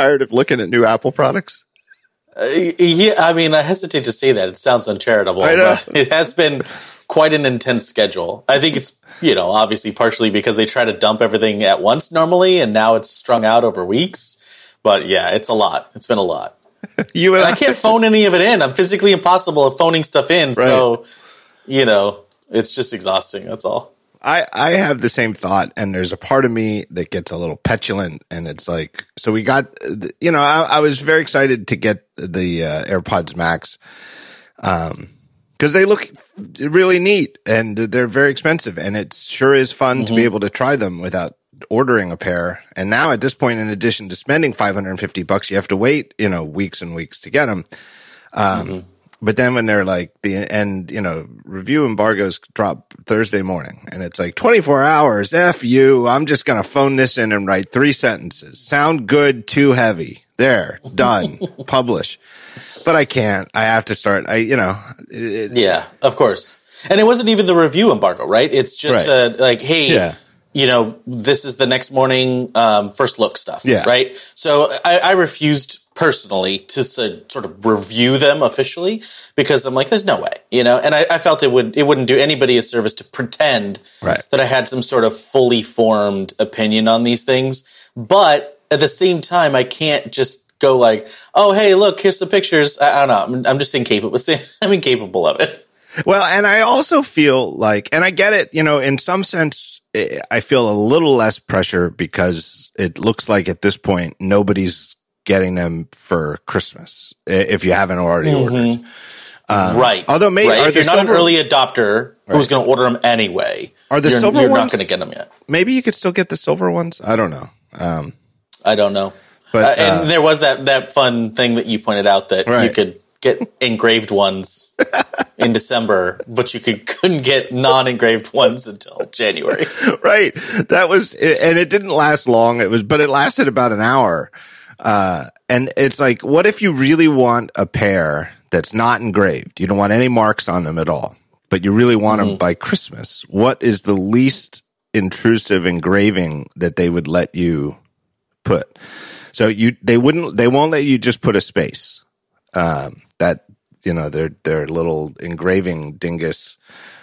tired of looking at new Apple products? Uh, yeah, I mean, I hesitate to say that. It sounds uncharitable, I it has been quite an intense schedule. I think it's, you know, obviously partially because they try to dump everything at once normally, and now it's strung out over weeks. But yeah, it's a lot. It's been a lot. You and I can't phone any of it in. I'm physically impossible at phoning stuff in. So, you know, it's just exhausting. That's all. I, I have the same thought, and there's a part of me that gets a little petulant, and it's like, so we got, you know, I, I was very excited to get the uh, AirPods Max, um, because they look really neat and they're very expensive, and it sure is fun to be able to try them without ordering a pair. And now at this point, in addition to spending 550 bucks, you have to wait, you know, weeks and weeks to get them. Um, but then when they're like the and you know review embargoes drop Thursday morning, and it's like 24 hours. F you. I'm just gonna phone this in and write three sentences. Sound good? Too heavy. There. Done. Publish. But I can't. I have to start. I you know. It, Yeah, of course. And it wasn't even the review embargo, right? It's just Right. uh, like, hey, Yeah. you know, this is the next morning um, first look stuff, Yeah. right? So I, I refused personally to sort of review them officially because I'm like, there's no way, you know. And I, I felt it would it wouldn't do anybody a service to pretend Right. that I had some sort of fully formed opinion on these things, but at the same time, I can't just go like, oh, hey, look, here's the pictures. I, I don't know. I'm, I'm just incapable. I'm incapable of it. Well, and I also feel like, and I get it, you know, in some sense, eh, I feel a little less pressure because it looks like at this point, nobody's getting them for Christmas if you haven't already ordered. right. although maybe- right. if you're not silver- an early adopter who's going to order them anyway, Are the you're, silver you're ones- not going to get them yet. Maybe you could still get the silver ones. I don't know. Um, I don't know. but Uh, and uh, there was that that fun thing that you pointed out that you could get engraved ones in December, but you could couldn't get non-engraved ones until January. right. That was, and it didn't last long. It was, but it lasted about an hour. Uh, and it's like, what if you really want a pair that's not engraved? You don't want any marks on them at all, but you really want them by Christmas. What is the least intrusive engraving that they would let you put? So you, they wouldn't, they won't let you just put a space. Um, that, you know, their, their little engraving dingus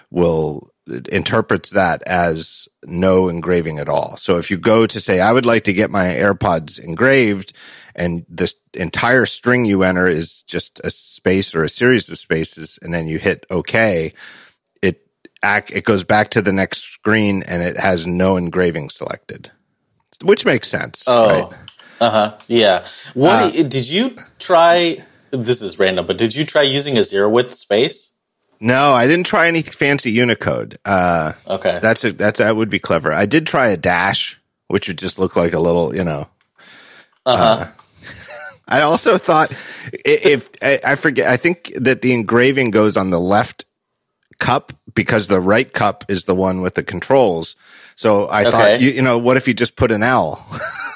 will interprets that as no engraving at all. So if you go to say, I would like to get my AirPods engraved and this entire string you enter is just a space or a series of spaces and then you hit okay, it it goes back to the next screen and it has no engraving selected, which makes sense. Oh, right? uh huh. Yeah. What Uh, did you try? This is random, but did you try using a zero width space? No, I didn't try any fancy Unicode. Uh, Okay. That's a, that's that would be clever. I did try a dash, which would just look like a little, you know. Uh huh. I also thought i- if I I forget, I think that the engraving goes on the left cup because the right cup is the one with the controls. So I thought, you, you know, what if you just put an L,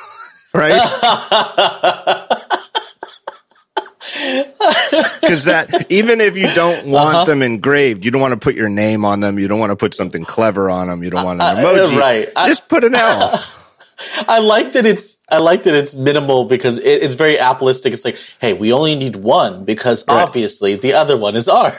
right? Because that even if you don't want Uh-huh. them engraved, you don't want to put your name on them. You don't want to put something clever on them. You don't want an emoji. right. I- Just put an L. I like that it's I like that it's minimal because it, it's very Appleistic. It's like, hey, we only need one because obviously the other one is R.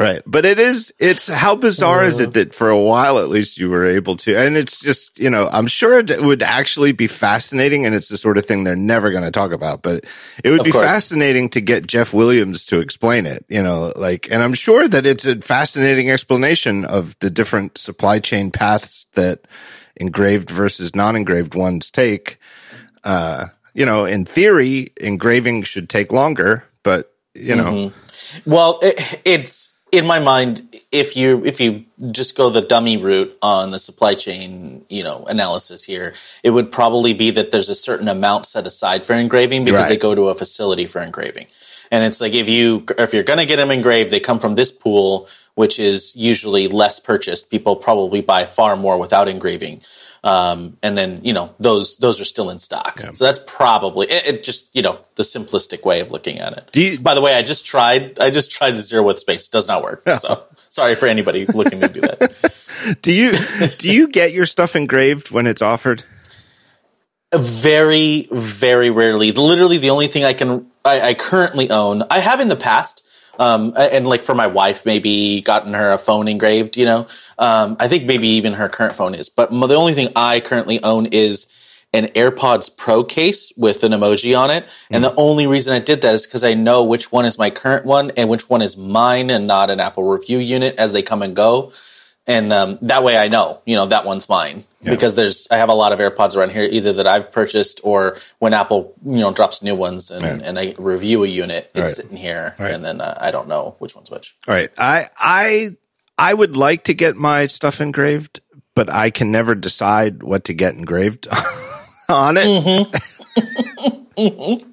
Right. But it is, it's how bizarre is it that for a while at least you were able to, and it's just, you know, I'm sure it would actually be fascinating and it's the sort of thing they're never going to talk about, but it would be course. fascinating to get Jeff Williams to explain it, you know, like, and I'm sure that it's a fascinating explanation of the different supply chain paths that engraved versus non-engraved ones take. Uh, you know, in theory, engraving should take longer, but you know, Well, it, it's in my mind if you if you just go the dummy route on the supply chain, you know, analysis here, it would probably be that there's a certain amount set aside for engraving because Right. they go to a facility for engraving. And it's like if you if you're going to get them engraved, they come from this pool, which is usually less purchased. People probably buy far more without engraving. Um, and then you know those those are still in stock. So that's probably it, it. Just you know the simplistic way of looking at it. Do you- By the way, I just tried. I just tried to zero with space. Does not work. So sorry for anybody looking to do that. Do you do you get your stuff engraved when it's offered? Very, very rarely. Literally, the only thing I can I, I currently own, I have in the past. Um, and like for my wife, maybe gotten her a phone engraved, you know, um, I think maybe even her current phone is, but the only thing I currently own is an AirPods Pro case with an emoji on it. And the only reason I did that is because I know which one is my current one and which one is mine and not an Apple review unit as they come and go. And um, that way I know, you know, that one's mine Yeah. because there's I have a lot of AirPods around here, either that I've purchased or when Apple, you know, drops new ones and, Right. and I review a unit, it's Right. sitting here, Right. and then uh, I don't know which one's which. All right. I I I would like to get my stuff engraved, but I can never decide what to get engraved on it.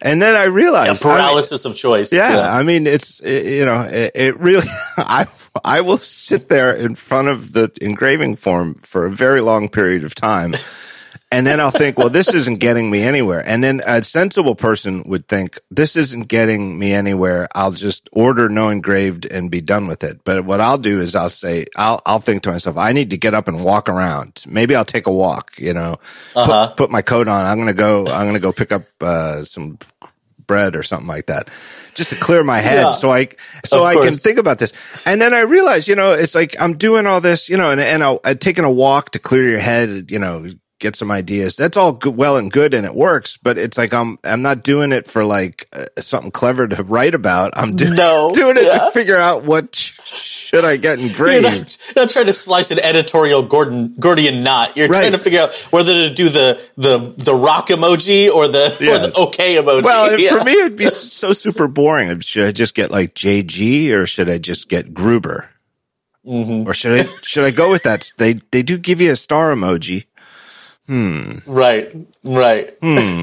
and then I realized I mean- Paralysis of choice. yeah, I mean it's it, you know it, it really I I will sit there in front of the engraving form for a very long period of time. And then I'll think, well, this isn't getting me anywhere. And then a sensible person would think, this isn't getting me anywhere. I'll just order no engraved and be done with it. But what I'll do is I'll say, I'll, I'll think to myself, I need to get up and walk around. Maybe I'll take a walk, you know, Uh-huh. put, put my coat on. I'm going to go, I'm going to go pick up, uh, some bread or something like that just to clear my head Yeah. so I so I can think about this. And then I realized, you know, it's like I'm doing all this, you know, and and I'll, i taking a walk to clear your head, you know, get some ideas. That's all good, well and good, and it works. But it's like I'm I'm not doing it for like uh, something clever to write about. I'm do- No. doing it Yeah. to figure out what sh- should I get You're not, not trying to slice an editorial Gordon Gordian knot. You're Right. trying to figure out whether to do the the the rock emoji or the Yeah. or the okay emoji. Well, Yeah. for me, it'd be so super boring. Should I just get like JG or should I just get Gruber? Mm-hmm. Or should I should I go with that? They they do give you a star emoji. Hmm. right, right. Hmm.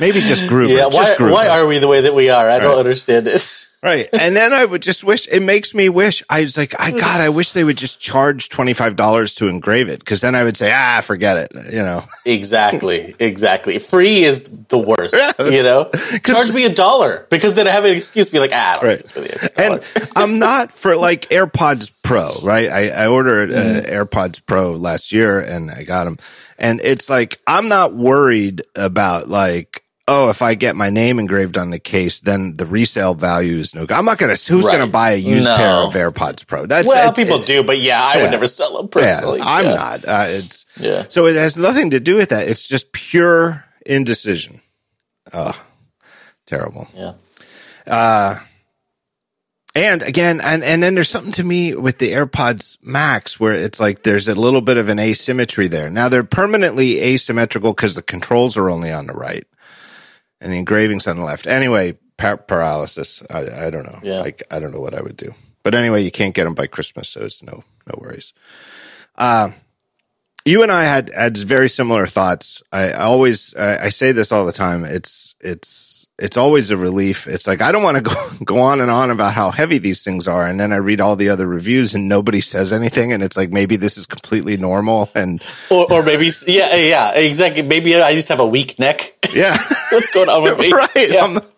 Maybe just Gruber. Yeah, just why, Gruber. why are we the way that we are? I don't understand it. right? And then I would just wish. It makes me wish. I was like, I God, I wish they would just charge twenty five dollars to engrave it, because then I would say, ah, forget it. You know, Exactly, exactly. Free is the worst. You know, charge me a dollar because then I have an excuse to be like, ah, I don't Right. think it's for the extra and. I'm not for like AirPods Pro, right? I, I ordered uh, Mm-hmm. AirPods Pro last year and I got them. And it's like, I'm not worried about like, oh, if I get my name engraved on the case, then the resale value is no good. I'm not going to, who's Right. going to buy a used No. pair of AirPods Pro? That's well, it's- people do, but yeah, I yeah. would never sell them Yeah, personally. I'm Yeah. not. Uh, it's, Yeah. so it has nothing to do with that. It's just pure indecision. Oh, terrible. Yeah. Uh, and again, and, and then there's something to me with the AirPods Max where it's like there's a little bit of an asymmetry there. Now they're permanently asymmetrical because the controls are only on the right and the engraving's on the left. Anyway, par- paralysis. I, I don't know. Yeah. Like, I don't know what I would do. But anyway, you can't get them by Christmas, so it's no no worries. Uh, you and I had had very similar thoughts. I, I always I, I say this all the time. It's it's it's always a relief. It's like I don't want to go go on and on about how heavy these things are, and then I read all the other reviews and nobody says anything, and it's like maybe this is completely normal. And Or, or maybe, yeah, eh, yeah, exactly. Maybe I just have a weak neck. yeah, What's going on with me? right. Yeah. Um, I'm-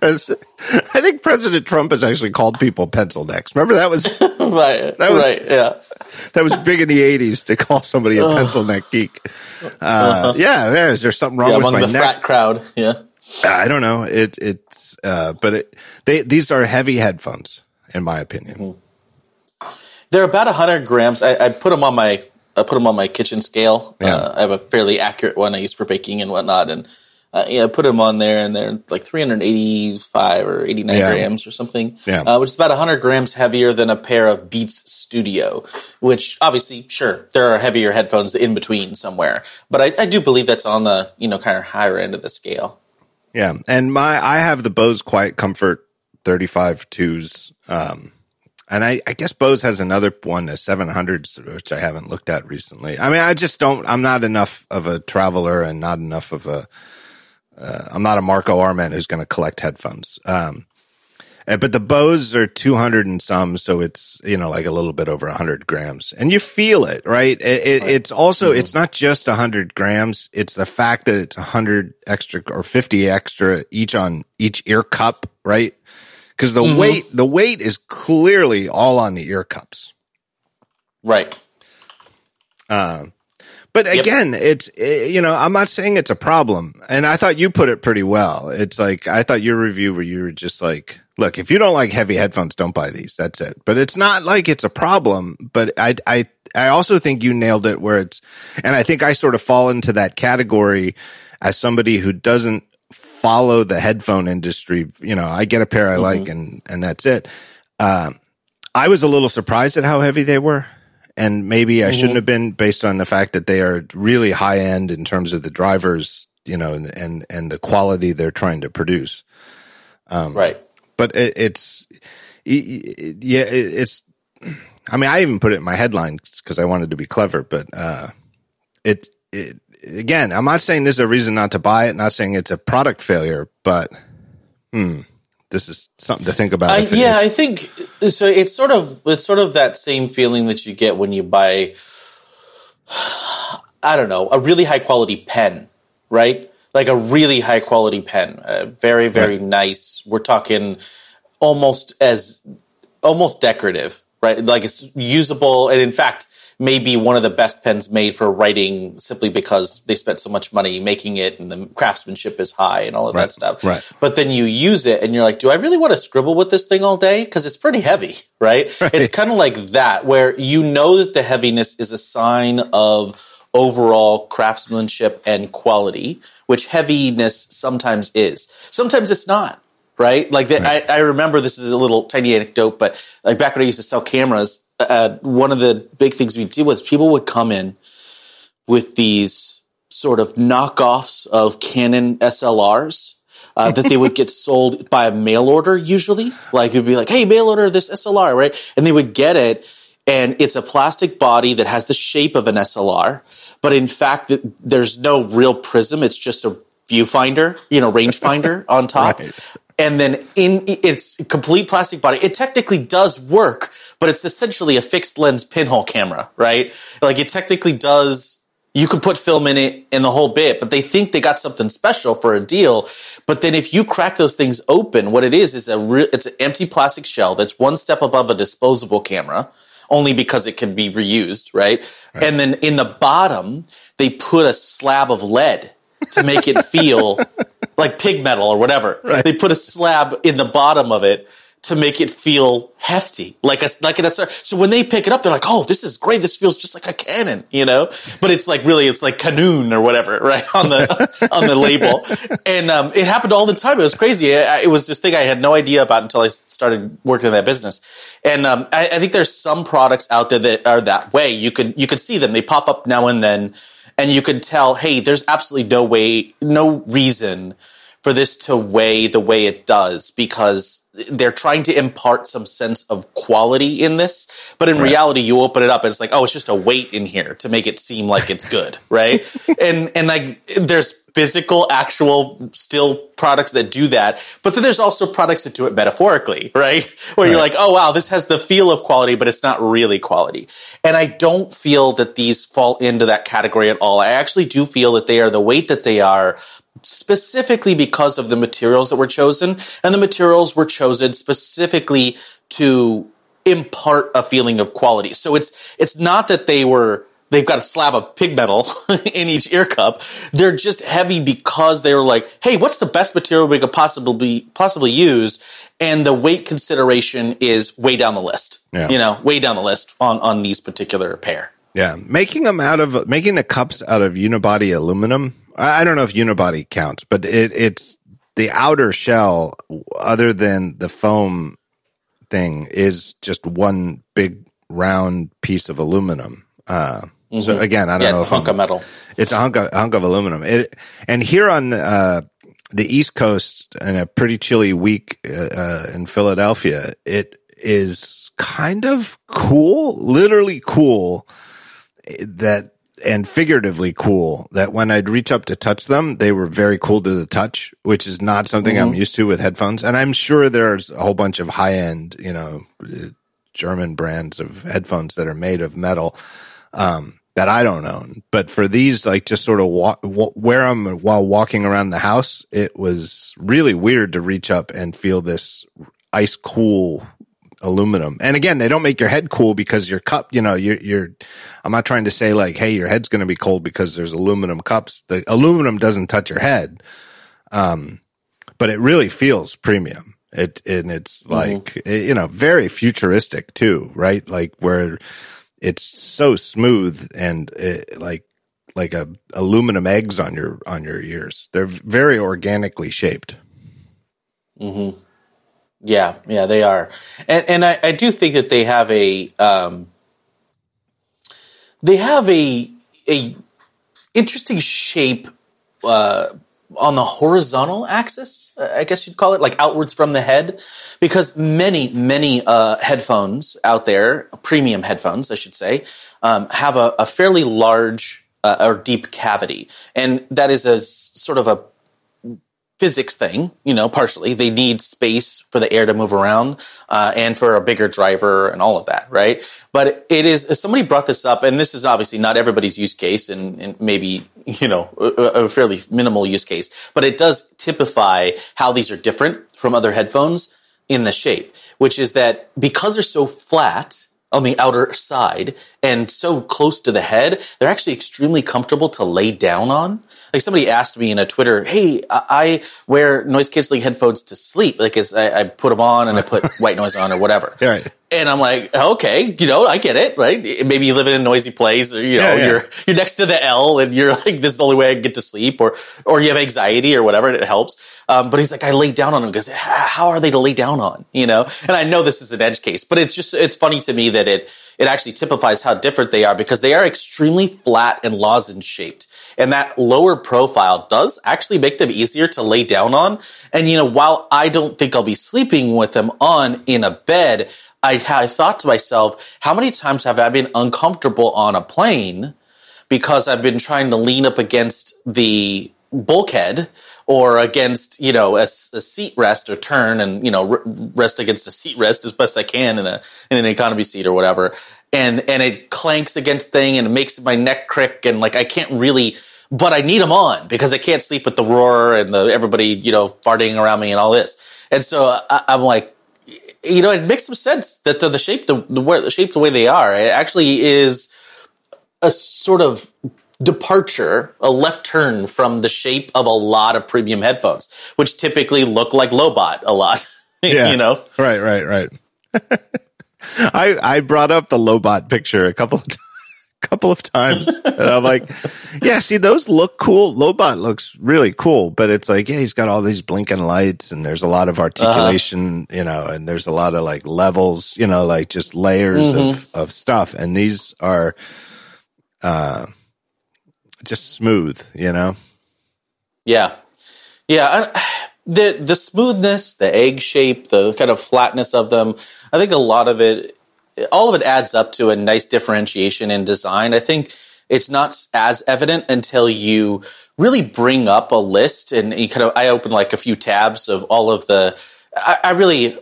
I think President Trump has actually called people pencil necks. Remember that was right. That was- right. Yeah. that was big in the '80s to call somebody a pencil neck geek. Uh, uh-huh. yeah, yeah. Is there something wrong yeah with among my the neck? frat crowd. Yeah. I don't know. It it's uh, but it they these are heavy headphones in my opinion. They're about 100 grams. I, I put them on my I put them on my kitchen scale. Yeah. Uh, I have a fairly accurate one I use for baking and whatnot, and uh, yeah, I put them on there, and they're like 385 or 89 Yeah. grams or something, Yeah. uh, which is about 100 grams heavier than a pair of Beats Studio. Which obviously, sure, there are heavier headphones in between somewhere, but I, I do believe that's on the you know kind of higher end of the scale. Yeah, and my I have the Bose Quiet Comfort 35 twos. Um, and I, I guess Bose has another one, a 700s, which I haven't looked at recently. I mean, I just don't. I'm not enough of a traveler and not enough of a. Uh, I'm not a Marco Arment who's going to collect headphones. Um, uh, Uh, but the Bose are 200 and some, so it's you know like a little bit over 100 grams, and you feel it, right? It, it, It's also mm-hmm. it's not just 100 grams; it's the fact that it's 100 extra or 50 extra each on each ear cup, right? Because the mm-hmm. weight the weight is clearly all on the ear cups. Right. Um, but But again, yep. it's eh, you know I'm not saying it's a problem, and I thought you put it pretty well. It's like I thought your review where you were just like, look, if you don't like heavy headphones, don't buy these. That's it. But it's not like it's a problem. But I I I also think you nailed it where it's, and I think I sort of fall into that category as somebody who doesn't follow the headphone industry. You know, I get a pair I mm-hmm. like and, and that's it. Uh, I was a little surprised at how heavy they were. And maybe I mm-hmm. shouldn't have been based on the fact that they are really high end in terms of the drivers, you know, and, and, and the quality they're trying to produce. Um, right. But it, it's, yeah, it's, I mean, I even put it in my headlines because I wanted to be clever, but, uh, it, it, again, I'm not saying this is a reason not to buy it, not saying it's a product failure, but hmm, this is something to think about. I, yeah, I think so. It's sort of it's sort of that same feeling that you get when you buy, I don't know, a really high quality pen, right? Like a really high quality pen, uh, very very right. nice. We're talking almost as almost decorative, right? Like it's usable, and in fact, maybe one of the best pens made for writing simply because they spent so much money making it and the craftsmanship is high and all of right, that stuff. Right. But then you use it and you're like, do I really want to scribble with this thing all day? Because it's pretty heavy, right? right. It's kind of like that, where you know that the heaviness is a sign of overall craftsmanship and quality, which heaviness sometimes is. Sometimes it's not right? Like the, right. I, I, remember this is a little tiny anecdote, but like back when I used to sell cameras, uh, one of the big things we did was people would come in with these sort of knockoffs of Canon SLRs. Uh, that they would get sold by a mail order usually. Like it'd be like, hey, mail order this SLR, right? And they would get it, and it's a plastic body that has the shape of an SLR, but in fact, there's no real prism. It's just a viewfinder, you know, rangefinder on top. Right and then in its complete plastic body, it technically does work, but it's essentially a fixed lens pinhole camera, right? Like it technically does. You could put film in it in the whole bit, but they think they got something special for a deal. But then if you crack those things open, what it is is a re- it's an empty plastic shell that's one step above a disposable camera, only because it can be reused, right? right. And then in the bottom, they put a slab of lead to make it feel like pig metal or whatever. Right. They put a slab in the bottom of it to make it feel hefty, like a like a so when they pick it up, they're like, "Oh, this is great. This feels just like a Canon," you know. But it's like really, it's like Canoon or whatever, right on the on the label. And um, it happened all the time. It was crazy. It, it, was this thing I had no idea about until I started working in that business. And um, I, I think there's some products out there that are that way. You could you could see them. They pop up now and then and you could tell, hey, there's absolutely no way, no reason for this to weigh the way it does because they're trying to impart some sense of quality in this. But in right. reality, you open it up and it's like, oh, it's just a weight in here to make it seem like it's good, right? and and like there's physical, actual, still products that do that. But then there's also products that do it metaphorically, right? Where right. you're like, oh wow, this has the feel of quality, but it's not really quality. And I don't feel that these fall into that category at all. I actually do feel that they are the weight that they are specifically because of the materials that were chosen. And the materials were chosen specifically to impart a feeling of quality. So it's it's not that they were they've got a slab of pig metal in each ear cup. They're just heavy because they were like, hey, what's the best material we could possibly possibly use? And the weight consideration is way down the list. Yeah. You know, way down the list on on these particular pair. Yeah, making them out of making the cups out of unibody aluminum. I don't know if unibody counts, but it, it's the outer shell, other than the foam thing, is just one big round piece of aluminum. Uh, mm-hmm. So again, I don't yeah, know. It's a hunk I'm, of metal. It's a hunk of, hunk of aluminum. It, and here on uh, the East Coast, in a pretty chilly week uh, uh in Philadelphia, it is kind of cool, literally cool that and figuratively cool that when I'd reach up to touch them, they were very cool to the touch, which is not something mm-hmm. I'm used to with headphones. And I'm sure there's a whole bunch of high end, you know, German brands of headphones that are made of metal, um, that I don't own. But for these, like just sort of wa- wear them while walking around the house, it was really weird to reach up and feel this ice cool aluminum. And again, they don't make your head cool because your cup, you know, you're, you're, I'm not trying to say like, hey, your head's going to be cold because there's aluminum cups. The aluminum doesn't touch your head. Um, but it really feels premium. It, and it's mm-hmm. like, mm-hmm. it, you know, very futuristic too, right? Like where it's so smooth and it, like, like a aluminum eggs on your, on your ears. They're very organically shaped. Mm-hmm. Yeah, yeah, they are, and and I, I do think that they have a um, they have a a interesting shape uh, on the horizontal axis. I guess you'd call it like outwards from the head, because many many uh, headphones out there, premium headphones, I should say, um, have a, a fairly large uh, or deep cavity, and that is a sort of a physics thing, you know, partially. They need space for the air to move around uh, and for a bigger driver and all of that, right? But it is, somebody brought this up, and this is obviously not everybody's use case and, and maybe, you know, a, a, fairly minimal use case, but it does typify how these are different from other headphones in the shape, which is that because they're so flat, on the outer side and so close to the head, they're actually extremely comfortable to lay down on. Like somebody asked me in a Twitter, "Hey, I wear noise canceling headphones to sleep. Like, I, I put them on and I put white noise on or whatever." Right. And I'm like, okay, you know, I get it, right? Maybe you live in a noisy place, or you know, yeah, yeah. you're you're next to the L, and you're like, this is the only way I can get to sleep, or or you have anxiety or whatever, and it helps. Um, but he's like, I lay down on them because how are they to lay down on, you know? And I know this is an edge case, but it's just it's funny to me that it it actually typifies how different they are because they are extremely flat and lozenge shaped. And that lower profile does actually make them easier to lay down on. And, you know, while I don't think I'll be sleeping with them on in a bed, I, I thought to myself, how many times have I been uncomfortable on a plane because I've been trying to lean up against the bulkhead or against you know a, a, seat rest or turn and you know rest against a seat rest as best I can in a in an economy seat or whatever. And and it clanks against thing and it makes my neck crick and like I can't really but I need them on because I can't sleep with the roar and the everybody you know farting around me and all this. And so I, am like you know it makes some sense that the, the shape the, the, the shape the way they are it actually is a sort of departure, a left turn from the shape of a lot of premium headphones, which typically look like Lobot a lot. Yeah. you know? Right, right, right. I I brought up the Lobot picture a couple of couple of times and I'm like, yeah, see those look cool. Lobot looks really cool, but it's like, yeah, he's got all these blinking lights and there's a lot of articulation, uh-huh. you know, and there's a lot of like levels, you know, like just layers mm-hmm. of, of stuff. And these are, uh, just smooth, you know? Yeah. Yeah. the, the smoothness, the egg shape, the kind of flatness of them, I think a lot of it, all of it adds up to a nice differentiation in design. I think it's not as evident until you really bring up a list and you kind of, I open like a few tabs of all of the, I, I really,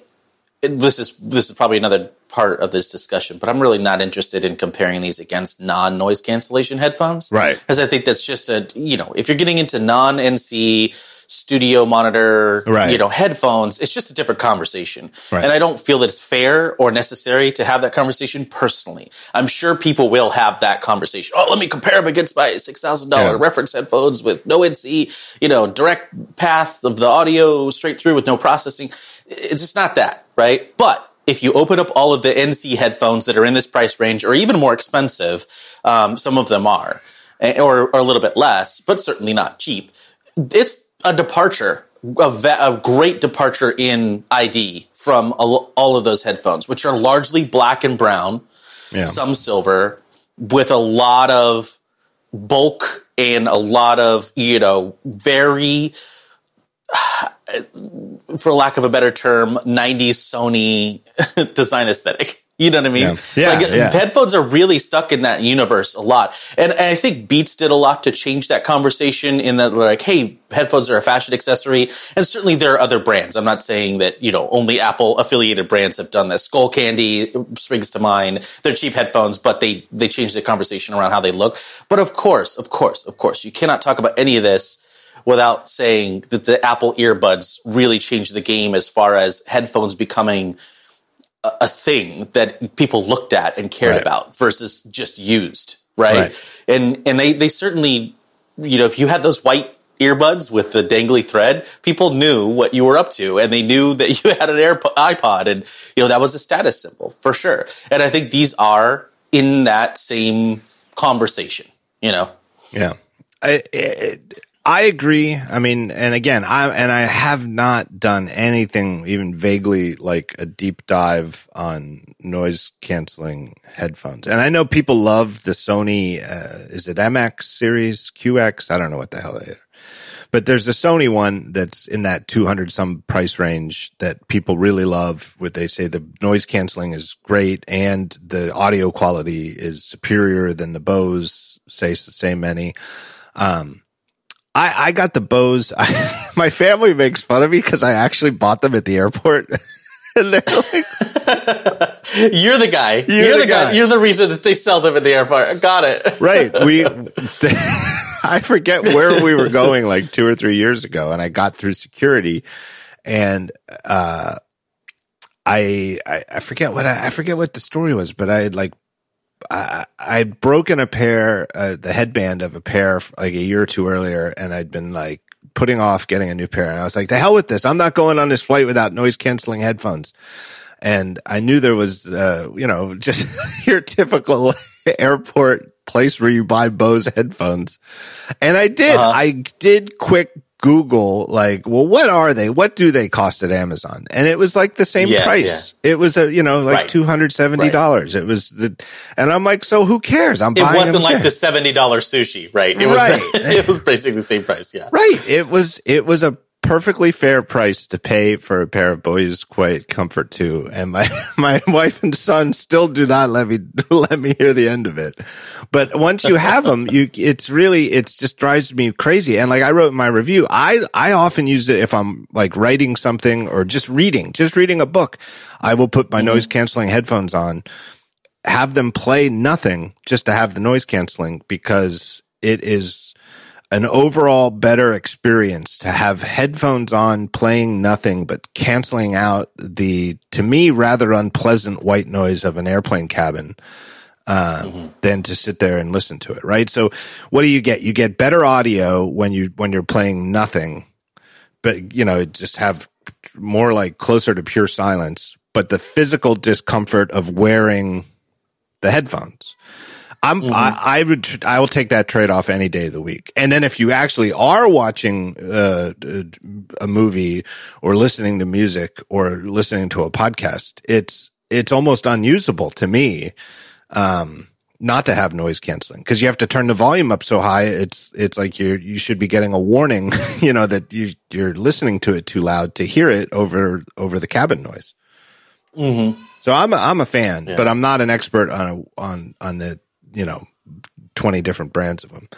this is, this is probably another part of this discussion, but I'm really not interested in comparing these against non noise cancellation headphones. Right. Because I think that's just a, you know, if you're getting into non NC studio monitor, right. you know, headphones, it's just a different conversation. Right. And I don't feel that it's fair or necessary to have that conversation personally. I'm sure people will have that conversation. Oh, let me compare them against my $6,000 yeah. reference headphones with no NC, you know, direct path of the audio straight through with no processing. It's just not that, right? But if you open up all of the NC headphones that are in this price range, or even more expensive, um, some of them are, eh, or, or, a little bit less, but certainly not cheap. It's a departure, a, va- a great departure in ID from all of those headphones, which are largely black and brown, yeah. some silver, with a lot of bulk and a lot of you know very for lack of a better term, 90s Sony design aesthetic. You know what I mean? Yeah. Yeah, like uh, yeah. headphones are really stuck in that universe a lot. And, and, I think Beats did a lot to change that conversation in that like, hey, headphones are a fashion accessory. And certainly there are other brands. I'm not saying that, you know, only Apple affiliated brands have done this. Skullcandy uh, springs to mind. They're cheap headphones, but they, they changed the conversation around how they look. But of course, of course, of course, you cannot talk about any of this without saying that the Apple earbuds really changed the game as far as headphones becoming a, a thing that people looked at and cared Right. about versus just used, right? Right. And and they they certainly, you know, if you had those white earbuds with the dangly thread, people knew what you were up to, and they knew that you had an AirPod, iPod, and you know that was a status symbol for sure. And I think these are in that same conversation, you know. Yeah, I, I I agree. I mean, and again, I and I have not done anything even vaguely like a deep dive on noise canceling headphones. And I know people love the Sony. Uh, is it MX series QX? I don't know what the hell they are. But there's a Sony one that's in that 200 some price range that people really love. What they say the noise canceling is great and the audio quality is superior than the Bose. Say say many. Um, I I got the Bose. I, my family makes fun of me because I actually bought them at the airport. and they're like, You're the guy. You're, the the, guy. guy. You're the reason that they sell them at the airport. Got it. right. We, I forget where we were going like two or three years ago, and I got through security, and uh, I, I I forget what I, I forget what the story was, but I had like. I, I'd broken a pair, uh, the headband of a pair like a year or two earlier, and I'd been like putting off getting a new pair. And I was like, the hell with this. I'm not going on this flight without noise canceling headphones. And I knew there was, uh, you know, just your typical airport place where you buy Bose headphones. And I did, Uh-huh. I did quick Google, like, well, what are they? What do they cost at Amazon? And it was like the same Yeah, price. It was a, you know, like Right. $270. It was the, and I'm like, so who cares? I'm It buying wasn't like the seventy dollars sushi, right? It was. Right. The, it was basically the same price. Yeah. Right. It was it was a perfectly fair price to pay for a pair of Bose Quiet Comfort 2. And my my wife and son still do not let me let me hear the end of it. But once you have them, you it's really it's just drives me crazy. And like I wrote in my review, I I often use it if I'm like writing something or just reading, just reading a book. I will put my mm-hmm. noise canceling headphones on have them play nothing just to have the noise canceling because it is an overall better experience to have headphones on playing nothing but canceling out the to me rather unpleasant white noise of an airplane cabin uh, than to sit there and listen to it right? So what do you get? You get better audio when you when you're playing nothing but you know just have more like closer to pure silence but the physical discomfort of wearing the headphones. I'm, I, I would, I will take that trade off any day of the week. And then if you actually are watching uh, a movie or listening to music or listening to a podcast, it's, it's almost unusable to me, um, not to have noise canceling because you have to turn the volume up so high. It's, it's like you you should be getting a warning, you know, that you, you're listening to it too loud to hear it over, over the cabin noise. So I'm a, I'm a fan, but I'm not an expert on a, on on the you know twenty different brands of them.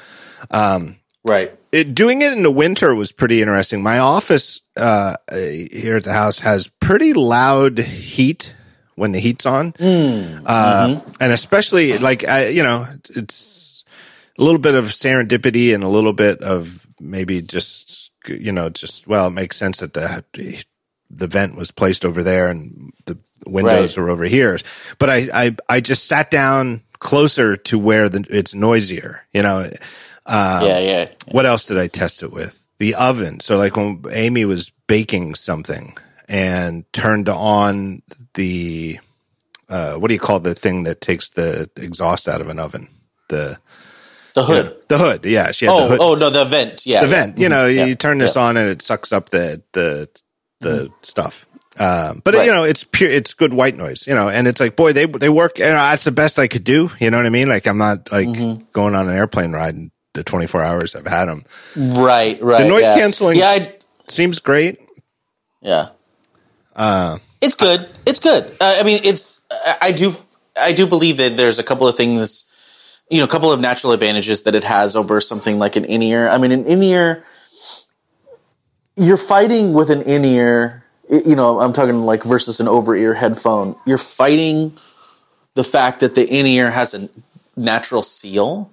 Right. It, doing it in the winter was pretty interesting. My office uh, here at the house has pretty loud heat when the heat's on, uh, and especially like I, you know it's a little bit of serendipity and a little bit of maybe just you know just well it makes sense that the the vent was placed over there and the windows Right. are over here. But I, I, I just sat down closer to where the, it's noisier, you know. Uh, yeah. Yeah. What else did I test it with? The oven. So like when Amy was baking something and turned on the, uh, what do you call the thing that takes the exhaust out of an oven? The, The hood. the hood. Yeah. She had Oh. the hood Oh no. The vent. Yeah. the yeah. vent. You know, Yeah. you turn this on and it sucks up the the the stuff. Um, but Right. you know, it's pure. It's good white noise. You know, and it's like, boy, they they work. You know, that's the best I could do. You know what I mean? Like, I'm not like going on an airplane ride in the 24 hours I've had them. Right. Right. The noise yeah. canceling Yeah. Seems great. Yeah. Uh, It's good. It's good. Uh, I mean, it's. I, I do. I do believe that there's a couple of things. You know, a couple of natural advantages that it has over something like an in ear. I mean, an in ear. You're fighting with an in ear. You know, I'm talking like versus an over ear headphone. You're fighting the fact that the in ear has a natural seal.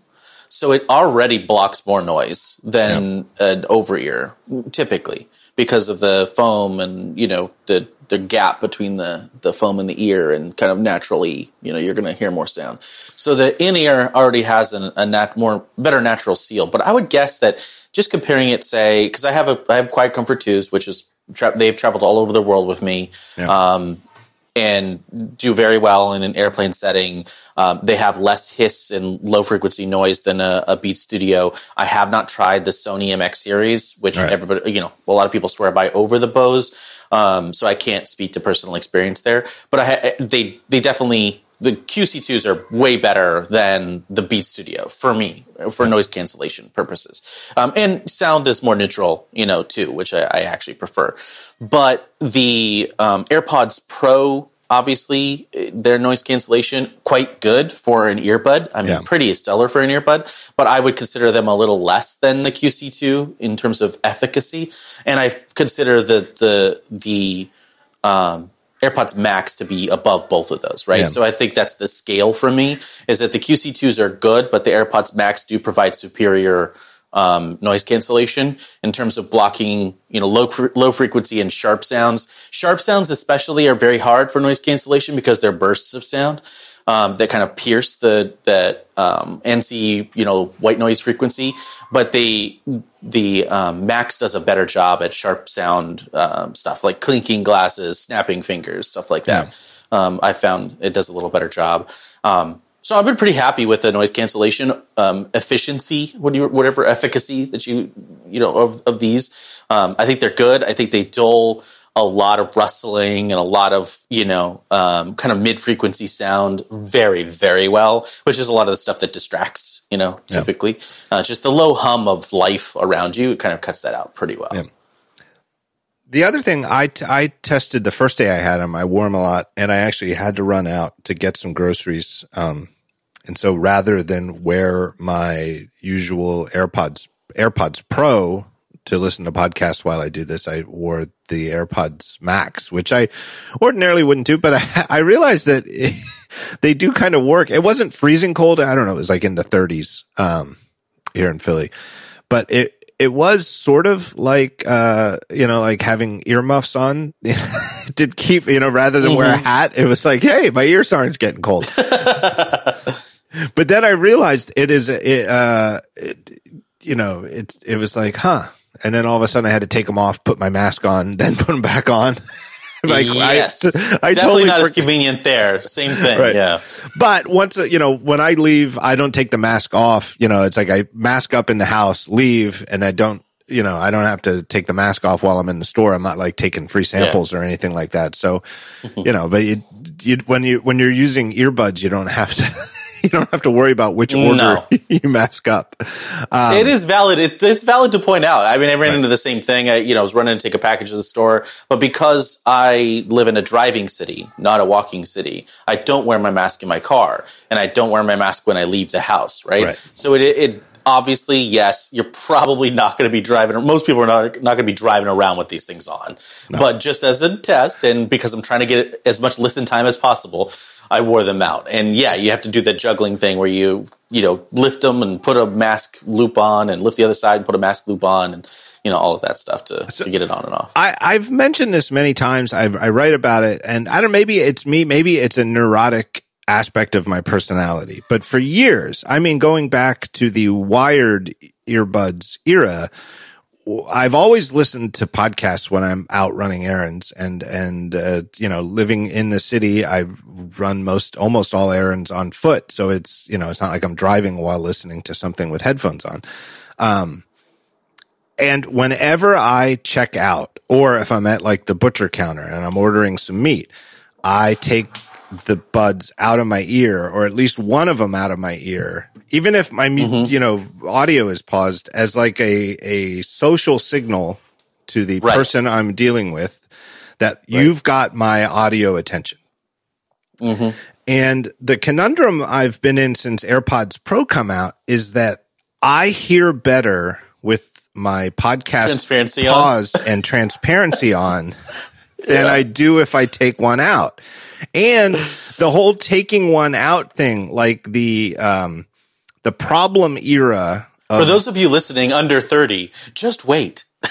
So it already blocks more noise than yeah. an over ear typically because of the foam and, you know, the, the gap between the, the foam and the ear and kind of naturally, you know, you're going to hear more sound. So the in ear already has an, a nat, more better natural seal, but I would guess that just comparing it, say, because I have a I have Quiet Comfort twos, which is tra- they've traveled all over the world with me. Yeah. Um, and do very well in an airplane setting. Um, they have less hiss and low frequency noise than a, a, Beat Studio. I have not tried the Sony MX series, which right. everybody, you know, a lot of people swear by over the Bose. Um, so I can't speak to personal experience there, but I, they they definitely the QC2s are way better than the Beat Studio for me, for noise cancellation purposes. Um, and sound is more neutral, you know, too, which I, I actually prefer. But the um, AirPods Pro, obviously, their noise cancellation quite good for an earbud. I mean, yeah. pretty stellar for an earbud, but I would consider them a little less than the QC2 in terms of efficacy. And I consider the the the um, AirPods Max to be above both of those, right? Yeah. So I think that's the scale for me is that the QC2s are good, but the AirPods Max do provide superior um, noise cancellation in terms of blocking, you know, low low frequency and sharp sounds. Sharp sounds, especially, are very hard for noise cancellation because they're bursts of sound um, that kind of pierce the that um, NC you know white noise frequency, but they the um, Max does a better job at sharp sound um, stuff like clinking glasses, snapping fingers, stuff like that. Yeah. Um, I found it does a little better job. Um, so I've been pretty happy with the noise cancellation efficiency, whatever efficacy that you you know of of these. I think they're good. I think they dull a lot of rustling and a lot of you know um, kind of mid frequency sound very very well, which is a lot of the stuff that distracts you know typically. Yeah. Uh, just the low hum of life around you it kind of cuts that out pretty well. Yeah. The other thing I, t- I tested the first day I had them, I wore them a lot, and I actually had to run out to get some groceries. Um, and so rather than wear my usual AirPods AirPods Pro to listen to podcasts while I do this. I wore the AirPods Max, which I ordinarily wouldn't do, but I, I realized that it, they do kind of work. It wasn't freezing cold. I don't know. It was like in the 30s um, here in Philly, but it it was sort of like uh, you know like having earmuffs on. did keep you know rather than mm-hmm. wear a mm-hmm. hat, it was like hey, my ears aren't getting cold. but then I realized it is it, uh, it, you know it's it was like huh and then all of a sudden I had to take them off, put my mask on, then put them back on. like yes, I, I definitely totally not as convenient there. Same thing, right. yeah. But once you know, when I leave, I don't take the mask off. You know, it's like I mask up in the house, leave, and I don't. You know, I don't have to take the mask off while I'm in the store. I'm not like taking free samples yeah. or anything like that. So, you know, but you, you, when you when you're using earbuds, you don't have to you don't have to worry about which order no. you mask up. Um, it is valid. It's, it's valid to point out. I mean, I ran right. into the same thing. I, you know, I was running to take a package to the store, but because I live in a driving city, not a walking city, I don't wear my mask in my car, and I don't wear my mask when I leave the house. Right. right. So it, it obviously, yes, you're probably not going to be driving. Most people are not not going to be driving around with these things on. No. But just as a test, and because I'm trying to get as much listen time as possible, I wore them out. And yeah, you have to do the juggling thing where you, you know, lift them and put a mask loop on and lift the other side and put a mask loop on and, you know, all of that stuff to, so to get it on and off. I, I've mentioned this many times. I've, I write about it and I don't, maybe it's me, maybe it's a neurotic aspect of my personality, but for years, I mean, going back to the wired earbuds era, I've always listened to podcasts when I'm out running errands and, and, uh, you know, living in the city, I run most, almost all errands on foot. So it's, you know, it's not like I'm driving while listening to something with headphones on. Um, and whenever I check out or if I'm at like the butcher counter and I'm ordering some meat, I take the buds out of my ear or at least one of them out of my ear even if my mm-hmm. you know audio is paused as like a a social signal to the right. person I'm dealing with that right. you've got my audio attention. Mm-hmm. And the conundrum I've been in since AirPods Pro come out is that I hear better with my podcast transparency paused and transparency on than yeah. I do if I take one out. And the whole taking one out thing, like the um, the problem era. For those of you listening under 30, just wait.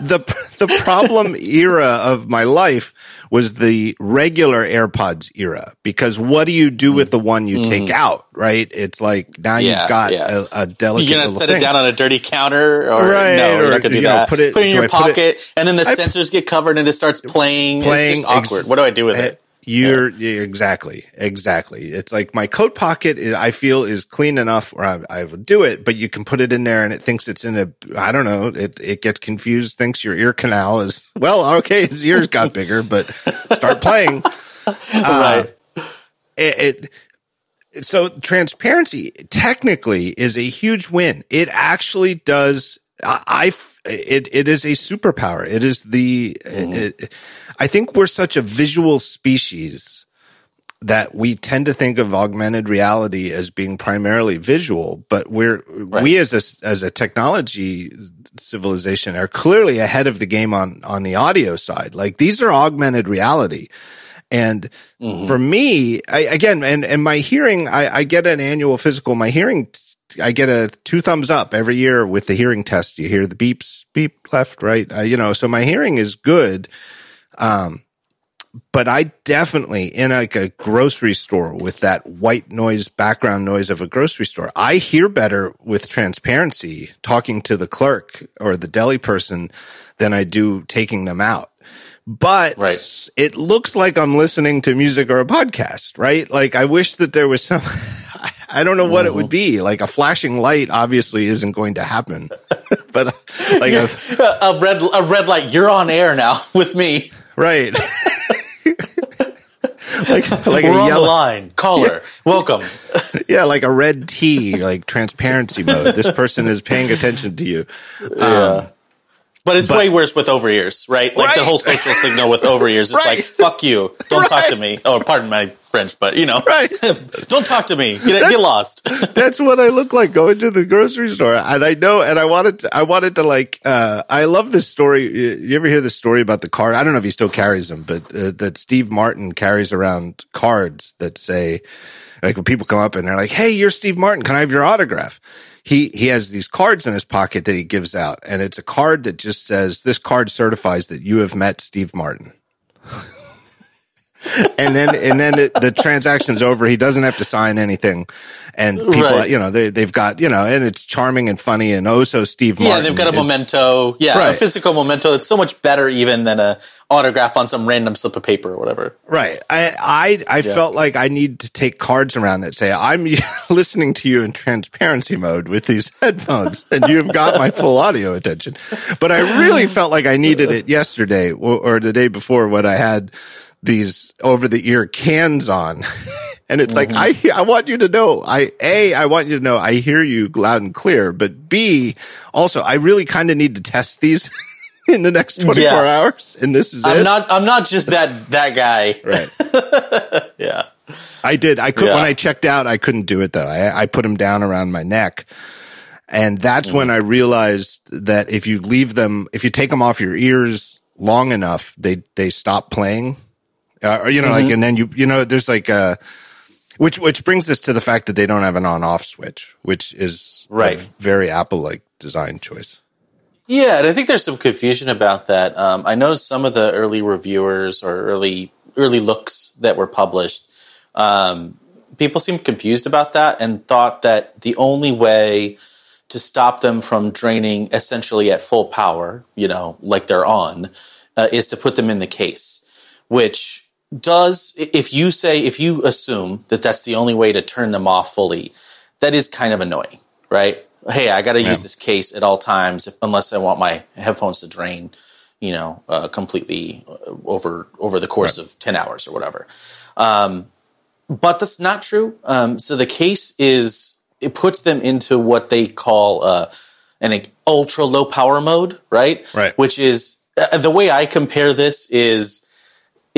the the problem era of my life was the regular AirPods era because what do you do with the one you mm. take out? Right? It's like now yeah, you've got yeah. a, a, delicate. You're gonna set thing. it down on a dirty counter, or right, no, you're not gonna do that. Know, put it, put it in your pocket, it, and then the I, sensors get covered and it starts playing. playing awkward. Ex- what do I do with it? You're yeah. exactly, exactly. It's like my coat pocket. I feel is clean enough, or I, I would do it. But you can put it in there, and it thinks it's in a. I don't know. It it gets confused. Thinks your ear canal is well. Okay, his ears got bigger, but start playing. Uh, right. It, it so transparency technically is a huge win. It actually does. I, I it it is a superpower. It is the. Mm-hmm. It, I think we're such a visual species that we tend to think of augmented reality as being primarily visual, but we're right. we as a as a technology civilization are clearly ahead of the game on on the audio side. Like these are augmented reality. And mm-hmm. for me, I, again, and, and my hearing, I, I get an annual physical. My hearing I get a two thumbs up every year with the hearing test. You hear the beeps, beep, left, right. Uh, you know, so my hearing is good. Um, but I definitely in like a grocery store with that white noise background noise of a grocery store, I hear better with transparency talking to the clerk or the deli person than I do taking them out. But right. it looks like I'm listening to music or a podcast, right? Like I wish that there was some I don't know what it would mm-hmm. be. Like a flashing light obviously isn't going to happen. but like a, a red a red light, you're on air now with me. Right. like, like We're a yellow, line. Caller, yeah. welcome. yeah, like a red T, like transparency mode. This person is paying attention to you. Yeah. Um, but it's but, way worse with over ears, right? Like right. the whole social signal with over ears. It's right. like, fuck you. Don't right. talk to me. Oh, pardon my French, but you know, right. don't talk to me. Get, get lost. that's what I look like going to the grocery store. And I know, and I wanted to, I wanted to like, uh, I love this story. You ever hear the story about the card? I don't know if he still carries them, but uh, that Steve Martin carries around cards that say, like when people come up and they're like, Hey, you're Steve Martin. Can I have your autograph? he he has these cards in his pocket that he gives out, and it's a card that just says, "This card certifies that you have met Steve Martin." and then and then it, the transaction's over. He doesn't have to sign anything, and people, right. you know, they they've got you know, and it's charming and funny and oh so Steve. Martin. Yeah, they've got a it's, memento. Yeah, right. a physical memento. It's so much better even than a autograph on some random slip of paper or whatever. Right. I I I yeah. felt like I need to take cards around that say I'm listening to you in transparency mode with these headphones, and you've got my full audio attention. But I really felt like I needed it yesterday or, or the day before when I had these over the ear cans on. and it's mm-hmm. like, I, I want you to know, I, A, I want you to know I hear you loud and clear, but B, also, I really kind of need to test these in the next 24 yeah. hours. And this is I'm it. not, I'm not just that, that guy. Right. yeah. I did. I could, yeah. when I checked out, I couldn't do it though. I, I put them down around my neck. And that's mm-hmm. when I realized that if you leave them, if you take them off your ears long enough, they, they stop playing uh, or, you know, mm-hmm. like, and then you, you know, there's like, uh, which, which brings us to the fact that they don't have an on off switch, which is right. very Apple like design choice. Yeah. And I think there's some confusion about that. Um, I know some of the early reviewers or early, early looks that were published, um, people seemed confused about that and thought that the only way to stop them from draining essentially at full power, you know, like they're on, uh, is to put them in the case, which does if you say if you assume that that's the only way to turn them off fully that is kind of annoying right? Hey i got to yeah. use this case at all times unless i want my headphones to drain you know uh, completely uh, over over the course right. of 10 hours or whatever. Um, but that's not true. Um, so the case is it puts them into what they call uh, an ultra low power mode right? Right. Which is uh, the way i compare this is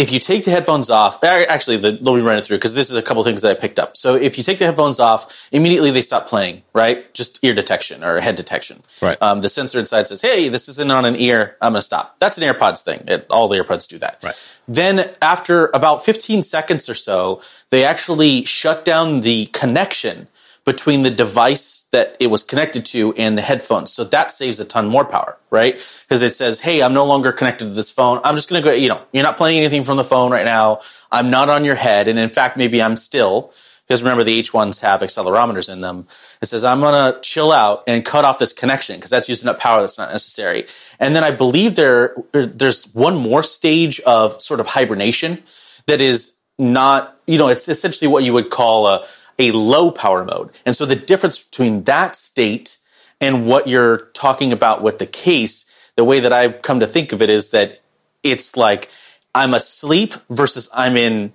if you take the headphones off, actually, the, let me run it through because this is a couple things that I picked up. So if you take the headphones off, immediately they stop playing, right? Just ear detection or head detection. Right. Um, the sensor inside says, "Hey, this isn't on an ear. I'm going to stop." That's an AirPods thing. It, all the AirPods do that. Right. Then after about 15 seconds or so, they actually shut down the connection between the device that it was connected to and the headphones. So that saves a ton more power, right? Because it says, Hey, I'm no longer connected to this phone. I'm just going to go, you know, you're not playing anything from the phone right now. I'm not on your head. And in fact, maybe I'm still, because remember the H1s have accelerometers in them. It says, I'm going to chill out and cut off this connection because that's using up power that's not necessary. And then I believe there, er, there's one more stage of sort of hibernation that is not, you know, it's essentially what you would call a, a low power mode. And so the difference between that state and what you're talking about with the case, the way that I've come to think of it is that it's like I'm asleep versus I'm in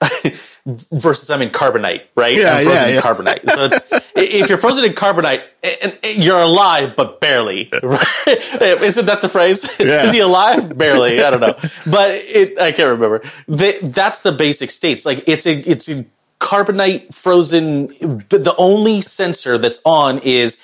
versus I'm in carbonite, right? Yeah, I'm frozen yeah, in carbonite. So it's if you're frozen in carbonite, you're alive but barely. Right? Isn't that the phrase? Yeah. Is he alive? Barely. I don't know, but it I can't remember. That's the basic states. Like it's a it's a carbonite frozen. The only sensor that's on is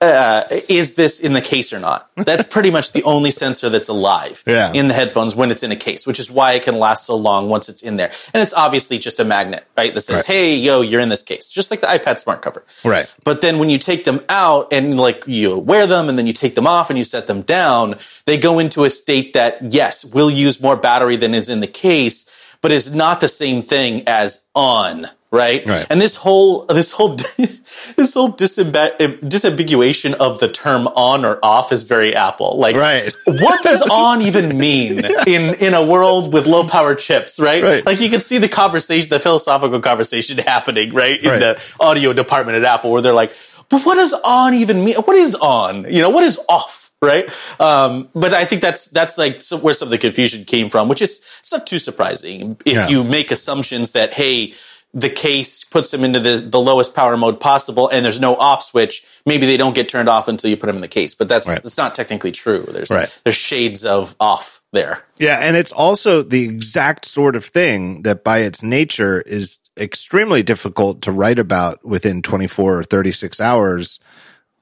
uh, is this in the case or not? That's pretty much the only sensor that's alive Yeah. in the headphones when it's in a case, which is why it can last so long once it's in there. And it's obviously just a magnet, right? That says, Right. hey, yo, you're in this case, just like the iPad smart cover. Right. But then when you take them out and like you wear them and then you take them off and you set them down, they go into a state that, yes, will use more battery than is in the case, but is not the same thing as on. Right? Right. And this whole, this whole, this whole disambi- disambiguation of the term on or off is very Apple. Like, Right. what does on even mean in in a world with low power chips, right? Right. Like you can see the conversation, the philosophical conversation happening, right, in the audio department at Apple, where they're like, "But what does on even mean? What is on? You know, what is off?" Right, um, but I think that's that's like where some of the confusion came from, which is it's not too surprising if Yeah. you make assumptions that hey, the case puts them into the, the lowest power mode possible, and there's no off switch. Maybe they don't get turned off until you put them in the case, but that's Right. that's not technically true. There's Right. there's shades of off there. Yeah, and it's also the exact sort of thing that by its nature is extremely difficult to write about within 24 or 36 hours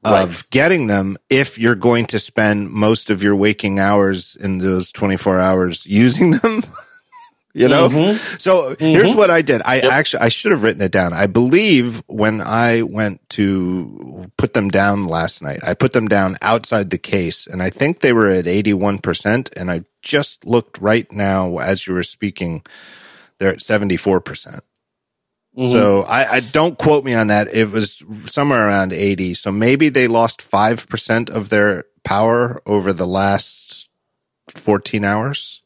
of Right. getting them if you're going to spend most of your waking hours in those 24 hours using them. You know, mm-hmm. so here's mm-hmm. what I did. I actually, I should have written it down. I believe when I went to put them down last night, I put them down outside the case and I think they were at 81%. And I just looked right now as you were speaking, they're at 74%. percent mm-hmm. So I, I don't quote me on that. It was somewhere around 80. So maybe they lost 5% of their power over the last 14 hours.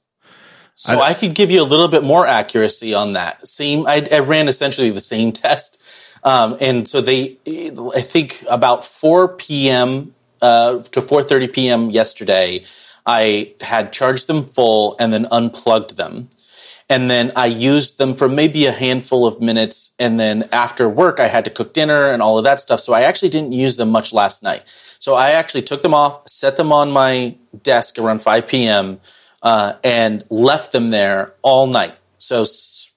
So I, could give you a little bit more accuracy on that. Same, I, I ran essentially the same test, um, and so they, I think about 4 p.m. Uh, to 4:30 p.m. yesterday, I had charged them full and then unplugged them, and then I used them for maybe a handful of minutes, and then after work I had to cook dinner and all of that stuff. So I actually didn't use them much last night. So I actually took them off, set them on my desk around 5 p.m uh, and left them there all night. So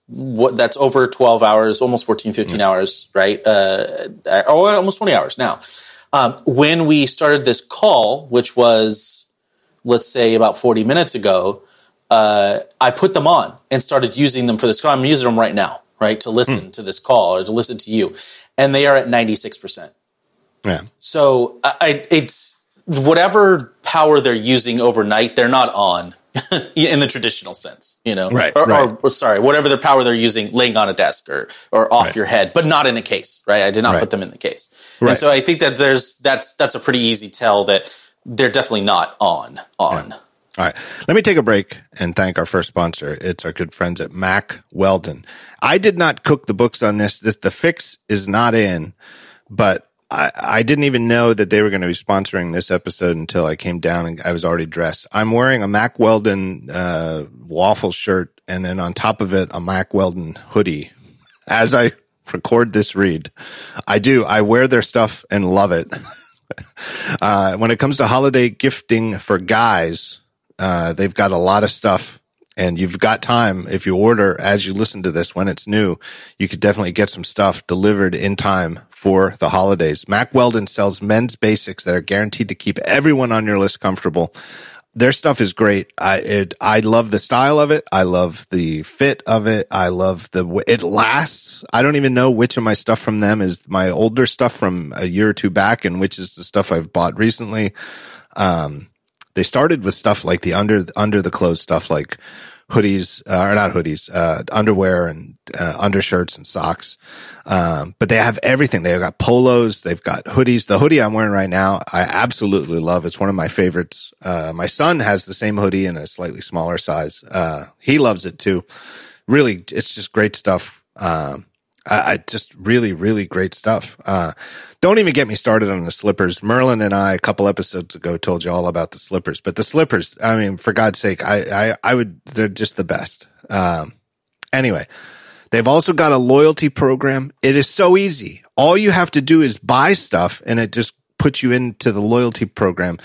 what, that's over 12 hours, almost 14, 15 hours, right? Uh, uh, or almost 20 hours now. Um, when we started this call, which was, let's say about 40 minutes ago, uh, I put them on and started using them for this call. I'm using them right now, right? To listen to this call or to listen to you. And they are at 96%. Yeah. So I, I, it's whatever power they're using overnight, they're not on in the traditional sense, you know, Right, Or, right. or, or sorry, whatever the power they're using, laying on a desk or or off Right. your head, but not in a case, right? I did not Right. put them in the case, Right. and so I think that there's that's that's a pretty easy tell that they're definitely not on on. All right. Let me take a break and thank our first sponsor. It's our good friends at Mack Weldon. I did not cook the books on this. This, the fix is not in, but I, I didn't even know that they were going to be sponsoring this episode until I came down and I was already dressed. I'm wearing a Mack Weldon, uh, waffle shirt and then on top of it, a Mack Weldon hoodie as I record this read. I do. I wear their stuff and love it. Uh, when it comes to holiday gifting for guys, uh, they've got a lot of stuff and you've got time. If you order as you listen to this when it's new, you could definitely get some stuff delivered in time for the holidays. Mack Weldon sells men's basics that are guaranteed to keep everyone on your list comfortable. their stuff is great. I it, I love the style of it. I love the fit of it. I love the it lasts. I don't even know which of my stuff from them is my older stuff from a year or two back, and which is the stuff I've bought recently. Um, they started with stuff like the under under the clothes stuff, like hoodies uh, or not hoodies, uh, underwear and uh, undershirts and socks. Um, but they have everything. They've got polos. They've got hoodies. The hoodie I'm wearing right now, I absolutely love. It's one of my favorites. Uh, my son has the same hoodie in a slightly smaller size. Uh, he loves it too. Really, it's just great stuff. Um, I, I, just really, really great stuff. Uh, don't even get me started on the slippers. Merlin and I, a couple episodes ago, told you all about the slippers, but the slippers, I mean, for God's sake, I, I, I would, they're just the best. Um, anyway, they've also got a loyalty program. It is so easy. All you have to do is buy stuff and it just puts you into the loyalty program.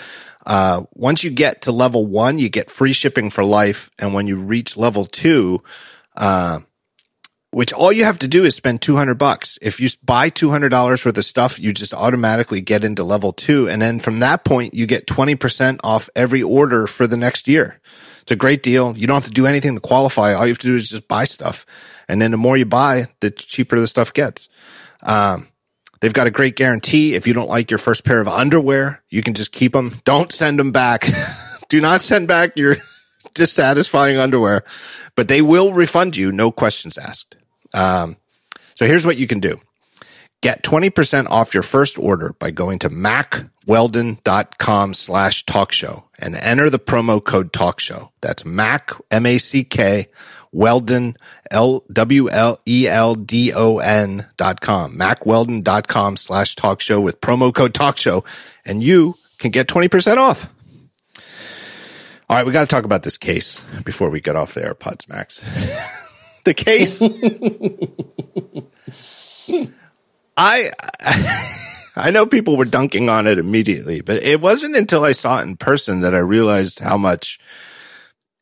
Uh, once you get to level one, you get free shipping for life. And when you reach level two, uh, which all you have to do is spend 200 bucks. If you buy $200 worth of stuff, you just automatically get into level two. And then from that point, you get 20% off every order for the next year. It's a great deal. You don't have to do anything to qualify. All you have to do is just buy stuff. And then the more you buy, the cheaper the stuff gets. Um, they've got a great guarantee. If you don't like your first pair of underwear, you can just keep them. Don't send them back. do not send back your dissatisfying underwear, but they will refund you. No questions asked. Um, so here's what you can do. Get 20% off your first order by going to mackweldon.com slash talk show and enter the promo code talk show. That's Mack, M-A-C-K, Weldon, L-W-L-E-L-D-O-N dot com, mackweldon.com slash talk show with promo code talk show and you can get 20% off. All right. We got to talk about this case before we get off the AirPods Max. the case. I I know people were dunking on it immediately, but it wasn't until I saw it in person that I realized how much.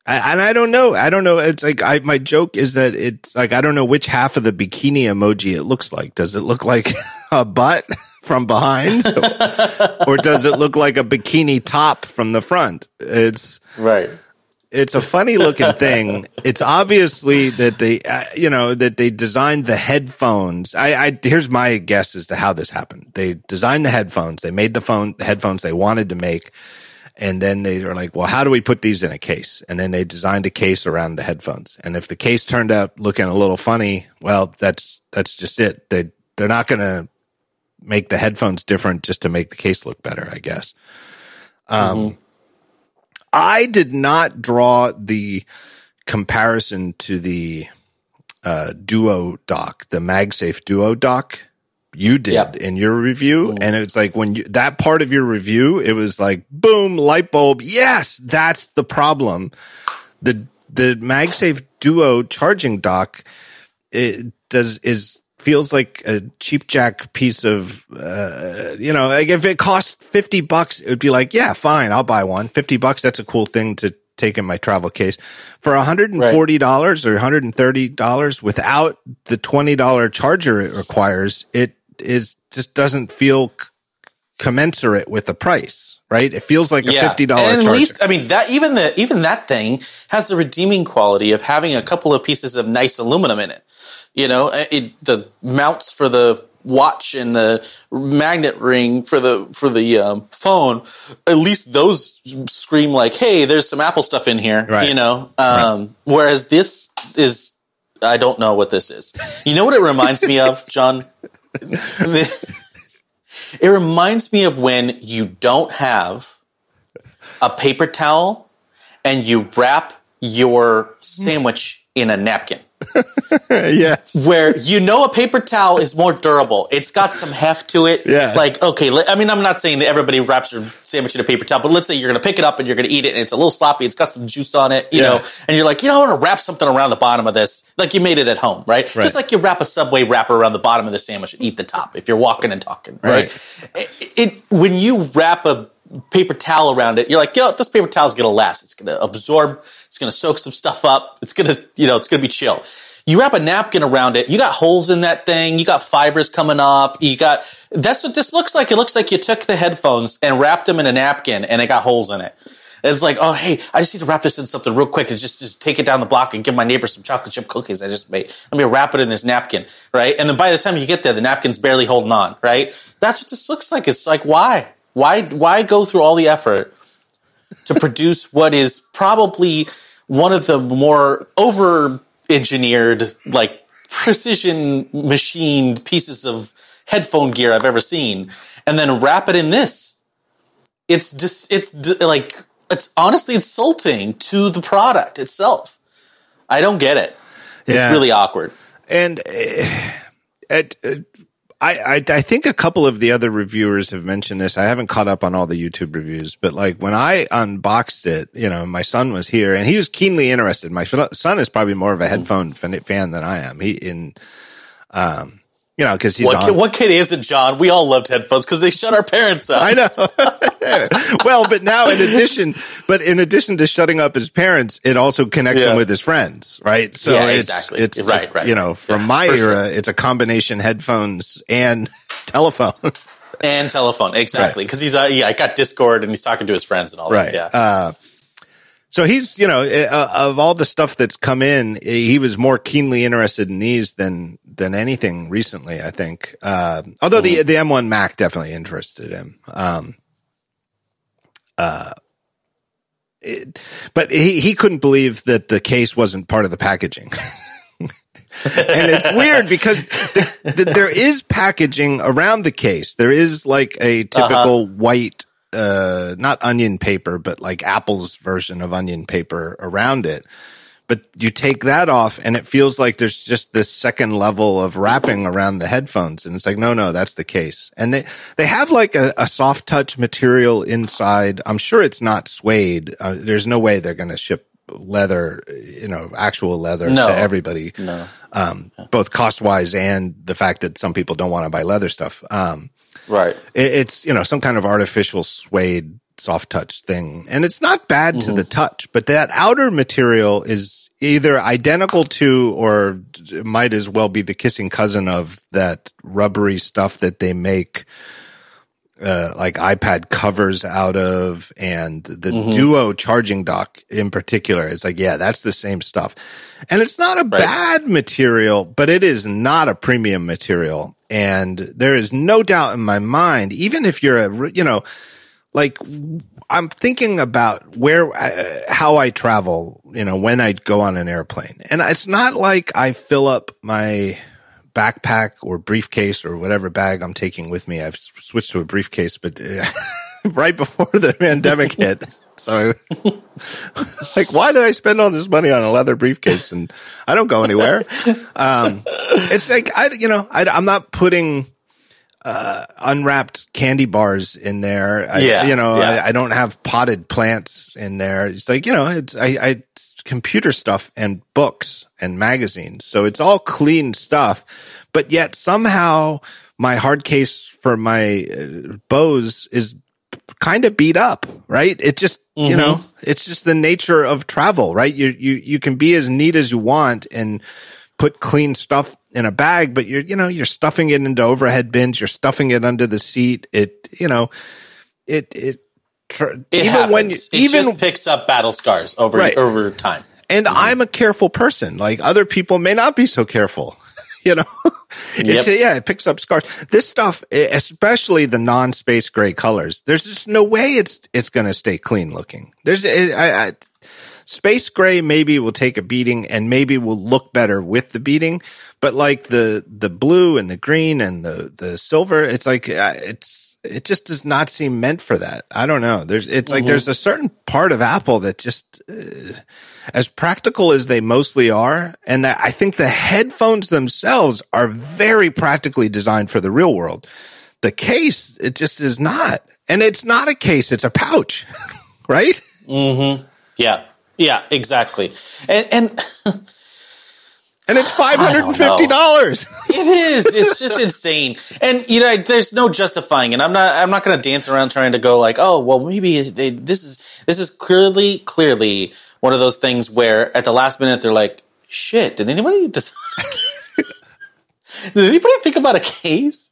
And I don't know. I don't know. It's like I, my joke is that it's like I don't know which half of the bikini emoji it looks like. Does it look like a butt from behind, or does it look like a bikini top from the front? It's right it's a funny looking thing. It's obviously that they, uh, you know, that they designed the headphones. I, I, here's my guess as to how this happened. They designed the headphones. They made the phone, the headphones they wanted to make. And then they were like, well, how do we put these in a case? And then they designed a case around the headphones. And if the case turned out looking a little funny, well, that's, that's just it. They, they're not going to make the headphones different just to make the case look better, I guess. Um, mm-hmm I did not draw the comparison to the uh, Duo dock, the MagSafe Duo dock. You did yep. in your review, mm. and it's like when you that part of your review, it was like boom, light bulb. Yes, that's the problem. The the MagSafe Duo charging dock it does is feels like a cheap jack piece of, uh, you know, like if it cost 50 bucks, it would be like, yeah, fine, I'll buy one. 50 bucks, that's a cool thing to take in my travel case. For $140 right. or $130 without the $20 charger it requires, it is just doesn't feel c- commensurate with the price right? It feels like a yeah. fifty dollar. And at least, I mean, that even the even that thing has the redeeming quality of having a couple of pieces of nice aluminum in it. You know, it, the mounts for the watch and the magnet ring for the for the um, phone. At least those scream like, "Hey, there's some Apple stuff in here." Right. You know, um, right. whereas this is, I don't know what this is. You know what it reminds me of, John? it reminds me of when you don't have a paper towel and you wrap your sandwich in a napkin. yeah. Where you know a paper towel is more durable. It's got some heft to it. Yeah. Like, okay, I mean, I'm not saying that everybody wraps their sandwich in a paper towel, but let's say you're going to pick it up and you're going to eat it and it's a little sloppy. It's got some juice on it, you yeah. know, and you're like, you know, I want to wrap something around the bottom of this. Like you made it at home, right? right? Just like you wrap a Subway wrapper around the bottom of the sandwich and eat the top if you're walking and talking, right? right. It, it, when you wrap a paper towel around it, you're like, know, this paper towel is going to last. It's going to absorb. It's going to soak some stuff up. It's going to, you know, it's going to be chill. You wrap a napkin around it. You got holes in that thing. You got fibers coming off. You got, that's what this looks like. It looks like you took the headphones and wrapped them in a napkin and it got holes in it. It's like, oh, hey, I just need to wrap this in something real quick and just, just take it down the block and give my neighbor some chocolate chip cookies I just made. Let me wrap it in this napkin, right? And then by the time you get there, the napkin's barely holding on, right? That's what this looks like. It's like, why? Why, why go through all the effort to produce what is probably one of the more over engineered, like precision machined pieces of headphone gear I've ever seen, and then wrap it in this? It's just, it's like, it's honestly insulting to the product itself. I don't get it. It's Yeah. really awkward. And uh, it, uh, I, I I think a couple of the other reviewers have mentioned this. I haven't caught up on all the YouTube reviews, but like when I unboxed it, you know, my son was here and he was keenly interested. My son is probably more of a headphone fan than I am. He in, um, you know, because he's What on. kid, what kid isn't, John? We all loved headphones because they shut our parents up. I know. well, but now in addition, but in addition to shutting up his parents, it also connects Yeah. him with his friends, right? So Yeah, it's, exactly. it's Right, right, You know, from Yeah, my era, sure. it's a combination headphones and telephone. and telephone, exactly. Because he's, uh, yeah, I got Discord and he's talking to his friends and all right. that. Yeah. Uh, so he's, you know, uh, of all the stuff that's come in, he was more keenly interested in these than than anything recently. I think. Uh, although the the M1 Mac definitely interested him. Um, uh, it, but he he couldn't believe that the case wasn't part of the packaging. and it's weird because the, the, there is packaging around the case. There is like a typical white, uh, not onion paper, but like Apple's version of onion paper around it. But you take that off and it feels like there's just this second level of wrapping around the headphones. And it's like, no, no, that's the case. And they, they have like a, a soft touch material inside. I'm sure it's not suede. Uh, there's no way they're going to ship leather, you know, actual leather No. to everybody No. um, both cost wise and the fact that some people don't want to buy leather stuff. Um, Right. it, it's you know some kind of artificial suede soft touch thing, and it's not bad to the mm-hmm. touch, but that outer material is either identical to or might as well be the kissing cousin of that rubbery stuff that they make. Uh, like iPad covers out of and the Duo charging dock in particular. It's like, yeah, that's the same stuff. And it's not a bad material, but it is not a premium material. And there is no doubt in my mind, even if you're a, you know, like I'm thinking about where, uh, how I travel, you know, when I go on an airplane. And it's not like I fill up my backpack or briefcase or whatever bag I'm taking with me. I've switched to a briefcase, but uh, right before the pandemic hit. So, like, why did I spend all this money on a leather briefcase and I don't go anywhere? Um, it's like, I, you know, I, I'm not putting, uh, unwrapped candy bars in there. I, Yeah, you know, yeah. I, I don't have potted plants in there. It's like, you know, it's, I, I, computer stuff and books and magazines. So it's all clean stuff, but yet somehow my hard case for my uh, Bose is kind of beat up, right? It just, you know, it's just the nature of travel, right? You, you, you can be as neat as you want and put clean stuff in a bag, but you're, you know, you're stuffing it into overhead bins. You're stuffing it under the seat. It, you know, it, it, tr- It even happens. when you, it even just picks up battle scars over Right. over time. and I'm a careful person. Like other people may not be so careful. You know, It- Yep. yeah, it picks up scars. This stuff, especially the non-space gray colors, there's just no way it's it's going to stay clean looking. There's, it, I, I, space gray maybe will take a beating and maybe will look better with the beating, but like the the blue and the green and the the silver, it's like uh, it's it just does not seem meant for that. I don't know. There's it's like there's a certain part of Apple that just uh, as practical as they mostly are, and I think the headphones themselves are very practically designed for the real world. The case, it just is not, and it's not a case; it's a pouch, right? Hmm. Yeah. Yeah, exactly. And, and And it's five hundred and fifty dollars. It is. It's just insane. And you know, there's no justifying it. I'm not I'm not going to dance around trying to go like, "Oh, well maybe they this is this is clearly clearly one of those things where at the last minute they're like, "Shit, did anybody decide Did anybody think about a case?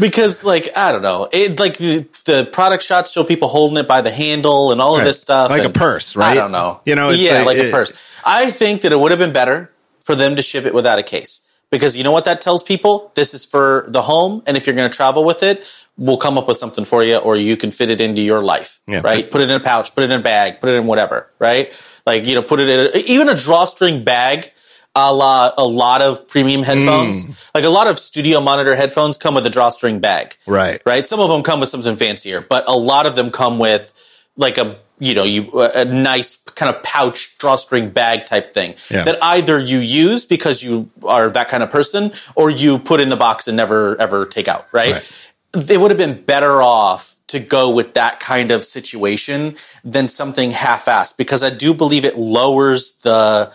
Because, like, I don't know, it like the, the product shots show people holding it by the handle and all of this stuff, Like a purse, right? I don't know, You know, it's yeah, like- like, it- a purse. I think that it would have been better for them to ship it without a case because you know what that tells people? This is for the home, and if you're going to travel with it, we'll come up with something for you, or you can fit it into your life, Yeah. right? Put it in a pouch, put it in a bag, put it in whatever, right? Like you know, put it in a, even a drawstring bag. A lot, a lot of premium headphones, Mm. like a lot of studio monitor headphones, come with a drawstring bag Right. right? Some of them come with something fancier, but a lot of them come with like a you know you a nice kind of pouch drawstring bag type thing Yeah. that either you use because you are that kind of person or you put in the box and never ever take out, right? Right. They would have been better off to go with that kind of situation than something half-assed because I do believe it lowers the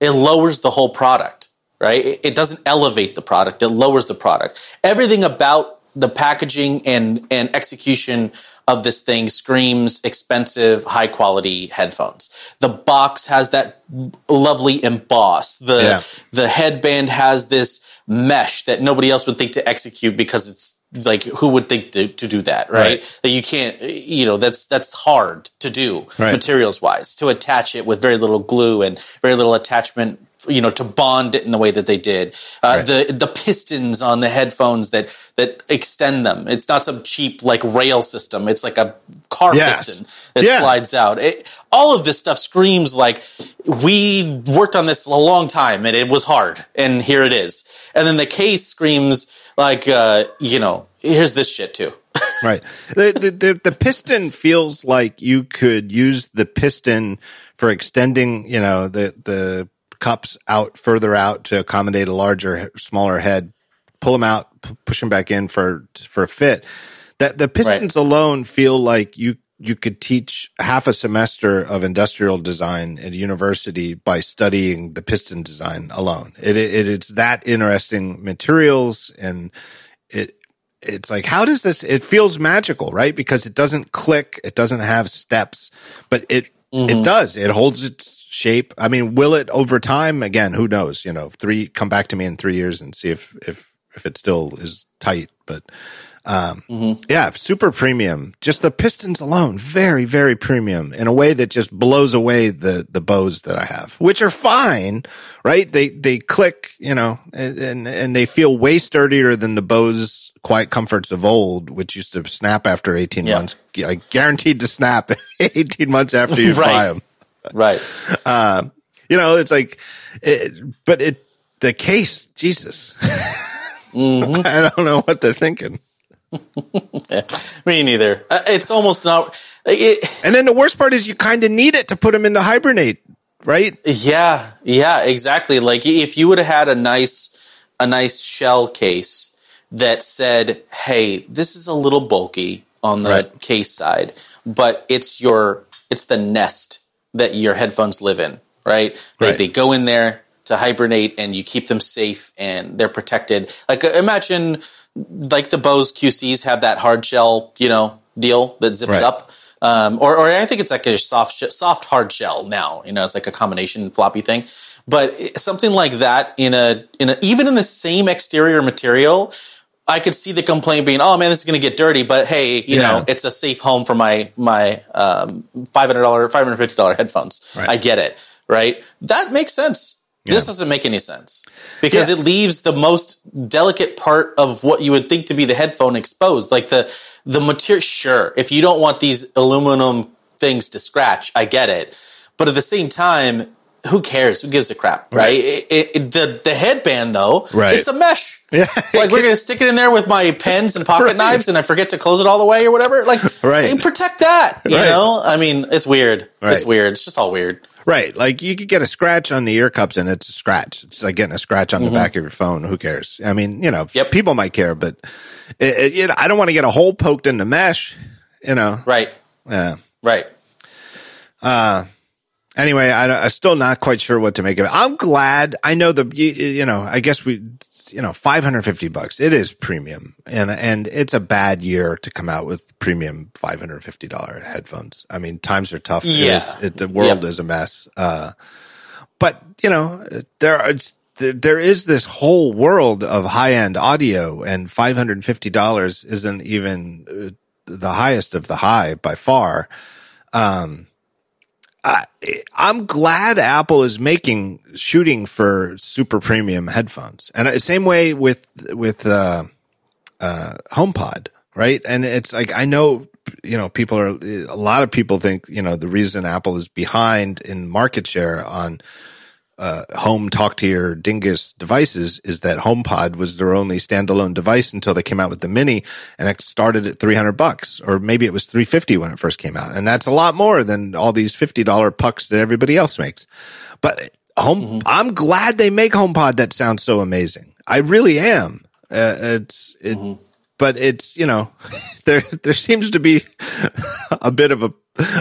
it lowers the whole product, right? It, it doesn't elevate the product; it lowers the product. Everything about the packaging and and execution of this thing screams expensive, high quality headphones. The box has that lovely emboss. The Yeah. the headband has this mesh that nobody else would think to execute because it's like who would think to, to do that, right? Right. That you can't, you know, that's that's hard to do Right. materials wise to attach it with very little glue and very little attachment you know to bond it in the way that they did uh, Right. the the pistons on the headphones that that extend them it's not some cheap like rail system it's like a car Yes. piston that Yeah. slides out it, all of this stuff screams like we worked on this a long time and it was hard and here it is and then the case screams like uh, you know here's this shit too right. The, the the the piston feels like you could use the piston for extending, you know, the the cups out further out to accommodate a larger, smaller head. Pull them out, p- push them back in for for a fit. That the pistons alone feel like you you could teach half a semester of industrial design at a university by studying the piston design alone. It, it it's that interesting materials and it it's like how does this it feels magical right because it doesn't click it doesn't have steps but it it mm-hmm. does it holds its shape. I mean will it over time? Again who knows? You know three come back to me in three years and see if if if it still is tight but um yeah super premium. Just the pistons alone very very premium in a way that just blows away the the Bose that i have which are fine right? They they click you know and and, and they feel way sturdier than the bows quiet comforts of old which used to snap after 18 Yeah. months. Like guaranteed to snap 18 months after you Right. buy them right you know it's like it, but it the case jesus Mm-hmm. i don't know what they're thinking me neither Uh, it's almost not it, And then the worst part is you kind of need it to put them into hibernate, right? Yeah, yeah, exactly. Like if you would have had a nice a nice shell case that said, "Hey, this is a little bulky on the Right. case side, but it's your it's the nest that your headphones live in, right? They, Right. they go in there to hibernate and you keep them safe and they're protected. Like uh, imagine like the Bose QCs have that hard shell, you know, deal that zips Right. up. Um, or, or I think it's like a soft, sh- soft hard shell now. You know, it's like a combination floppy thing. But it- something like that in a in a even in the same exterior material, I could see the complaint being, "Oh man, this is going to get dirty." But hey, you Yeah. know, it's a safe home for my my um, five hundred dollar, five hundred fifty dollar headphones. Right. I get it, right? That makes sense. This doesn't make any sense because Yeah. it leaves the most delicate part of what you would think to be the headphone exposed. Like the the material. Sure, if you don't want these aluminum things to scratch, I get it. But at the same time, who cares? Who gives a crap, right? Right. It, it, it- the the headband though, Right. It's a mesh. Yeah. like we're gonna stick it in there with my pens and pocket Right. knives, and I forget to close it all the way or whatever. Like, Right. protect that. You Right. know, I mean, it's weird. It's weird. It's just all weird. Right. Like you could get a scratch on the ear cups and it's a scratch. It's like getting a scratch on the mm-hmm. back of your phone. Who cares? I mean, you know, Yep. people might care, but you know, I don't want to get a hole poked in the mesh, you know. Right. Yeah. Right. Uh, Anyway, I, I'm still not quite sure what to make of it. I'm glad. I know the, you, you know, I guess we, you know, 550 bucks. It is premium and, and it's a bad year to come out with premium $550 headphones. I mean, times are tough. It Yeah. is- it, the world is a mess. Uh, but you know, there are, it's, there, is this whole world of high end audio, and five hundred and fifty dollars isn't even uh, the highest of the high by far. Um, I, I'm glad Apple is making shooting for super premium headphones, and same way with with uh, uh, HomePod, right? And it's like I know you know people are a lot of people think you know the reason Apple is behind in market share on uh, home talk to your dingus devices is that HomePod was their only standalone device until they came out with the mini and it started at 300 bucks or maybe it was 350 when it first came out. And that's a lot more than all these $50 pucks that everybody else makes. But home, mm-hmm. I'm glad they make HomePod that sounds so amazing. I really am. Uh, it's, it, mm-hmm but it's you know there there seems to be a bit of a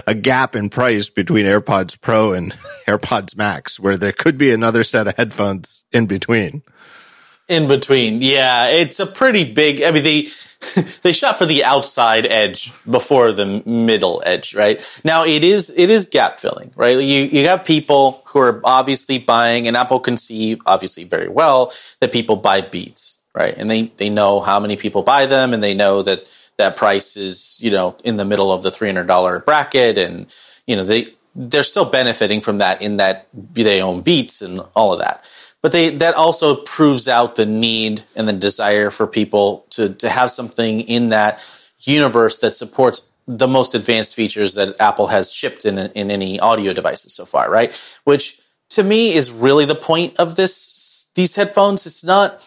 a gap in price between AirPods Pro and AirPods Max where there could be another set of headphones in between. In between. Yeah, it's a pretty big I mean they they shot for the outside edge before the middle edge, right? Now it is it is gap filling, right? You you have people who are obviously buying and Apple can see obviously very well that people buy Beats right? And they they know how many people buy them, and they know that that price is you know in the middle of the three hundred dollar bracket, and you know they they're still benefiting from that in that they own Beats and all of that. But they that also proves out the need and the desire for people to to have something in that universe that supports the most advanced features that Apple has shipped in in any audio devices so far, right? Which to me is really the point of this these headphones. It's not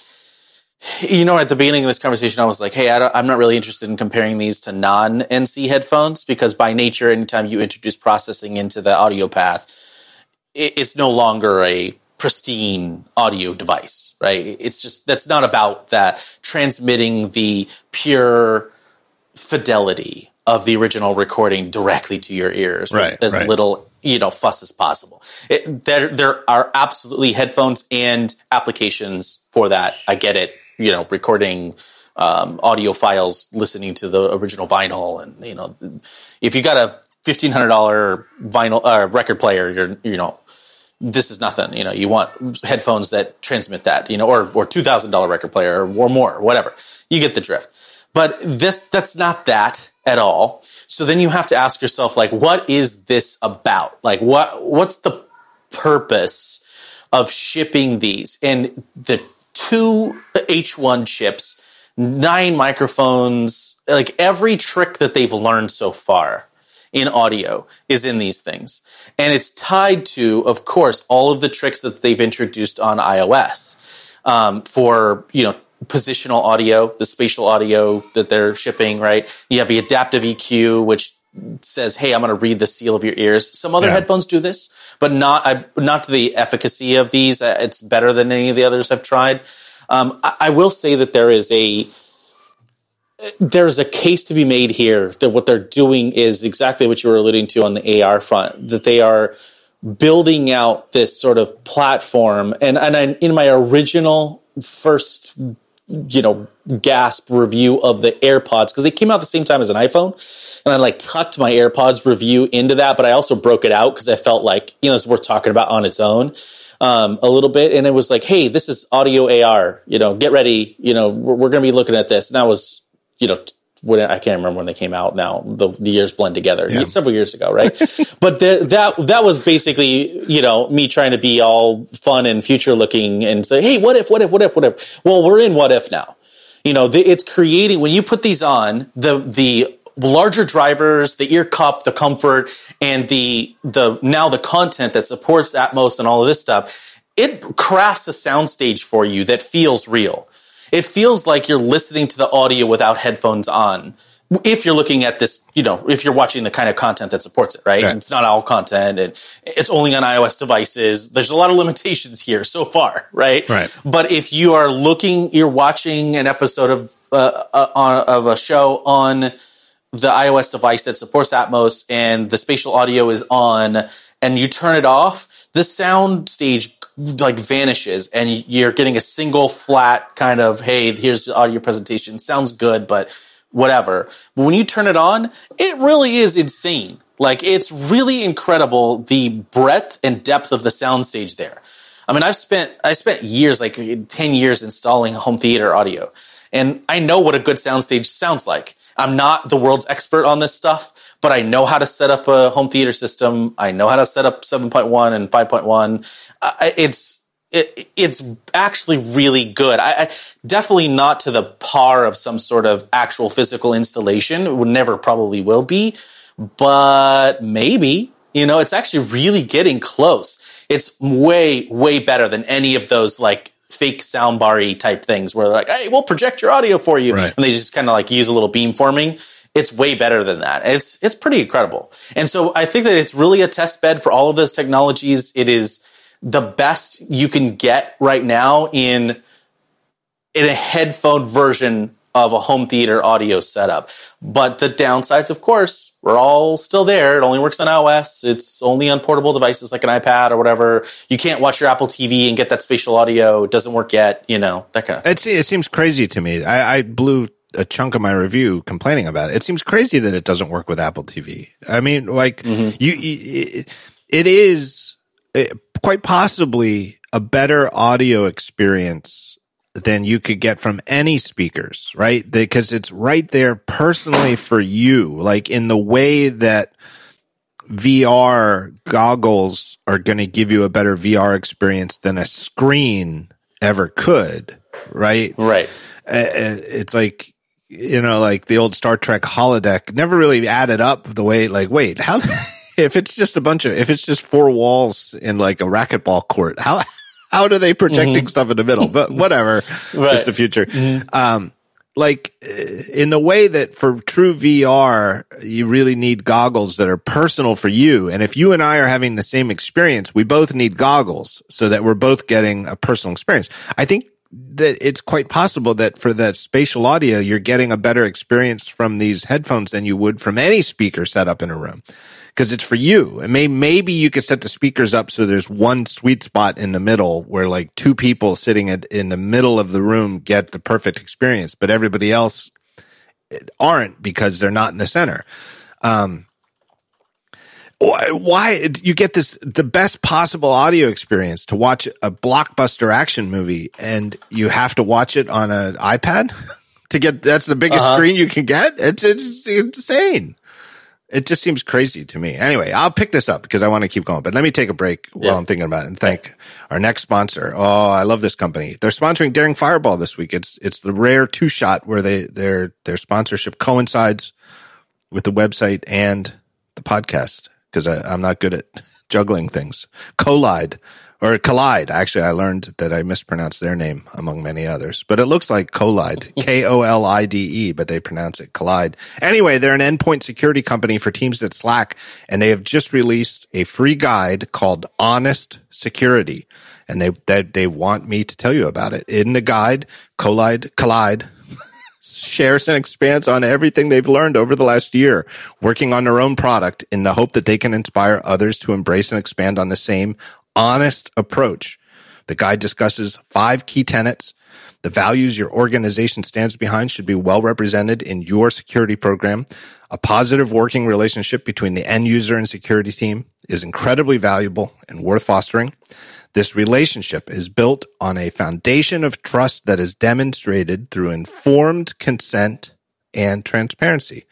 you know, at the beginning of this conversation, I was like, hey, I am not really interested in comparing these to non NC headphones because by nature, anytime you introduce processing into the audio path, it's no longer a pristine audio device, right? It's just, that's not about that transmitting the pure fidelity of the original recording directly to your ears right, with as right. little you know fuss as possible. It, there there are absolutely headphones and applications for that. I get it you know, recording um, audio files, listening to the original vinyl, and you know, if you got a fifteen hundred dollar vinyl uh, record player, you're you know, this is nothing. You know, you want headphones that transmit that, you know, or or two thousand dollar record player or, or more, or whatever. You get the drift. But this that's not that at all. So then you have to ask yourself, like, what is this about? Like, what what's the purpose of shipping these? And the two H1 chips, nine microphones, like every trick that they've learned so far in audio is in these things. And it's tied to, of course, all of the tricks that they've introduced on iOS um, for, you know, positional audio, the spatial audio that they're shipping, right? You have the adaptive EQ, which says, "Hey, I'm going to read the seal of your ears." Some other yeah. headphones do this, but not I, not to the efficacy of these. Uh, it's better than any of the others I've tried. Um, I, I, will say that there is a there's a case to be made here that what they're doing is exactly what you were alluding to on the AR front. That they are building out this sort of platform, and and I, in my original first you know gasp review of the AirPods because they came out the same time as an iPhone, and I like tucked my AirPods review into that, but I also broke it out because I felt like you know it's worth talking about on its own um, a little bit, and it was like, hey, this is audio AR. You know, get ready. You know, we're, we're going to be looking at this, and that was you know when I can't remember when they came out now. The, the years blend together yeah. several years ago, right? but the, that that was basically you know me trying to be all fun and future looking and say, hey, what if, what if, what if, what if? Well, we're in what if now. You know, the, it's creating when you put these on the the larger drivers, the ear cup, the comfort, and the the now the content that supports Atmos and all of this stuff. It crafts a soundstage for you that feels real it feels like you're listening to the audio without headphones on. If you're looking at this, you know, if you're watching the kind of content that supports it, right? right. It's not all content and it's only on iOS devices. There's a lot of limitations here so far, right? Right. But if you are looking, you're watching an episode of, uh, uh, of a show on the iOS device that supports Atmos and the spatial audio is on and you turn it off, the sound stage like vanishes and you're getting a single flat kind of hey here's the audio presentation. Sounds good but whatever. But when you turn it on it really is insane. Like it's really incredible the breadth and depth of the soundstage there. I mean, I've spent I spent years, like ten years, installing home theater audio, and I know what a good soundstage sounds like. I'm not the world's expert on this stuff, but I know how to set up a home theater system. I know how to set up 7.1 and 5.1. Uh, it's it, it's actually really good. I, I, definitely not to the par of some sort of actual physical installation. It would never probably will be, but maybe. You know, it's actually really getting close. It's way, way better than any of those like fake soundbar type things where they're like, hey, we'll project your audio for you. Right. And they just kind of like use a little beamforming. It's way better than that. It's, it's pretty incredible. And so I think that it's really a test bed for all of those technologies. It is the best you can get right now in, in a headphone version of a home theater audio setup. But the downsides, of course, we're all still there. It only works on iOS. It's only on portable devices like an iPad or whatever. You can't watch your Apple TV and get that spatial audio. It doesn't work yet, you know, that kind of thing. It seems crazy to me. I, I blew a chunk of my review complaining about it. It seems crazy that it doesn't work with Apple TV. I mean, like mm-hmm. you, you, it is quite possibly a better audio experience than you could get from any speakers, right? Because it's right there personally for you, like in the way that VR goggles are going to give you a better VR experience than a screen ever could, right? Right. It's like, you know, like the old Star Trek holodeck never really added up the way, like, wait, how, if it's just a bunch of, if it's just four walls in like a racquetball court, how, how do they projecting mm-hmm. stuff in the middle? But whatever, right. it's the future. Mm-hmm. Um, like in the way that for true VR, you really need goggles that are personal for you. And if you and I are having the same experience, we both need goggles so that we're both getting a personal experience. I think that it's quite possible that for that spatial audio, you're getting a better experience from these headphones than you would from any speaker set up in a room because it's for you. And may, maybe you could set the speakers up so there's one sweet spot in the middle where like two people sitting at, in the middle of the room get the perfect experience, but everybody else aren't because they're not in the center. Um, why, why you get this the best possible audio experience to watch a blockbuster action movie and you have to watch it on an iPad to get that's the biggest uh-huh. screen you can get it's, it's insane it just seems crazy to me. Anyway, I'll pick this up because I want to keep going, but let me take a break while yeah. I'm thinking about it and thank our next sponsor. Oh, I love this company. They're sponsoring Daring Fireball this week. It's, it's the rare two shot where they, their, their sponsorship coincides with the website and the podcast because I'm not good at juggling things. Kolide or collide. Actually, I learned that I mispronounced their name among many others, but it looks like collide, K O L I D E, but they pronounce it Kolide. Anyway, they're an endpoint security company for teams that Slack, and they have just released a free guide called Honest Security. And they, they, they want me to tell you about it. In the guide, Kolide, Kolide, shares and expands on everything they've learned over the last year, working on their own product in the hope that they can inspire others to embrace and expand on the same honest approach. The guide discusses five key tenets. The values your organization stands behind should be well represented in your security program. A positive working relationship between the end user and security team is incredibly valuable and worth fostering. This relationship is built on a foundation of trust that is demonstrated through informed consent and transparency.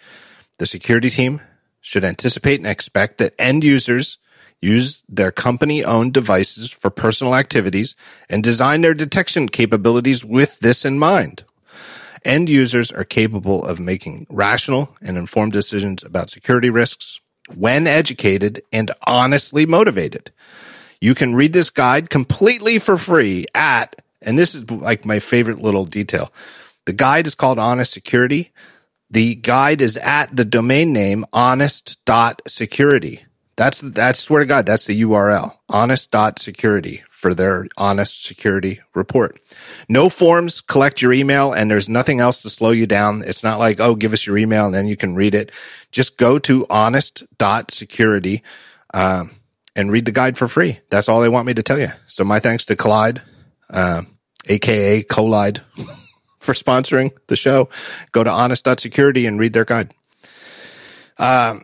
The security team should anticipate and expect that end users use their company owned devices for personal activities and design their detection capabilities with this in mind. End users are capable of making rational and informed decisions about security risks when educated and honestly motivated. You can read this guide completely for free at, and this is like my favorite little detail. The guide is called Honest Security. The guide is at the domain name honest.security. That's that's swear to God, that's the URL. Honest.security for their honest security report. No forms collect your email and there's nothing else to slow you down. It's not like, oh, give us your email and then you can read it. Just go to honest.security um, and read the guide for free. That's all they want me to tell you. So my thanks to Kolide, uh, aka Kolide, for sponsoring the show. Go to honest.security and read their guide. Um,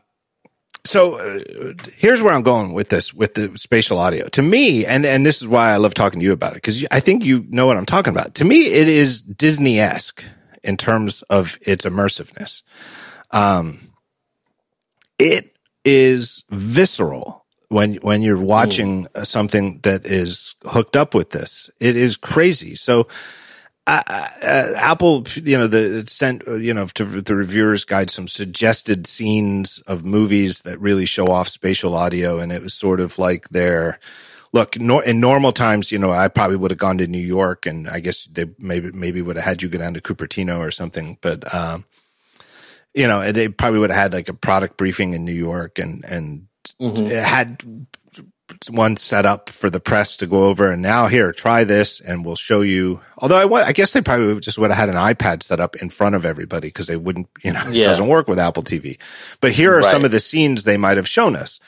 so uh, here's where I'm going with this with the spatial audio. To me, and and this is why I love talking to you about it because I think you know what I'm talking about. To me, it is Disney esque in terms of its immersiveness. Um, it is visceral when when you're watching Ooh. something that is hooked up with this. It is crazy. So uh, uh, Apple, you know, the sent, you know, to the reviewers guide some suggested scenes of movies that really show off spatial audio. And it was sort of like their, look, nor, in normal times, you know, I probably would have gone to New York and I guess they maybe, maybe would have had you go down to Cupertino or something. But, um, you know, they probably would have had like a product briefing in New York and, and mm-hmm. had one set up for the press to go over and now here, try this and we'll show you. Although I, I guess they probably just would have had an iPad set up in front of everybody because they wouldn't, you know, yeah. it doesn't work with Apple TV. But here are right. some of the scenes they might have shown us.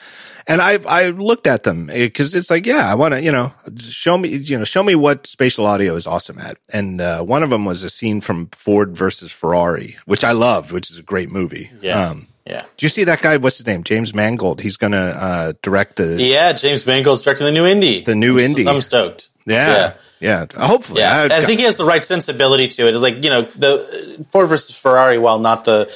And I, I looked at them because it's like, yeah, I want to, you know, show me, you know, show me what spatial audio is awesome at. And, uh, one of them was a scene from Ford versus Ferrari, which I loved, which is a great movie. Yeah. Um, yeah. Do you see that guy? What's his name? James Mangold. He's going to uh, direct the. Yeah, James Mangold's directing the new Indy. The new I'm, Indy. I'm stoked. Yeah. Yeah. yeah. Hopefully. Yeah. I, I think he has the right sensibility to it. It's like, you know, the Ford versus Ferrari, while not the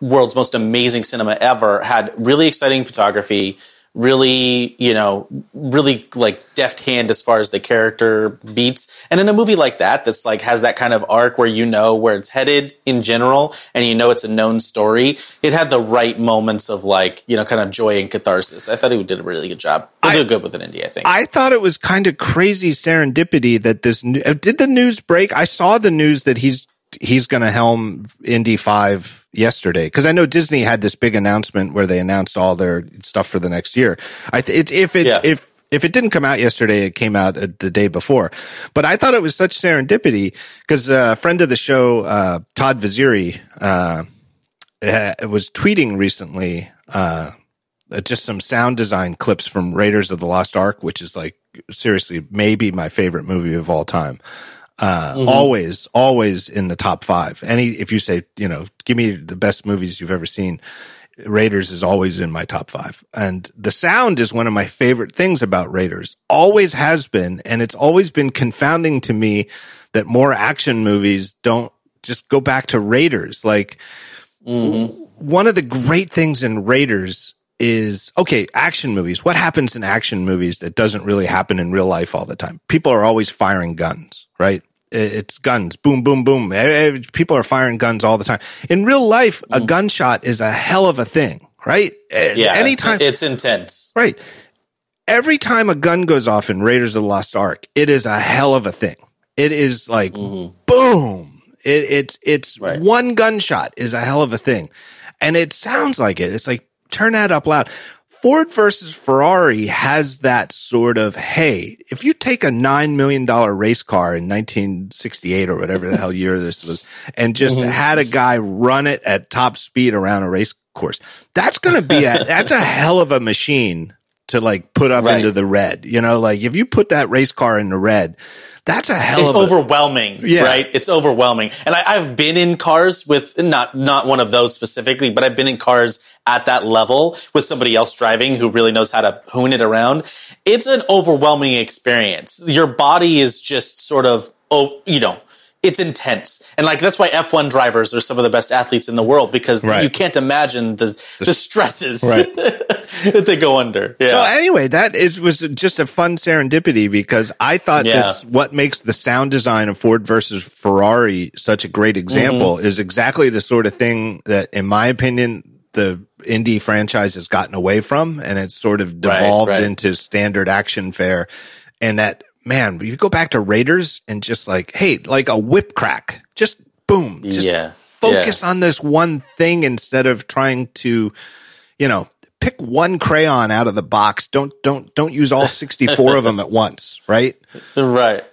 world's most amazing cinema ever, had really exciting photography really, you know, really like deft hand as far as the character beats. And in a movie like that, that's like has that kind of arc where you know where it's headed in general and you know it's a known story, it had the right moments of like, you know, kind of joy and catharsis. I thought he did a really good job. He'll I, do good with an Indy, I think. I thought it was kind of crazy serendipity that this, uh, did the news break? I saw the news that he's he's going to helm Indy 5 yesterday because I know Disney had this big announcement where they announced all their stuff for the next year. I th- it, if it yeah. if if it didn't come out yesterday, it came out the day before. But I thought it was such serendipity because a friend of the show, uh, Todd Vaziri, uh, was tweeting recently, uh, just some sound design clips from Raiders of the Lost Ark, which is like seriously maybe my favorite movie of all time. Uh, mm-hmm. always, always in the top five. Any, if you say, you know, give me the best movies you've ever seen, Raiders is always in my top five. And the sound is one of my favorite things about Raiders. Always has been. And it's always been confounding to me that more action movies don't just go back to Raiders. Like mm-hmm. one of the great things in Raiders is okay, action movies. What happens in action movies that doesn't really happen in real life all the time? People are always firing guns, right? It's guns, boom, boom, boom. People are firing guns all the time. In real life, a mm. gunshot is a hell of a thing, right? Yeah, anytime it's, it's intense, right? Every time a gun goes off in Raiders of the Lost Ark, it is a hell of a thing. It is like mm-hmm. boom. It, it's it's right. one gunshot is a hell of a thing, and it sounds like it. It's like turn that up loud. Ford versus Ferrari has that sort of, hey, if you take a $9 million race car in 1968 or whatever the hell year this was and just mm-hmm. had a guy run it at top speed around a race course, that's going to be a, that's a hell of a machine to like put up right. into the red. You know, like if you put that race car in the red, that's a hell it's of overwhelming, yeah. right? It's overwhelming. And I, have been in cars with not not one of those specifically, but I've been in cars at that level with somebody else driving who really knows how to hoon it around. It's an overwhelming experience. Your body is just sort of oh, you know, it's intense. And like that's why F1 drivers are some of the best athletes in the world because right. you can't imagine the the, stresses right. that they go under. Yeah. So anyway, that is was just a fun serendipity because I thought yeah. that's what makes the sound design of Ford versus Ferrari such a great example mm-hmm. is exactly the sort of thing that in my opinion the Indy franchise has gotten away from and it's sort of devolved right, into standard action fare and that man, you go back to Raiders and just like, hey, like a whip crack, just boom, just yeah. focus yeah. on this one thing instead of trying to, you know, pick one crayon out of the box. Don't don't don't use all sixty four of them at once, right? Right.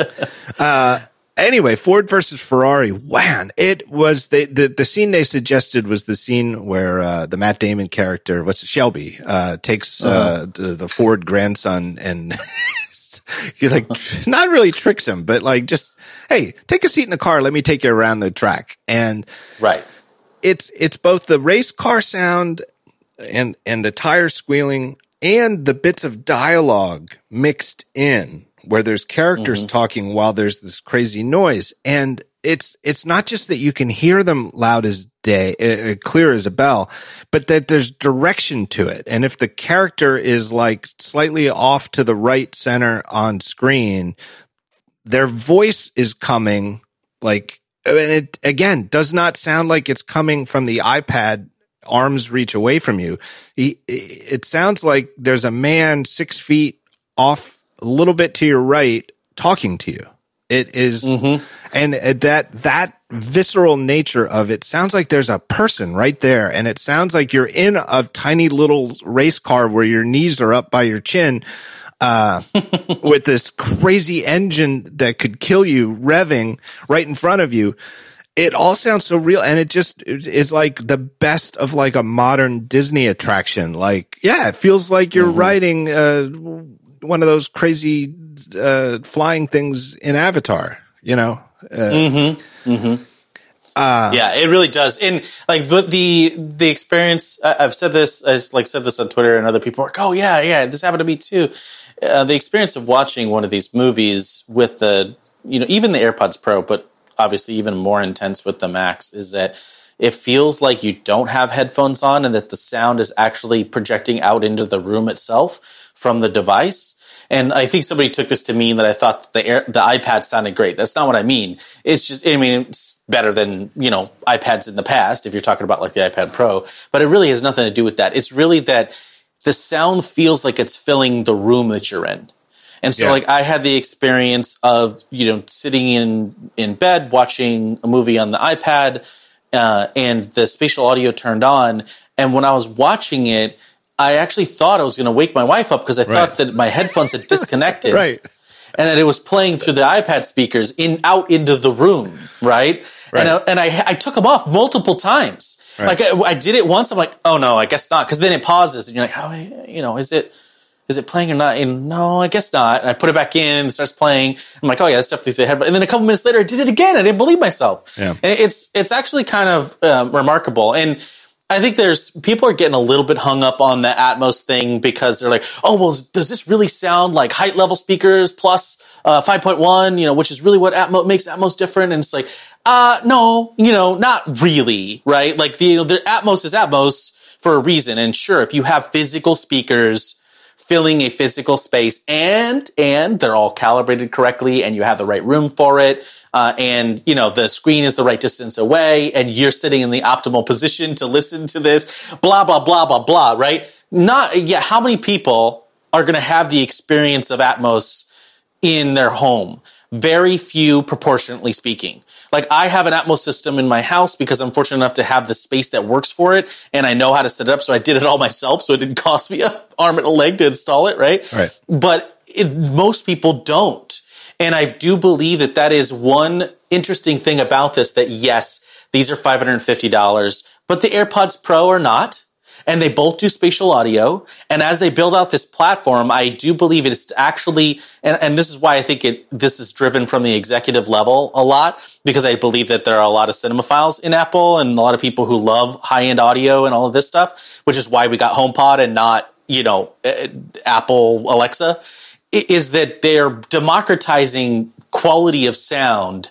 uh, anyway, Ford versus Ferrari. Man, it was the, the the scene they suggested was the scene where uh, the Matt Damon character, what's it, Shelby, uh, takes uh, uh-huh. the, the Ford grandson and he like not really tricks him, but like just hey, take a seat in the car. Let me take you around the track. And right, it's it's both the race car sound and and the tires squealing and the bits of dialogue mixed in where there's characters mm-hmm. talking while there's this crazy noise and it's it's not just that you can hear them loud as day uh, clear as a bell but that there's direction to it and if the character is like slightly off to the right center on screen their voice is coming like and it again does not sound like it's coming from the iPad arm's reach away from you. He, it sounds like there's a man six feet off a little bit to your right talking to you. It is, mm-hmm. and that, that visceral nature of it sounds like there's a person right there. And it sounds like you're in a tiny little race car where your knees are up by your chin, uh, with this crazy engine that could kill you revving right in front of you it all sounds so real and it just is like the best of like a modern disney attraction like yeah it feels like you're mm-hmm. riding uh, one of those crazy uh, flying things in avatar you know uh, mm-hmm. Mm-hmm. Uh, yeah, it really does. And like the the, the experience, I've said this, I like said this on Twitter, and other people are like, "Oh yeah, yeah, this happened to me too." Uh, the experience of watching one of these movies with the, you know, even the AirPods Pro, but obviously even more intense with the Max is that it feels like you don't have headphones on and that the sound is actually projecting out into the room itself from the device. And I think somebody took this to mean that I thought the Air, the iPad sounded great. That's not what I mean. It's just, I mean, it's better than, you know, iPads in the past if you're talking about like the iPad Pro, but it really has nothing to do with that. It's really that the sound feels like it's filling the room that you're in. And so yeah. like I had the experience of, you know, sitting in, in bed watching a movie on the iPad, uh, and the spatial audio turned on. And when I was watching it, I actually thought I was going to wake my wife up because I thought that my headphones had disconnected. right. And that it was playing through the iPad speakers in out into the room, right? right. And, I, and I, I took them off multiple times. Right. Like I, I, did it once. I'm like, oh no, I guess not. Because then it pauses, and you're like, how, you know, is it? is it playing or not? And no, I guess not. And I put it back in, and it starts playing. I'm like, oh yeah, that's definitely the head. And then a couple minutes later, I did it again. I didn't believe myself. Yeah. And it's, it's actually kind of um, remarkable. And I think there's people are getting a little bit hung up on the Atmos thing because they're like, oh well, does this really sound like height level speakers plus uh, 5.1? You know, which is really what Atmos makes Atmos different. And it's like, uh, no, you know, not really, right? Like the you know, the Atmos is Atmos for a reason. And sure, if you have physical speakers filling a physical space and and they're all calibrated correctly and you have the right room for it uh, and you know the screen is the right distance away and you're sitting in the optimal position to listen to this blah blah blah blah blah right? Not yeah how many people are going to have the experience of atmos in their home? Very few proportionately speaking like I have an Atmos system in my house because I'm fortunate enough to have the space that works for it and I know how to set it up. So I did it all myself. So it didn't cost me an arm and a leg to install it. Right. Right. But it, most people don't. And I do believe that that is one interesting thing about this that yes, these are $550, but the AirPods Pro are not and they both do spatial audio. And as they build out this platform, I do believe it is actually, and, and this is why I think it, this is driven from the executive level a lot, because I believe that there are a lot of cinemaphiles in Apple and a lot of people who love high end audio and all of this stuff, which is why we got HomePod and not, you know, uh, Apple Alexa, is that they're democratizing quality of sound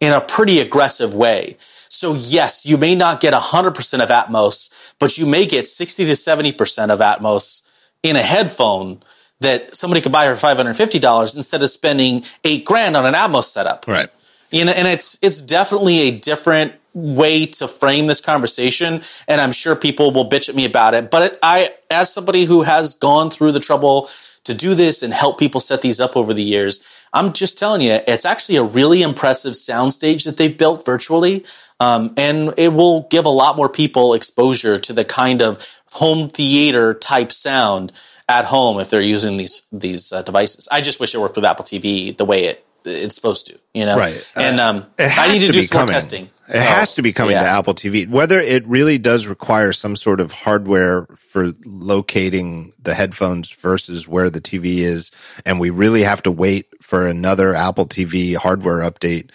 in a pretty aggressive way. So yes, you may not get 100% of Atmos, but you may get 60 to 70% of Atmos in a headphone that somebody could buy for $550 instead of spending eight grand on an Atmos setup. Right. You know, and it's, it's definitely a different way to frame this conversation. And I'm sure people will bitch at me about it. But it, I, as somebody who has gone through the trouble to do this and help people set these up over the years, I'm just telling you, it's actually a really impressive soundstage that they've built virtually. Um, and it will give a lot more people exposure to the kind of home theater type sound at home if they're using these these uh, devices. I just wish it worked with Apple TV the way it it's supposed to, you know. Right. And um, I need to, to do some more testing. It so, has to be coming yeah. to Apple TV. Whether it really does require some sort of hardware for locating the headphones versus where the TV is, and we really have to wait for another Apple TV hardware update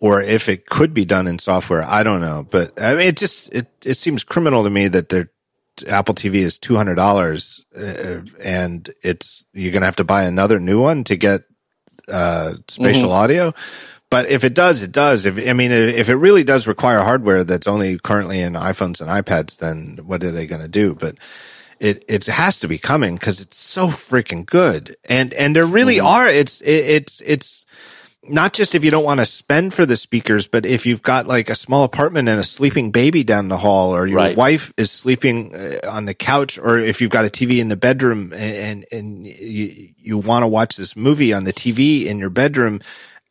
or if it could be done in software. I don't know, but I mean, it just it it seems criminal to me that they're Apple TV is two hundred dollars, uh, and it's you're gonna have to buy another new one to get uh, spatial mm-hmm. audio. But if it does, it does. If I mean, if it really does require hardware that's only currently in iPhones and iPads, then what are they going to do? But it it has to be coming because it's so freaking good, and and there really mm-hmm. are. It's it, it's it's not just if you don't want to spend for the speakers, but if you've got like a small apartment and a sleeping baby down the hall, or your right. wife is sleeping uh, on the couch, or if you've got a TV in the bedroom and, and, you, you want to watch this movie on the TV in your bedroom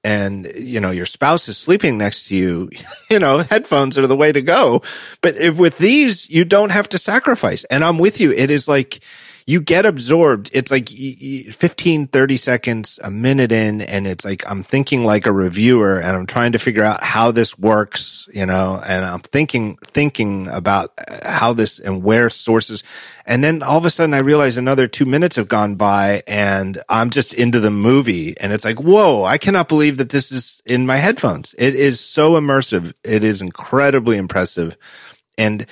and you know your spouse is sleeping next to you you know headphones are the way to go. But if with these you don't have to sacrifice. And i'm with you. It is like you get absorbed. It's like 15, 30 seconds, a minute in, and it's like I'm thinking like a reviewer and I'm trying to figure out how this works, you know, and I'm thinking, thinking about uh, how this and where sources. And then all of a sudden I realize another two minutes have gone by and I'm just into the movie. And it's like, whoa, I cannot believe that this is in my headphones. It is so immersive. It is incredibly impressive. And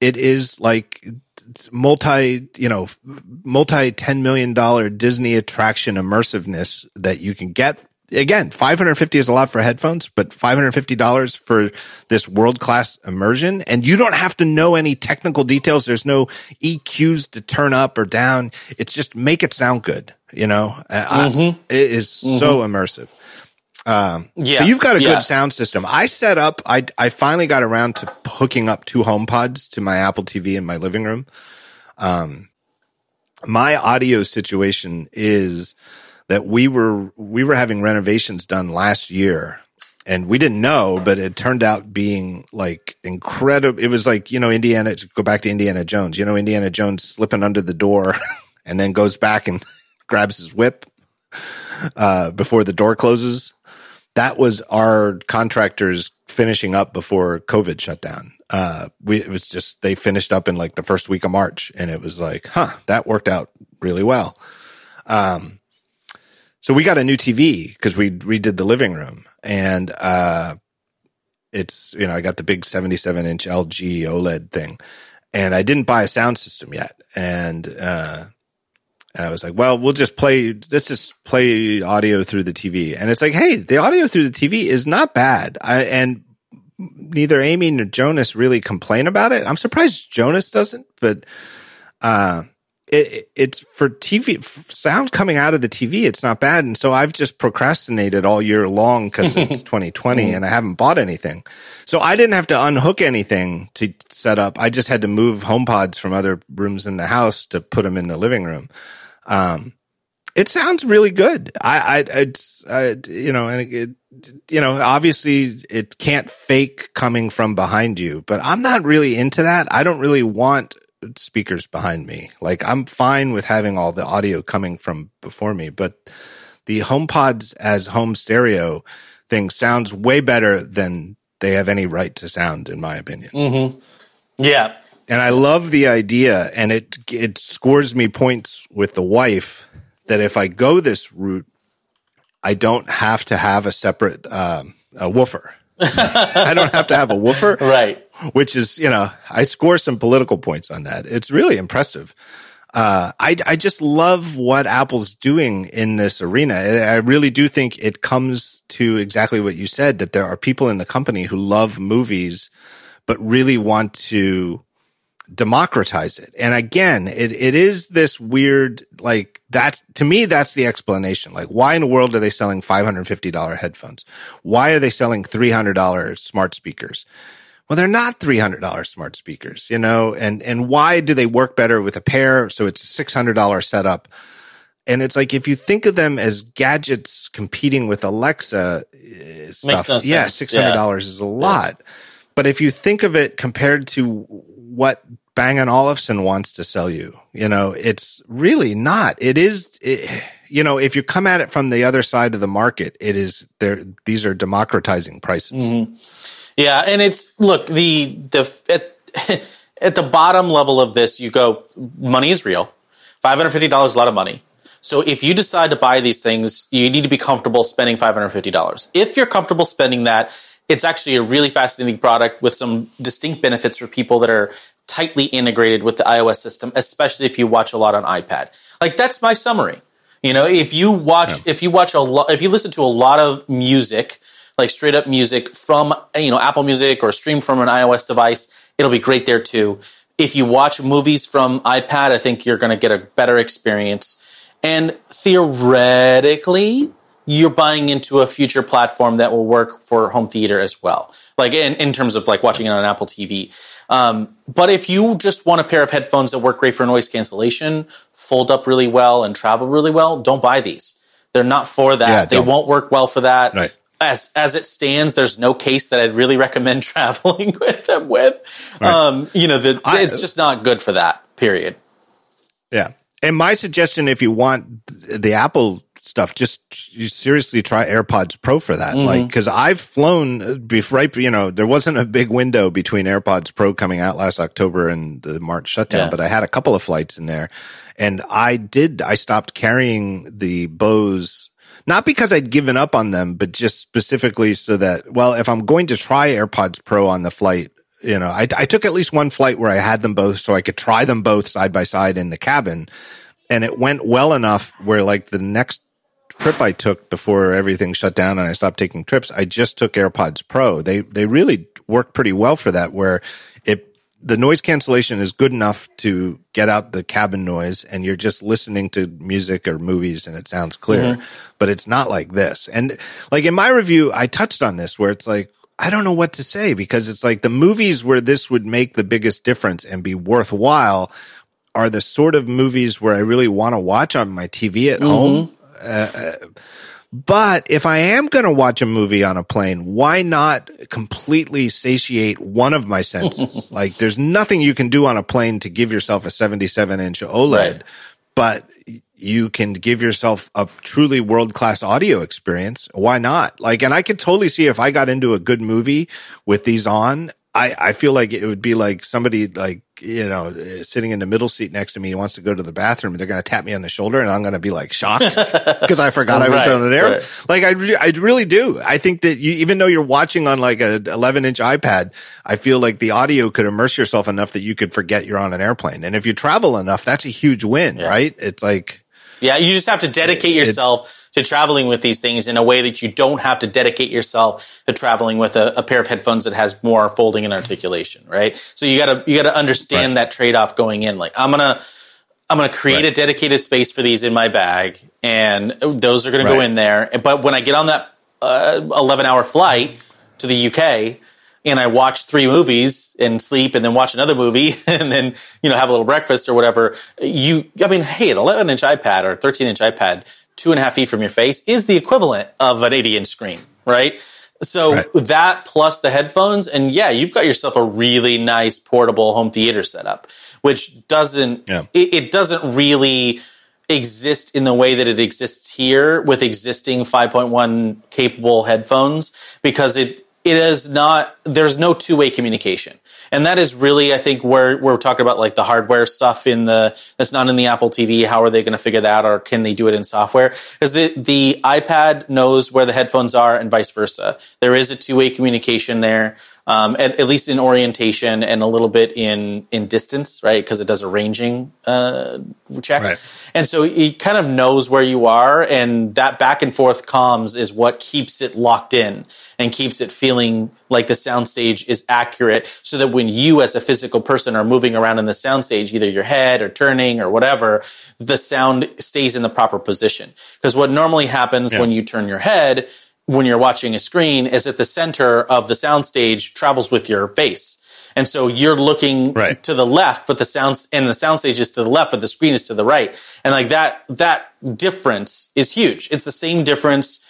it is like multi, you know, multi $10 million Disney attraction immersiveness that you can get. Again, 550 is a lot for headphones, but $550 for this world class immersion. And you don't have to know any technical details. There's no EQs to turn up or down. It's just make it sound good. You know, mm-hmm. I, it is mm-hmm. so immersive. Um, yeah. So you've got a yeah. good sound system. I set up, I, I finally got around to hooking up two HomePods to my Apple TV in my living room. Um, my audio situation is that we were, we were having renovations done last year and we didn't know, but it turned out being like incredible. It was like, you know, Indiana, go back to Indiana Jones, you know, Indiana Jones slipping under the door and then goes back and grabs his whip, uh, before the door closes that was our contractors finishing up before COVID shut down. Uh, we, it was just, they finished up in like the first week of March and it was like, huh, that worked out really well. Um, so we got a new TV because we redid the living room and, uh, it's, you know, I got the big 77 inch LG OLED thing and I didn't buy a sound system yet. And, uh, and I was like, well, we'll just play, let's just play audio through the TV. And it's like, hey, the audio through the TV is not bad. I, and neither Amy nor Jonas really complain about it. I'm surprised Jonas doesn't, but, uh, it, it's for TV sound coming out of the TV. It's not bad. And so I've just procrastinated all year long because it's 2020 and I haven't bought anything. So I didn't have to unhook anything to set up. I just had to move HomePods from other rooms in the house to put them in the living room. Um, it sounds really good. I, I, it's, I, you know, and it, you know, obviously it can't fake coming from behind you, but I'm not really into that. I don't really want speakers behind me. Like I'm fine with having all the audio coming from before me, but the HomePods as home stereo thing sounds way better than they have any right to sound, in my opinion. Mm-hmm. Yeah, and I love the idea, and it it scores me points with the wife that if I go this route, I don't have to have a separate um, a woofer. I don't have to have a woofer, right? Which is, you know, I score some political points on that. It's really impressive. Uh, I, I just love what Apple's doing in this arena. I really do think it comes to exactly what you said that there are people in the company who love movies, but really want to democratize it. And again, it, it is this weird, like that's, to me, that's the explanation. Like, why in the world are they selling $550 headphones? Why are they selling $300 smart speakers? Well, they're not $300 smart speakers, you know, and, and why do they work better with a pair? So it's a $600 setup. And it's like, if you think of them as gadgets competing with Alexa uh, stuff, no yeah, $600 yeah. is a lot. Yeah. But if you think of it compared to what Bang & Olufsen wants to sell you. You know, it's really not. It is, it, you know, if you come at it from the other side of the market, it is there. These are democratizing prices. Mm-hmm. Yeah. And it's, look, the, the, at, at the bottom level of this, you go, money is real. $550 is a lot of money. So if you decide to buy these things, you need to be comfortable spending $550. If you're comfortable spending that, it's actually a really fascinating product with some distinct benefits for people that are tightly integrated with the iOS system, especially if you watch a lot on iPad. Like that's my summary. You know, if you watch, yeah. if you watch a lot, if you listen to a lot of music, like straight up music from, you know, Apple Music or stream from an iOS device, it'll be great there too. If you watch movies from iPad, I think you're going to get a better experience. And theoretically, you're buying into a future platform that will work for home theater as well. Like in, in terms of like watching it on Apple TV. Um, but if you just want a pair of headphones that work great for noise cancellation, fold up really well, and travel really well, don't buy these. They're not for that. Yeah, they won't work well for that. Right. As as it stands, there's no case that I'd really recommend traveling with them with. Right. Um, you know, the, I, it's just not good for that. Period. Yeah. And my suggestion, if you want the Apple stuff, just you seriously try AirPods Pro for that. Mm-hmm. Like, cause I've flown uh, before, right, you know, there wasn't a big window between AirPods Pro coming out last October and the March shutdown, yeah. but I had a couple of flights in there and I did, I stopped carrying the Bose not because I'd given up on them, but just specifically so that, well, if I'm going to try AirPods Pro on the flight, you know, I, I took at least one flight where I had them both so I could try them both side by side in the cabin. And it went well enough where like the next trip I took before everything shut down and I stopped taking trips, I just took AirPods Pro. They they really work pretty well for that where it the noise cancellation is good enough to get out the cabin noise and you're just listening to music or movies and it sounds clear. Mm-hmm. But it's not like this. And like in my review, I touched on this where it's like I don't know what to say because it's like the movies where this would make the biggest difference and be worthwhile are the sort of movies where I really want to watch on my TV at mm-hmm. home uh, but if I am going to watch a movie on a plane, why not completely satiate one of my senses? like there's nothing you can do on a plane to give yourself a 77 inch OLED, right. but you can give yourself a truly world class audio experience. Why not? Like, and I could totally see if I got into a good movie with these on, I, I feel like it would be like somebody like you know uh, sitting in the middle seat next to me wants to go to the bathroom they're going to tap me on the shoulder and I'm going to be like shocked because I forgot I was on an air. Right. Like I re- I really do. I think that you, even though you're watching on like a 11 inch iPad, I feel like the audio could immerse yourself enough that you could forget you're on an airplane. And if you travel enough, that's a huge win, yeah. right? It's like yeah, you just have to dedicate yourself to traveling with these things in a way that you don't have to dedicate yourself to traveling with a, a pair of headphones that has more folding and articulation, right? So you gotta you gotta understand right. that trade off going in. Like I'm gonna I'm gonna create right. a dedicated space for these in my bag, and those are gonna right. go in there. But when I get on that uh, 11 hour flight to the UK, and I watch three movies and sleep and then watch another movie and then, you know, have a little breakfast or whatever. You, I mean, hey, an 11 inch iPad or 13 inch iPad two and a half feet from your face is the equivalent of an 80 inch screen, right? So right. that plus the headphones, and yeah, you've got yourself a really nice portable home theater setup, which doesn't yeah. it, it, doesn't really exist in the way that it exists here with existing 5.1 capable headphones because it it is not there's no two-way communication. And that is really i think where, we're talking about like the hardware stuff in the that's not in the apple tv how are they going to figure that out or can they do it in software? Because the, the ipad knows where the headphones are and vice versa. There is a two-way communication there um, at, at, least in orientation and a little bit in in distance, right? Because it does a ranging uh, check, right. and so it kind of knows where you are, and that back and forth comms is what keeps it locked in and keeps it feeling like the soundstage is accurate, so that when you, as a physical person, are moving around in the soundstage, either your head or turning or whatever, the sound stays in the proper position. Because what normally happens yeah. when you turn your head when you're watching a screen is at the center of the soundstage travels with your face. And so you're looking right. to the left, but the sounds and the soundstage is to the left, but the screen is to the right. And like that, that difference is huge. It's the same difference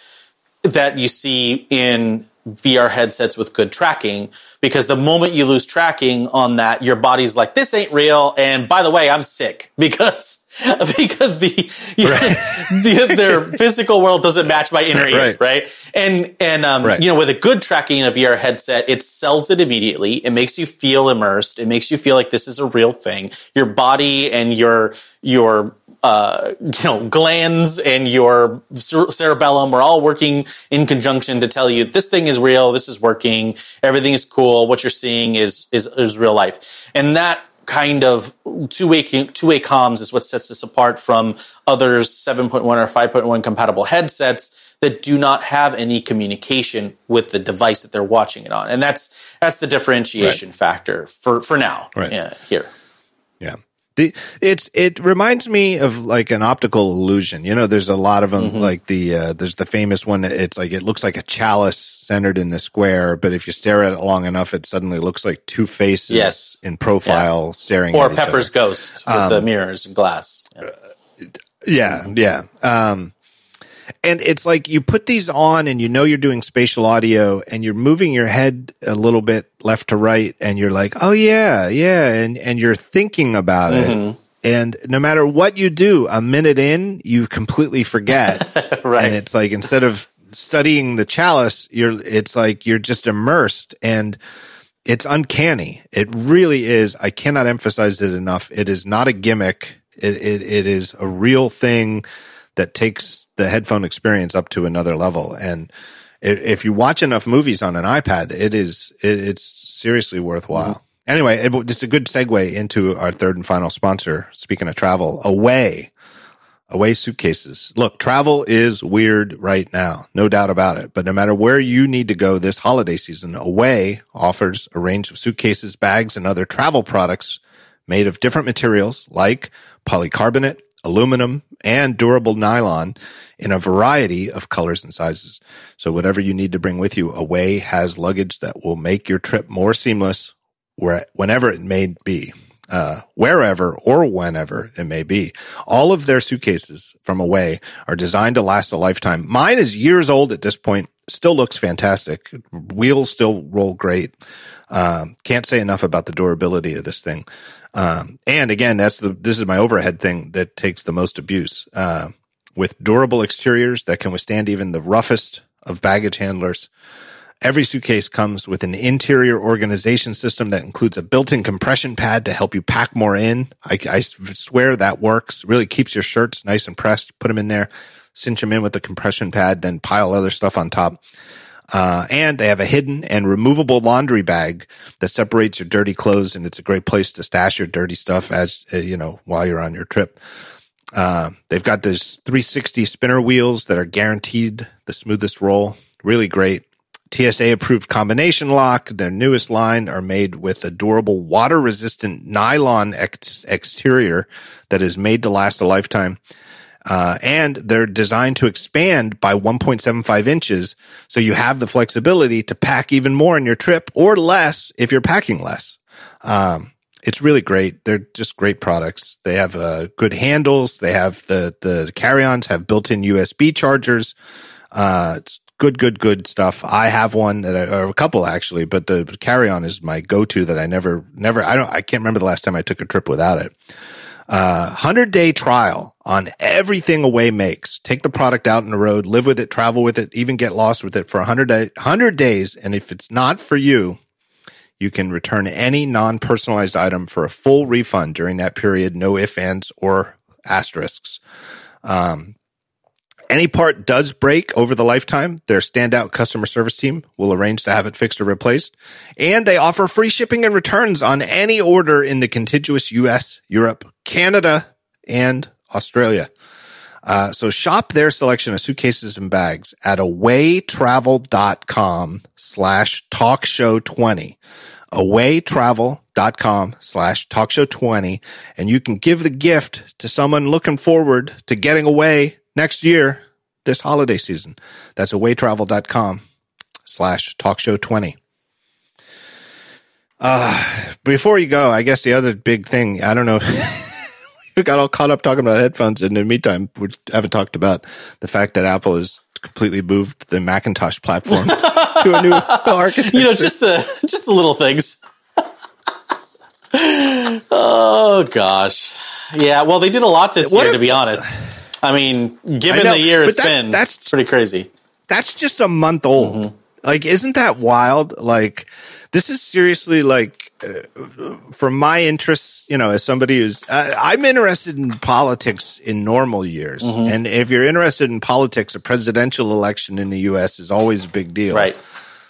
that you see in VR headsets with good tracking because the moment you lose tracking on that, your body's like, this ain't real. And by the way, I'm sick because because the, right. the, their physical world doesn't match my inner ear, right? right? And and um, right. you know, with a good tracking of VR headset, it sells it immediately. It makes you feel immersed. It makes you feel like this is a real thing. Your body and your your uh, you know, glands and your cerebellum are all working in conjunction to tell you this thing is real, this is working, everything is cool, what you're seeing is is is real life, and that kind of two-way two-way comms is what sets this apart from other 7.1 or 5.1 compatible headsets that do not have any communication with the device that they're watching it on. And that's that's the differentiation right. factor for for now right. yeah, here. Yeah. The, it's it reminds me of like an optical illusion. You know, there's a lot of them. Mm-hmm. Like the uh, there's the famous one. It's like it looks like a chalice centered in the square, but if you stare at it long enough, it suddenly looks like two faces yes. in profile yeah. staring. Or Pepper's ghost with um, the mirrors and glass. Yeah, yeah. yeah. Um, and it's like you put these on and you know you're doing spatial audio and you're moving your head a little bit left to right and you're like, oh yeah, yeah. And, and you're thinking about mm-hmm. it. And no matter what you do, a minute in, you completely forget. right. And it's like instead of studying the chalice, you're, it's like you're just immersed and it's uncanny. It really is. I cannot emphasize it enough. It is not a gimmick. It, it, it is a real thing that takes the headphone experience up to another level. And if you watch enough movies on an iPad, it is it, it's seriously worthwhile. Mm-hmm. Anyway, it, it's a good segue into our third and final sponsor. Speaking of travel, Away. Away suitcases. Look, travel is weird right now, no doubt about it. But no matter where you need to go this holiday season, Away offers a range of suitcases, bags, and other travel products made of different materials like polycarbonate, aluminum, and durable nylon in a variety of colors and sizes. So whatever you need to bring with you, Away has luggage that will make your trip more seamless where, whenever it may be. Uh, wherever or whenever it may be. All of their suitcases from Away are designed to last a lifetime. Mine is years old at this point, still looks fantastic. Wheels still roll great. Um, can't say enough about the durability of this thing. Um, and again, that's the, this is my overhead thing that takes the most abuse. Uh, with durable exteriors that can withstand even the roughest of baggage handlers. Every suitcase comes with an interior organization system that includes a built-in compression pad to help you pack more in. I, I swear that works. Really keeps your shirts nice and pressed. Put them in there, cinch them in with the compression pad, then pile other stuff on top. Uh, and they have a hidden and removable laundry bag that separates your dirty clothes. And it's a great place to stash your dirty stuff as, uh, you know, while you're on your trip. Uh, they've got these 360 spinner wheels that are guaranteed the smoothest roll. Really great. TSA approved combination lock. Their newest line are made with a durable water resistant nylon ex- exterior that is made to last a lifetime. Uh, and they're designed to expand by 1.75 inches. So you have the flexibility to pack even more in your trip or less if you're packing less. Um, it's really great. They're just great products. They have uh, good handles. They have the the carry-ons have built-in USB chargers. Uh, it's good, good, good stuff. I have one that I, or a couple actually, but the carry-on is my go-to that I never, never. I don't. I can't remember the last time I took a trip without it. Uh, 100 day trial on everything Away makes. Take the product out on the road, live with it, travel with it, even get lost with it for 100, day, 100 days. And if it's not for you, you can return any non personalized item for a full refund during that period. No ifs, ands, or asterisks. Um, any part does break over the lifetime, their standout customer service team will arrange to have it fixed or replaced. And they offer free shipping and returns on any order in the contiguous US, Europe, Canada, and Australia. Uh, so shop their selection of suitcases and bags at awaytravel.com slash talkshow20 awaytravel.com slash talkshow20 and you can give the gift to someone looking forward to getting away next year, this holiday season. That's awaytravel.com slash talkshow20. Uh, before you go, I guess the other big thing, I don't know, we got all caught up talking about headphones. And in the meantime, we haven't talked about the fact that Apple has completely moved the Macintosh platform to a new architecture. You know, just the, just the little things. oh gosh. Yeah. Well, they did a lot this what year, if, to be honest. I mean, given I the year it's that's, been, that's pretty crazy. That's just a month old. Mm-hmm. Like, isn't that wild? Like, this is seriously like, uh, from my interests, you know, as somebody who's, uh, I'm interested in politics in normal years. Mm-hmm. And if you're interested in politics, a presidential election in the U.S. is always a big deal. Right.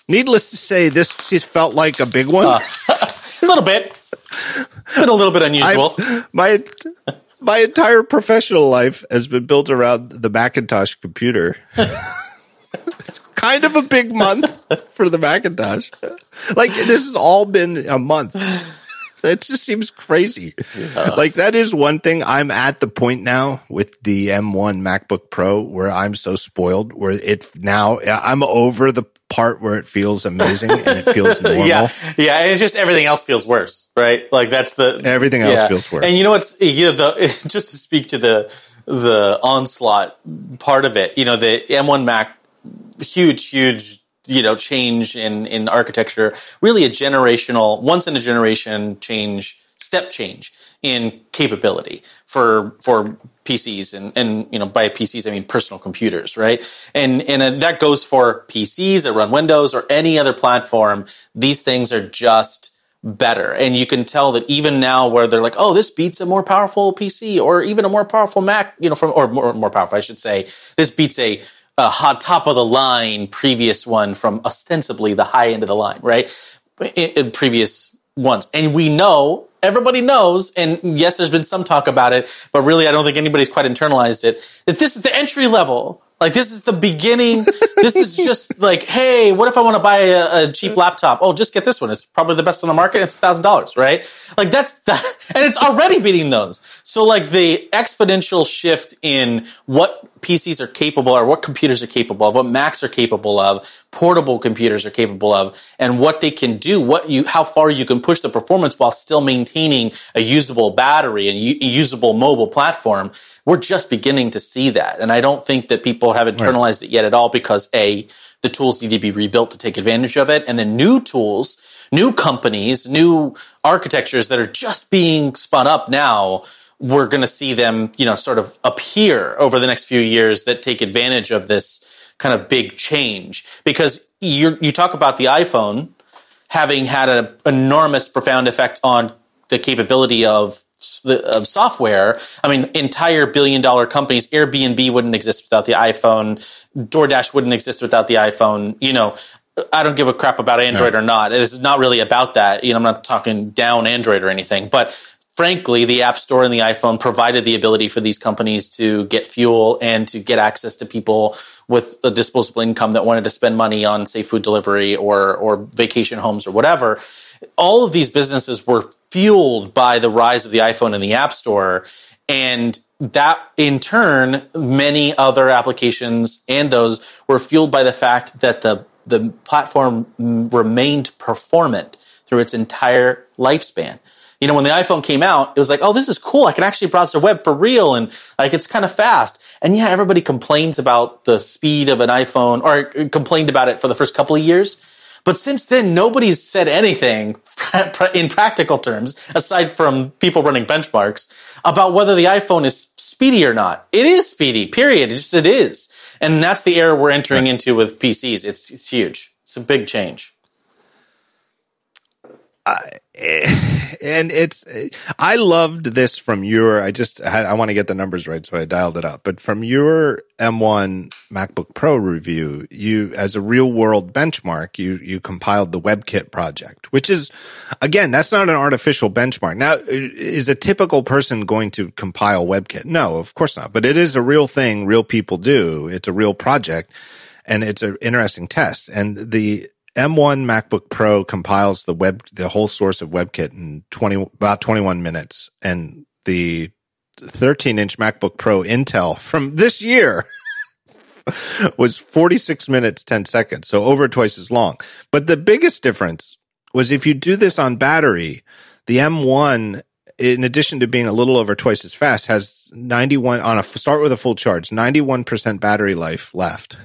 Needless to say, this felt like a big one. Uh, a little bit. been a little bit unusual. I've- my my entire professional life has been built around the Macintosh computer. it's kind of a big month for the Macintosh. Like this has all been a month. It just seems crazy. Like that is one thing. I'm at the point now with the M1 MacBook Pro where I'm so spoiled where it now I'm over the part where it feels amazing and it feels normal. yeah, yeah, and it's just everything else feels worse, right? Like that's the Everything else yeah. feels worse. And you know what's you know the just to speak to the the onslaught part of it, you know, the M1 Mac, huge, huge, you know, change in in architecture, really a generational, once in a generation change, step change in capability for for PCs and and you know by PCs I mean personal computers, right? And and uh, that goes for PCs that run Windows or any other platform. These things are just better. And you can tell that even now where they're like, oh, this beats a more powerful PC or even a more powerful Mac, you know, from, or more, more powerful, I should say. This beats a, a hot top of the line previous one from ostensibly the high end of the line, right? In, in previous ones. And we know, everybody knows, and yes, there's been some talk about it, but really I don't think anybody's quite internalized it, that this is the entry level. Like this is the beginning. this is just like, hey, what if I want to buy a, a, cheap laptop? Oh, just get this one. It's probably the best on the market. It's thousand dollars, right? Like that's that, and it's already beating those. So like the exponential shift in what PCs are capable or what computers are capable of, what Macs are capable of, portable computers are capable of, and what they can do, what you, how far you can push the performance while still maintaining a usable battery and u- usable mobile platform. We're just beginning to see that. And I don't think that people have internalized right. it yet at all because A, the tools need to be rebuilt to take advantage of it. And then new tools, new companies, new architectures that are just being spun up now we're going to see them, you know, sort of appear over the next few years that take advantage of this kind of big change. Because you you talk about the iPhone having had an enormous, profound effect on the capability of of software. I mean, entire billion dollar companies, Airbnb wouldn't exist without the iPhone. DoorDash wouldn't exist without the iPhone. You know, I don't give a crap about Android no. or not. This is not really about that. You know, I'm not talking down Android or anything, but frankly, the App Store and the iPhone provided the ability for these companies to get fuel and to get access to people with a disposable income that wanted to spend money on, say, food delivery or or vacation homes or whatever. All of these businesses were fueled by the rise of the iPhone and the App Store, and that in turn, many other applications and those were fueled by the fact that the the platform remained performant through its entire lifespan you know, when the iPhone came out, it was like, oh, this is cool. I can actually browse the web for real. And like, it's kind of fast. And yeah, everybody complains about the speed of an iPhone or complained about it for the first couple of years. But since then, nobody's said anything in practical terms, aside from people running benchmarks, about whether the iPhone is speedy or not. It is speedy, period. It just, it is. And that's the era we're entering into with PCs. It's, it's huge. It's a big change. I, and it's i loved this from your i just had, i want to get the numbers right so i dialed it up. But from your m1 macbook pro review you as a real world benchmark you you compiled the webkit project which is again that's not an artificial benchmark. Now is a typical person going to compile webkit? No of course not. But it is a real thing real people do. It's a real project and it's an interesting test. And the M1 MacBook Pro compiles the web, the whole source of WebKit in 20, about 21 minutes. And the 13 inch MacBook Pro Intel from this year was 46 minutes, 10 seconds. So over twice as long. But the biggest difference was if you do this on battery, the M1 in addition to being a little over twice as fast, has 91 on a start with a full charge, 91% battery life left.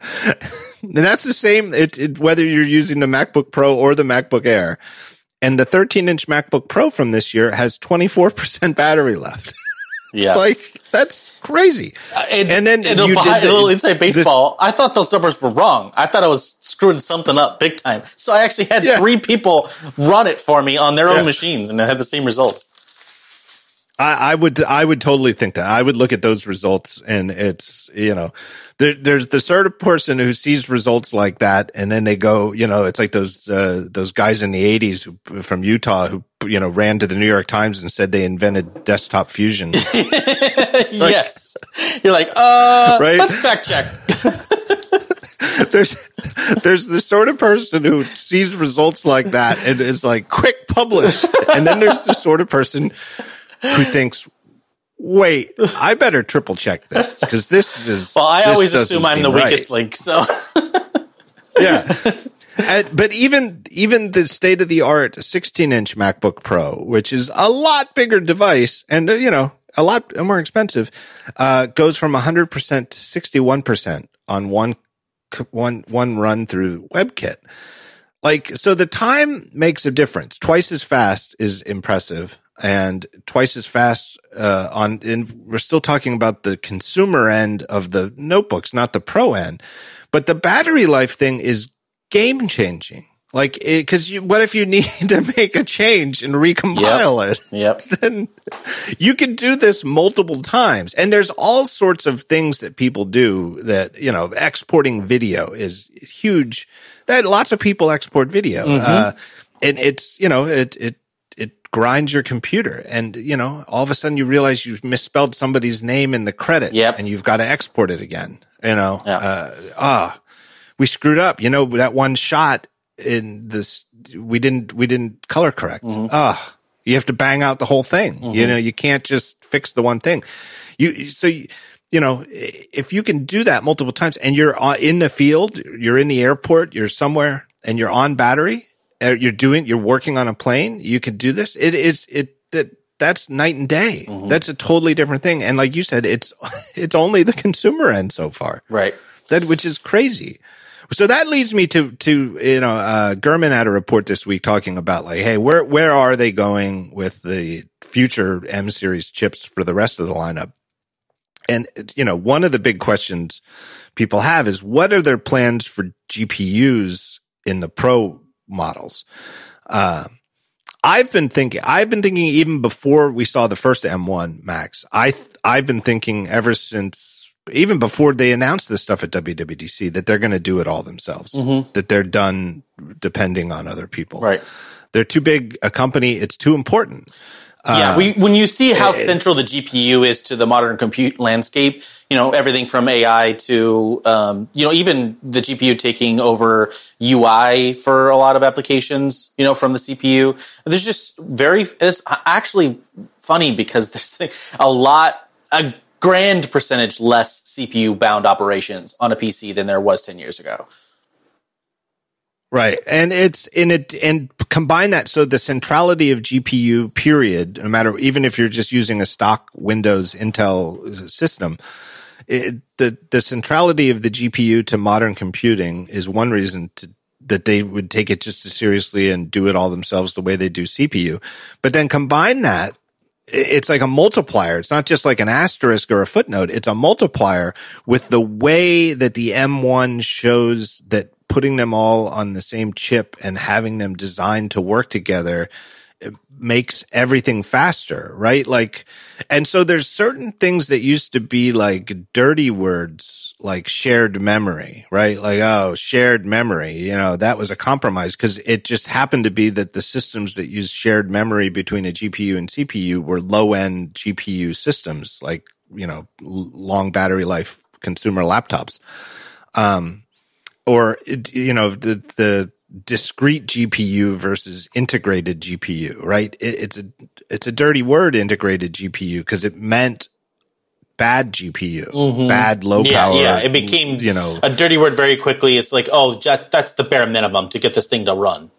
and that's the same it, it, whether you're using the MacBook Pro or the MacBook Air. And the 13 inch MacBook Pro from this year has 24% battery left. Yeah. like that's crazy. Uh, and, and then and you behind, did the, a little inside baseball. I thought those numbers were wrong. I thought I was screwing something up big time. So I actually had yeah. three people run it for me on their yeah. own machines and I had the same results. I, I, would I would totally think that. I would look at those results and it's you know there, there's the sort of person who sees results like that and then they go you know it's like those uh, those guys in the 80s who, from Utah who you know ran to the New York Times and said they invented desktop fusion. like, yes, you're like uh right? let's fact check. there's there's the sort of person who sees results like that and is like quick publish and then there's the sort of person who thinks, wait, I better triple check this because this is. Well, I always assume I'm the right. weakest link, so. yeah. And, but even even the state of the art 16 inch MacBook Pro, which is a lot bigger device and uh, you know a lot more expensive, uh, goes from 100 percent to 61 percent on one one one run through WebKit. Like so, the time makes a difference. Twice as fast is impressive and twice as fast uh, on and we're still talking about the consumer end of the notebooks not the pro end. But the battery life thing is game changing like because what if you need to make a change and recompile yep. it? Yep. Then you can do this multiple times. And there's all sorts of things that people do that you know exporting video is huge. That lots of people export video. Mm-hmm. uh, and it's you know it it grind your computer and you know all of a sudden you realize you've misspelled somebody's name in the credits yep. and you've got to export it again you know yeah. uh, ah we screwed up you know that one shot in this we didn't we didn't color correct mm-hmm. ah you have to bang out the whole thing mm-hmm. you know you can't just fix the one thing you so you, you know, if you can do that multiple times and you're in the field, you're in the airport, you're somewhere and you're on battery, uh, you're doing, you're working on a plane, you could do this. It is, it, that, that's night and day. Mm-hmm. That's a totally different thing. And like you said, it's, it's only the consumer end so far. Right. That, which is crazy. So that leads me to, to, you know, uh, Gurman had a report this week talking about like, hey, where, where are they going with the future M series chips for the rest of the lineup? And, you know, one of the big questions people have is what are their plans for GPUs in the pro models. Uh, I've been thinking, I've been thinking even before we saw the first M1 Mac. I, I've been thinking ever since, even before they announced this stuff at WWDC, that they're going to do it all themselves, mm-hmm. that they're done depending on other people. Right. They're too big a company. It's too important yeah, we, when you see how it, central the GPU is to the modern compute landscape, you know, everything from AI to, um, you know, even the GPU taking over UI for a lot of applications, you know, from the CPU. There's just very, it's actually funny because there's a lot, a grand percentage less CPU bound operations on a PC than there was 10 years ago. Right. And it's in it and combine that. So the centrality of GPU period, no matter, even if you're just using a stock Windows Intel system, it, the, the centrality of the GPU to modern computing is one reason to, that they would take it just as seriously and do it all themselves the way they do CPU. But then combine that it's like a multiplier. It's not just like an asterisk or a footnote. It's a multiplier with the way that the M1 shows that putting them all on the same chip and having them designed to work together makes everything faster, right? Like, and so there's certain things that used to be like dirty words, like shared memory, right? Like, oh, shared memory, you know, that was a compromise because it just happened to be that the systems that use shared memory between a GPU and CPU were low end GPU systems, like, you know, long battery life consumer laptops. Um, or you know the the discrete GPU versus integrated GPU, right? It, it's a it's a dirty word, integrated GPU, because it meant bad GPU, mm-hmm. bad low yeah, power. Yeah, it became you know a dirty word very quickly. It's like, oh, that's the bare minimum to get this thing to run.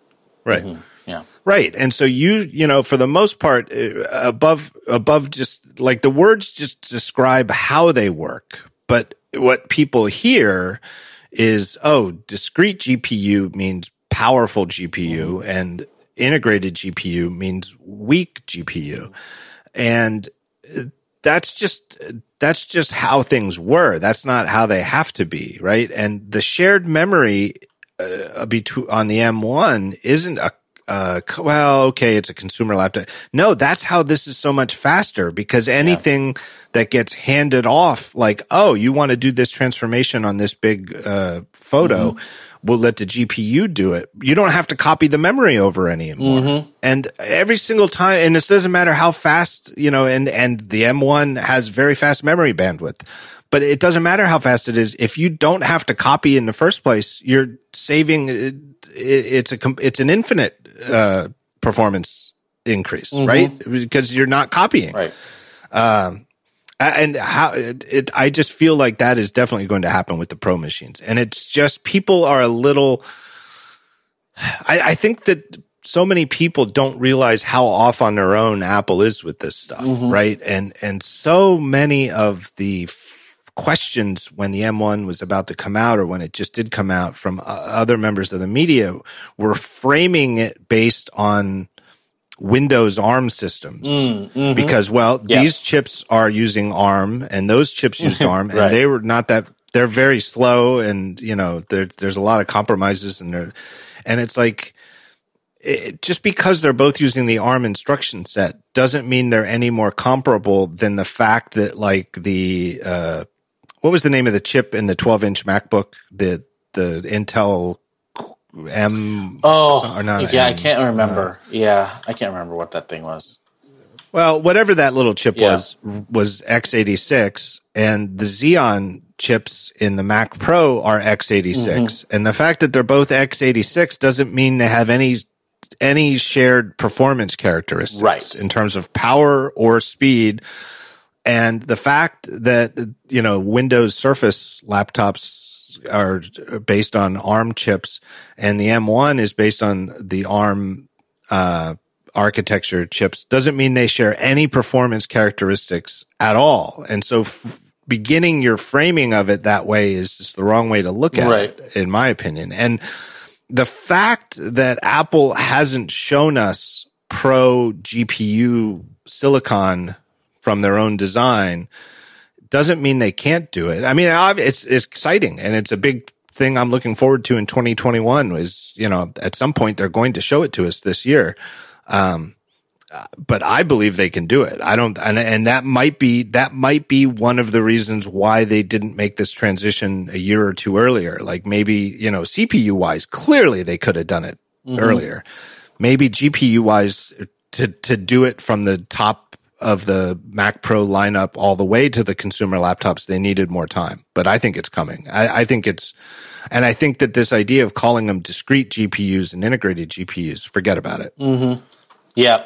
Right. Mm-hmm. Yeah. Right. And so you, you know, for the most part, uh, above, above just like the words just describe how they work. But what people hear is, oh, discrete GPU means powerful GPU mm-hmm. and integrated GPU means weak GPU. And that's just, that's just how things were. That's not how they have to be, right? And the shared memory uh, between on the M1 isn't a uh, well, okay, it's a consumer laptop. No, that's how this is so much faster because anything yeah. that gets handed off, like, oh, you want to do this transformation on this big uh, photo, mm-hmm. we'll let the GPU do it. You don't have to copy the memory over anymore. Mm-hmm. And every single time, and this doesn't matter how fast, you know, and, and the M1 has very fast memory bandwidth but it doesn't matter how fast it is. If you don't have to copy in the first place, you're saving. It, it's a it's an infinite uh, performance increase, mm-hmm. right? Because you're not copying, right? Um, and how it, it, I just feel like that is definitely going to happen with the pro machines, and it's just people are a little. I, I think that so many people don't realize how off on their own Apple is with this stuff, mm-hmm. right? And and so many of the questions when the M1 was about to come out or when it just did come out from uh, other members of the media were framing it based on Windows ARM systems mm, mm-hmm. because well these chips are using ARM and those chips used ARM and right. they were not that they're very slow and you know there's a lot of compromises and and it's like it, just because they're both using the ARM instruction set doesn't mean they're any more comparable than the fact that like the uh, what was the name of the chip in the 12 inch MacBook? The the Intel M. Oh, yeah, M, I can't remember. Uh, yeah, I can't remember what that thing was. Well, whatever that little chip yeah. was was x86, and the Xeon chips in the Mac Pro are x86, mm-hmm. and the fact that they're both x86 doesn't mean they have any any shared performance characteristics right. in terms of power or speed and the fact that, you know, Windows Surface laptops are based on ARM chips and the M1 is based on the ARM, uh, architecture chips doesn't mean they share any performance characteristics at all. And so f- beginning your framing of it that way is just the wrong way to look at right. it, in my opinion. And the fact that Apple hasn't shown us pro GPU silicon from their own design doesn't mean they can't do it. I mean, it's, it's exciting and it's a big thing I'm looking forward to in 2021 is, you know, at some point they're going to show it to us this year. Um, but I believe they can do it. I don't, and, and that might be, that might be one of the reasons why they didn't make this transition a year or two earlier. Like maybe, you know, CPU wise, clearly they could have done it mm-hmm. earlier. Maybe GPU wise to, to do it from the top of the Mac Pro lineup all the way to the consumer laptops, they needed more time. But I think it's coming. I, I think it's, and I think that this idea of calling them discrete GPUs and integrated GPUs, forget about it. Mm-hmm. Yeah.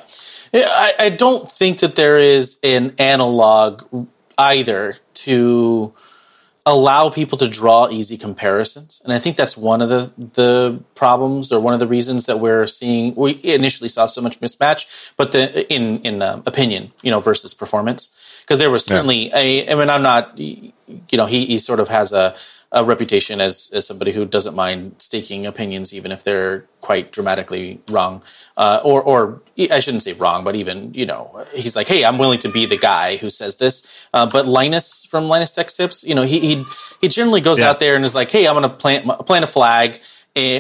I, I don't think that there is an analog either to allow people to draw easy comparisons. And I think that's one of the the problems or one of the reasons that we're seeing we initially saw so much mismatch, but the in in uh, opinion, you know, versus performance. Because there was certainly yeah. a I mean I'm not you know, he he sort of has a a reputation as as somebody who doesn't mind staking opinions, even if they're quite dramatically wrong, uh, or or I shouldn't say wrong, but even you know he's like, hey, I'm willing to be the guy who says this. Uh, but Linus from Linus Tech Tips, you know, he he he generally goes yeah. out there and is like, hey, I'm going to plant plant a flag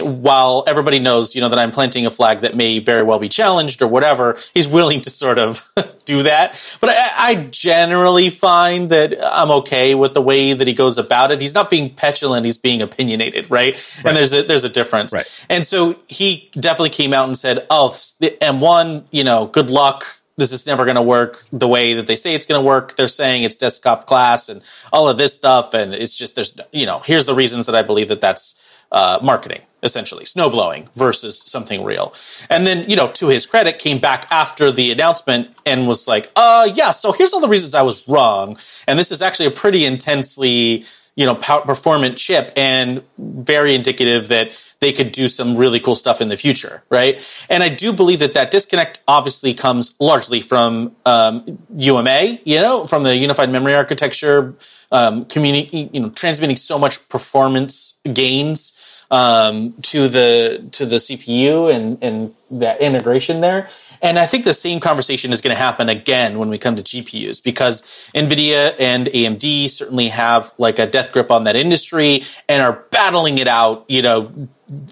While everybody knows, you know, that I'm planting a flag that may very well be challenged or whatever, he's willing to sort of do that. But I, I, generally find that I'm okay with the way that he goes about it. He's not being petulant; he's being opinionated, right? right. And there's a there's a difference. Right. And so he definitely came out and said, "Oh, the M1, you know, good luck." this is never going to work the way that they say it's going to work. They're saying it's desktop class and all of this stuff. And it's just, there's, you know, here's the reasons that I believe that that's uh, marketing, essentially, snowblowing versus something real. And then, you know, to his credit, came back after the announcement and was like, uh, yeah, so here's all the reasons I was wrong. And this is actually a pretty intensely, you know, performant chip and very indicative that they could do some really cool stuff in the future, right? And I do believe that that disconnect obviously comes largely from um, UMA, you know, from the unified memory architecture um, communi- you know, transmitting so much performance gains um, to the to the CPU and and that integration there. And I think the same conversation is going to happen again when we come to GPUs because Nvidia and AMD certainly have like a death grip on that industry and are battling it out, you know,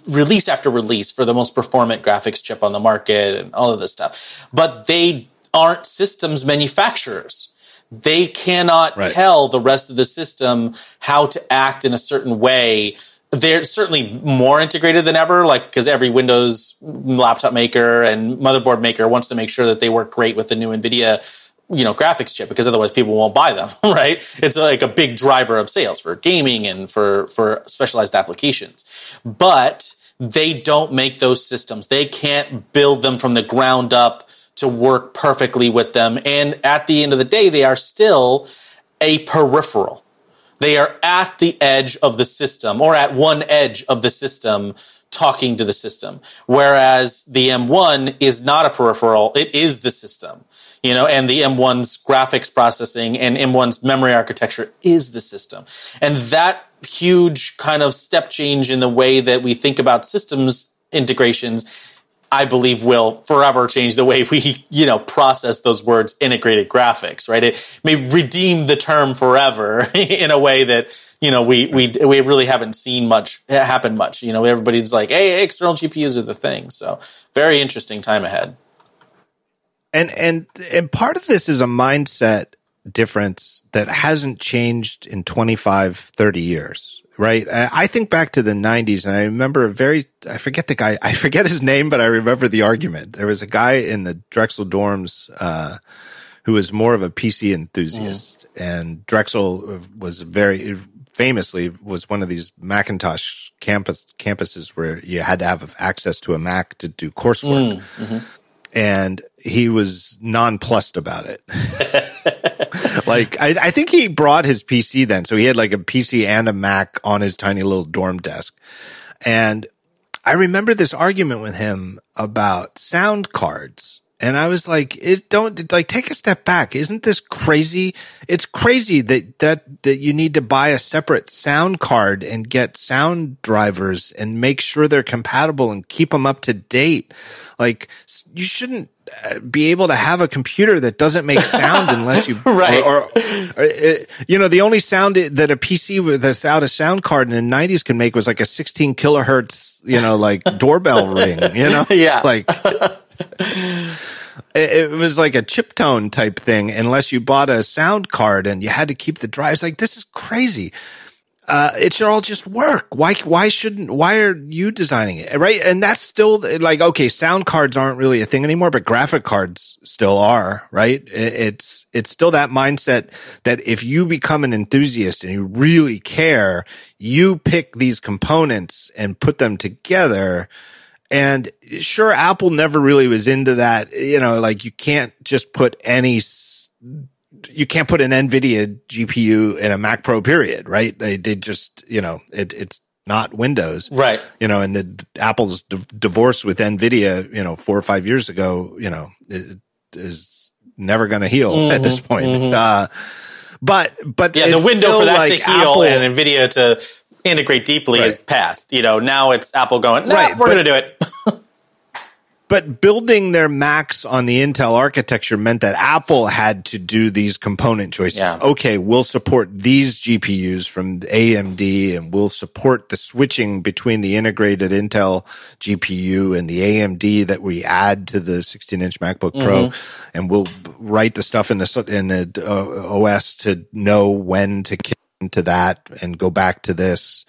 release after release for the most performant graphics chip on the market and all of this stuff. But they aren't systems manufacturers. They cannot right. tell the rest of the system how to act in a certain way they're certainly more integrated than ever, like because every Windows laptop maker and motherboard maker wants to make sure that they work great with the new NVIDIA, you know, graphics chip because otherwise people won't buy them, right? It's like a big driver of sales for gaming and for for specialized applications. But they don't make those systems. They can't build them from the ground up to work perfectly with them. And at the end of the day, they are still a peripheral they are at the edge of the system or at one edge of the system talking to the system. Whereas the M1 is not a peripheral. It is the system, you know, and the M1's graphics processing and M1's memory architecture is the system. And that huge kind of step change in the way that we think about systems integrations I believe will forever change the way we, you know, process those words integrated graphics, right? It may redeem the term forever in a way that, you know, we, we, we really haven't seen much happen much. You know, everybody's like, hey, external GPUs are the thing. So very interesting time ahead. And, and, and part of this is a mindset difference that hasn't changed in 25, 30 years right? I think back to the 90s and I remember a very, I forget the guy, I forget his name, but I remember the argument. There was a guy in the Drexel dorms, uh, who was more of a PC enthusiast mm. and Drexel was very famously was one of these Macintosh campus campuses where you had to have access to a Mac to do coursework. Mm. Mm-hmm. And he was nonplussed about it. like I, I, think he brought his PC then, so he had like a PC and a Mac on his tiny little dorm desk. And I remember this argument with him about sound cards. And I was like, it don't like take a step back. Isn't this crazy? It's crazy that, that, that you need to buy a separate sound card and get sound drivers and make sure they're compatible and keep them up to date. Like you shouldn't be able to have a computer that doesn't make sound unless you right. or, or, or, uh, you know the only sound that a PC without a sound card in the 90s can make was like a 16 kilohertz you know like doorbell ring you know? Yeah. Like it, was like a chip tone type thing unless you bought a sound card and you had to keep the drives. Like this is crazy uh, it should all just work. Why, why shouldn't, why are you designing it? Right. And that's still like, okay, sound cards aren't really a thing anymore, but graphic cards still are, right? It's, it's still that mindset that if you become an enthusiast and you really care, you pick these components and put them together. And sure, Apple never really was into that. You know, like you can't just put any you can't put an NVIDIA GPU in a Mac Pro period, right? They did just, you know, it, it's not Windows. Right. You know, and the Apple's d- divorce with NVIDIA, you know, four or five years ago, you know, is never going to heal mm-hmm, at this point. Mm-hmm. Uh, but, but yeah, the window for that like to heal Apple, and NVIDIA to integrate deeply right. is past. You know, now it's Apple going, nah, right, we're going to do it. but building their Macs on the Intel architecture meant that Apple had to do these component choices. Yeah. Okay, we'll support these GPUs from AMD and we'll support the switching between the integrated Intel GPU and the AMD that we add to the 16 inch MacBook Pro. Mm-hmm. And we'll write the stuff in the, in the uh, OS to know when to kick into that and go back to this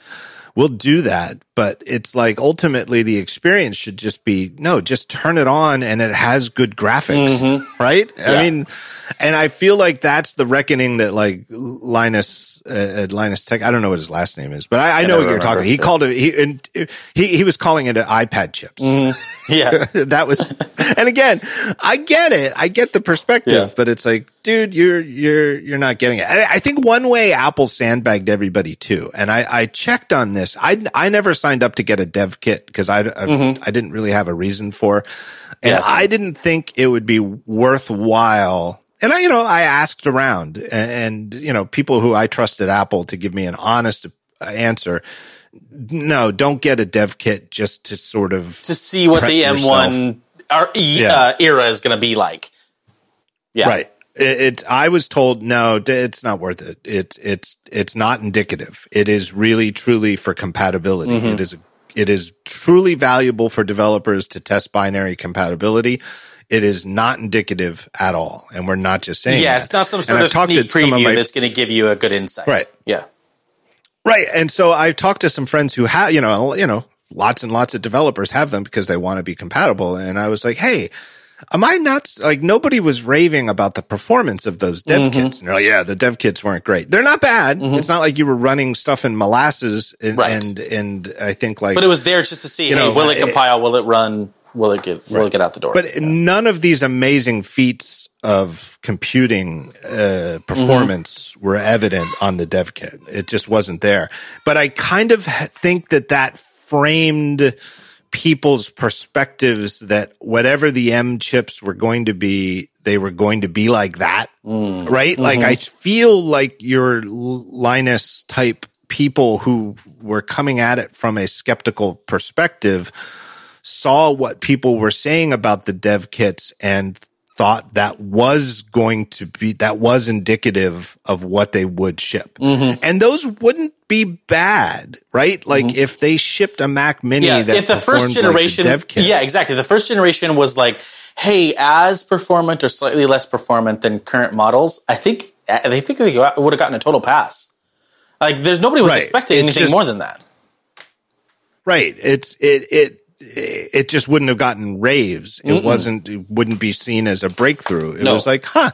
we'll do that. But it's like ultimately the experience should just be no, just turn it on and it has good graphics, mm-hmm. right? Yeah. I mean, and I feel like that's the reckoning that like Linus uh, at Linus Tech. I don't know what his last name is, but I, I know what you're talking. He called it. He and he he was calling it iPad chips. Mm-hmm. Yeah, that was. And again, I get it. I get the perspective, yeah. but it's like, dude, you're you're you're not getting it. I, I think one way Apple sandbagged everybody too, and I I checked on this. I I never signed up to get a dev kit because I I, mm-hmm. I didn't really have a reason for, and yes. I didn't think it would be worthwhile and I, you know, I asked around and, and, you know, people who I trusted Apple to give me an honest answer. No, don't get a dev kit just to sort of to see what the M1 our, yeah. uh, era is going to be like. Yeah. Right. It, it, I was told no, it's not worth it. It's it's it's not indicative. It is really truly for compatibility. Mm-hmm. It is it is truly valuable for developers to test binary compatibility. It is not indicative at all, and we're not just saying. Yeah, that. it's not some sort and of I've sneak preview my, that's going to give you a good insight. Right. Yeah. Right. And so I've talked to some friends who have, you know, you know, lots and lots of developers have them because they want to be compatible. And I was like, hey, am I not like nobody was raving about the performance of those dev mm-hmm. kits? And they're like, yeah, the dev kits weren't great. They're not bad. Mm-hmm. It's not like you were running stuff in molasses and, right. and, and I think like, but it was there just to see, hey, know, will it compile? It, will it run? Will it get, will right. it get out the door? But yeah. none of these amazing feats of computing uh, performance mm-hmm. were evident on the dev kit. It just wasn't there. But I kind of think that that framed people's perspectives that whatever the M chips were going to be, they were going to be like that, mm. right? Mm-hmm. Like I feel like your Linus type people who were coming at it from a skeptical perspective saw what people were saying about the dev kits and thought that was going to be that was indicative of what they would ship. Mm-hmm. and those wouldn't be bad right? Like mm-hmm. if they shipped a mac mini yeah, that if the first generation like the yeah exactly. The first generation was like hey as performant or slightly less performant than current models i think they think they would have gotten a total pass. Like there's nobody was right. expecting anything just, more than that. Right. It's it it it just wouldn't have gotten raves. It Mm-mm. wasn't, it wouldn't be seen as a breakthrough. It no. was like, huh,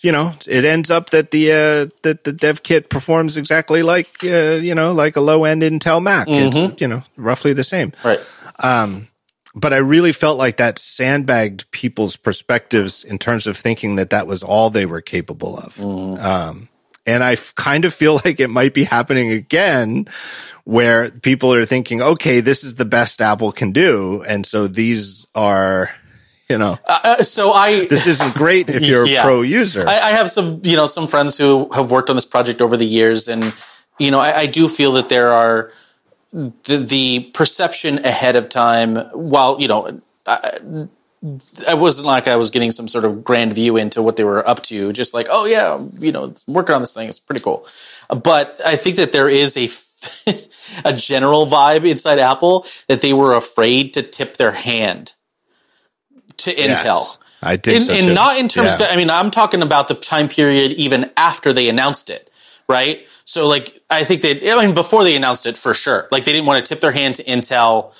you know, it ends up that the, uh, that the dev kit performs exactly like, uh, you know, like a low end Intel Mac. Mm-hmm. It's, you know, roughly the same. Right. Um, but I really felt like that sandbagged people's perspectives in terms of thinking that that was all they were capable of. Mm-hmm. Um, and I kind of feel like it might be happening again where people are thinking, okay, this is the best Apple can do. And so these are, you know, uh, uh so I, this isn't great if you're yeah. a pro user. I, I, have some, you know, some friends who have worked on this project over the years. And, you know, I, I do feel that there are the, the, perception ahead of time while, you know, I, I wasn't like I was getting some sort of grand view into what they were up to. Just like, oh yeah, you know, working on this thing. It's pretty cool. But I think that there is a a general vibe inside Apple that they were afraid to tip their hand to yes, Intel. I think, in, so and not in terms. Yeah. Of, I mean, I'm talking about the time period even after they announced it, right? So, like, I think that I mean, before they announced it, for sure. Like, they didn't want to tip their hand to Intel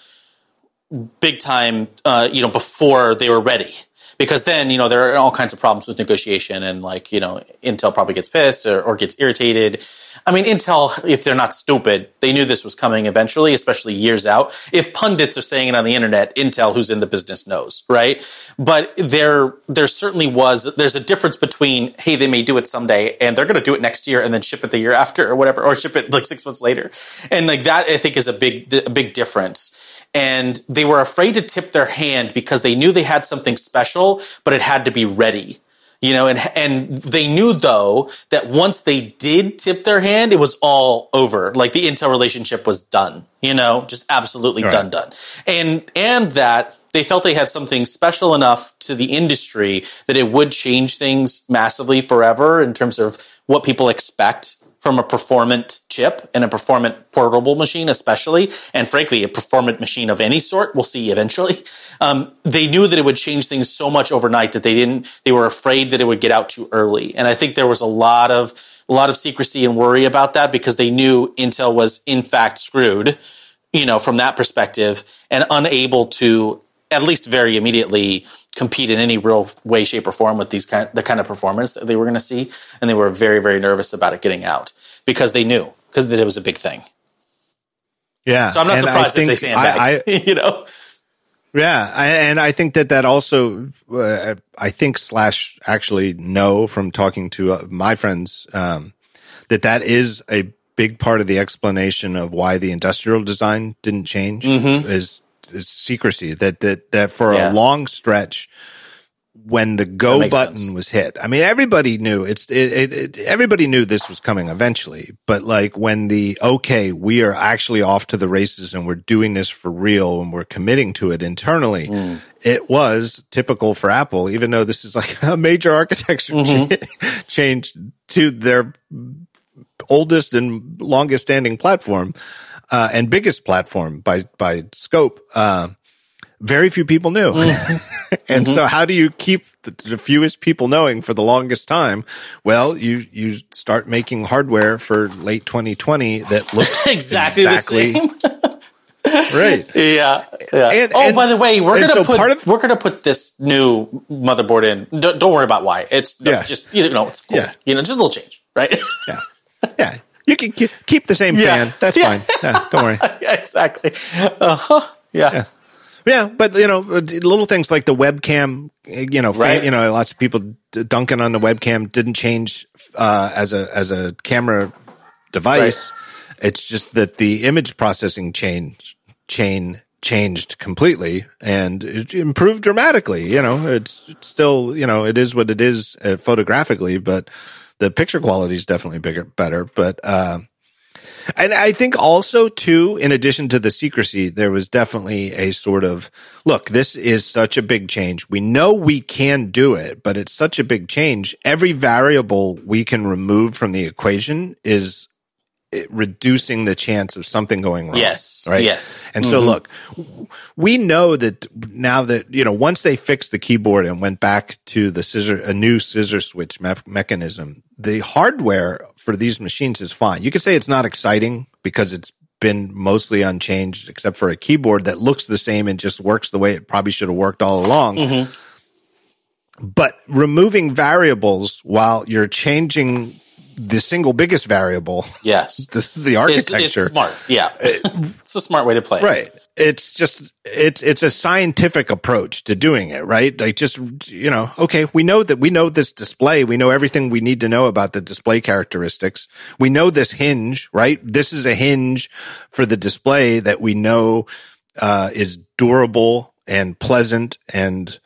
big time. Uh, you know, before they were ready. Because then you know there are all kinds of problems with negotiation and like you know intel probably gets pissed or, or, gets irritated. I mean intel if they're not stupid they knew this was coming eventually especially years out. If pundits are saying it on the internet intel who's in the business knows right? But there there certainly was there's a difference between hey they may do it someday and they're going to do it next year and then ship it the year after or whatever or ship it like six months later. And like that i think is a big a big difference and they were afraid to tip their hand because they knew they had something special, but it had to be ready. You know, and and they knew though that once they did tip their hand, it was all over. Like the Intel relationship was done. You know, just absolutely right. done, done. And and that they felt they had something special enough to the industry that it would change things massively forever in terms of what people expect from a performant chip and a performant portable machine, especially, and frankly, a performant machine of any sort. We'll see eventually. Um, they knew that it would change things so much overnight that they didn't. They were afraid that it would get out too early, and I think there was a lot of a lot of secrecy and worry about that because they knew Intel was in fact screwed, you know, from that perspective, and unable to at least very immediately compete in any real way, shape, or form with these kind the kind of performance that they were going to see, and they were very, very nervous about it getting out because they knew because that it was a big thing. Yeah, so I'm not surprised if they sandbagged. I, I, you know. Yeah, and I think that that also, uh, I think slash actually know from talking to uh, my friends um, that that is a big part of the explanation of why the industrial design didn't change mm-hmm. is secrecy that that that for yeah. a long stretch when the go button sense. was hit. I mean, everybody knew it's it, it, it, Everybody knew this was coming eventually, but like when the okay, we are actually off to the races and we're doing this for real and we're committing to it internally. Mm. It was typical for Apple, even though this is like a major architecture mm-hmm. change to their oldest and longest standing platform uh, and biggest platform by by scope. Uh, very few people knew. Mm-hmm. and mm-hmm. so how do you keep the, the, fewest people knowing for the longest time? Well, you, you start making hardware for late 2020 that looks exactly, exactly the same. right. Yeah. yeah. And, oh, and, by the way, we're gonna so put of, we're gonna put this new motherboard in. Don't, don't worry about why. It's yeah. just you know it's cool. Yeah. You know, just a little change, right? yeah. Yeah. You can keep the same yeah. fan. That's yeah. fine. Yeah, don't worry. yeah, exactly. Uh-huh. Yeah. yeah. Yeah, but you know, little things like the webcam, you know, right. you know, lots of people dunking on the webcam didn't change uh, as a as a camera device. Right. It's just that the image processing chain chain changed completely and it improved dramatically. You know, it's, it's still, you know, it is what it is uh, photographically, but the picture quality is definitely bigger, better. But, uh, and I think also too, in addition to the secrecy, there was definitely a sort of look, this is such a big change. We know we can do it, but it's such a big change. Every variable we can remove from the equation is reducing the chance of something going wrong. Yes. Right. Yes. And mm-hmm. so look, we know that now that, you know, once they fixed the keyboard and went back to the scissor, a new scissor switch me- mechanism, the hardware for these machines is fine. You could say it's not exciting because it's been mostly unchanged except for a keyboard that looks the same and just works the way it probably should have worked all along. Mm-hmm. But removing variables while you're changing the single biggest variable. Yes. The, the architecture. It's, it's smart. Yeah. it's a smart way to play. Right. It's just, it's, it's a scientific approach to doing it, right? Like just, you know, okay, we know that we know this display. We know everything we need to know about the display characteristics. We know this hinge, right? This is a hinge for the display that we know, uh, is durable and pleasant and,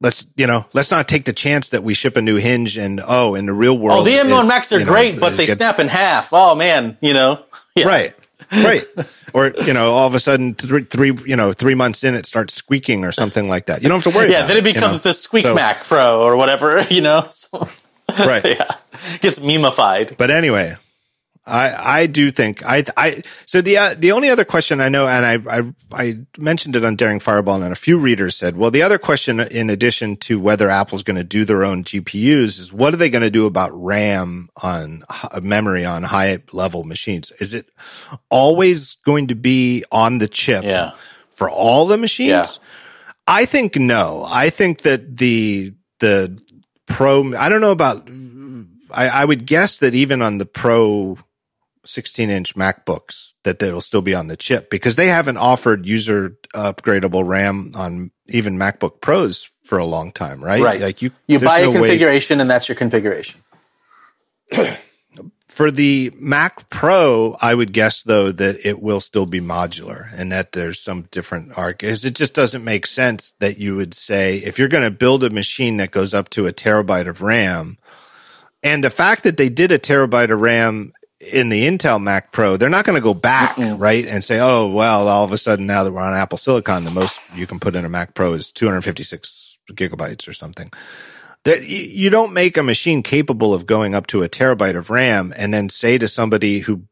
let's you know let's not take the chance that we ship a new hinge and oh in the real world oh the m1 macs they're great know, but they snap in half. Oh man you know? Yeah. right. Right. Or you know all of a sudden three, three you know three months in it starts squeaking or something like that. You don't have to worry yeah then it becomes you know? the squeak so, mac pro or whatever you know? So, right. Yeah. Gets memeified but anyway I, I do think I, I, so the, uh, the only other question I know, and I, I, I mentioned it on Daring Fireball and a few readers said, well, the other question in addition to whether Apple's going to do their own GPUs is what are they going to do about RAM on memory on high level machines? Is it always going to be on the chip yeah. for all the machines? Yeah. I think no. I think that the, the pro, I don't know about, I, I would guess that even on the pro 16 inch MacBooks that they will still be on the chip because they haven't offered user upgradable RAM on even MacBook Pros for a long time, right? Right. Like you, you buy no a configuration way. and that's your configuration. for the Mac Pro, I would guess though that it will still be modular and that there's some different arc. It just doesn't make sense that you would say if you're going to build a machine that goes up to a terabyte of RAM, and the fact that they did a terabyte of RAM in the Intel Mac Pro, they're not going to go back, Mm-mm. right? And say, oh, well, all of a sudden now that we're on Apple Silicon, the most you can put in a Mac Pro is 256 gigabytes or something. That you don't make a machine capable of going up to a terabyte of RAM and then say to somebody who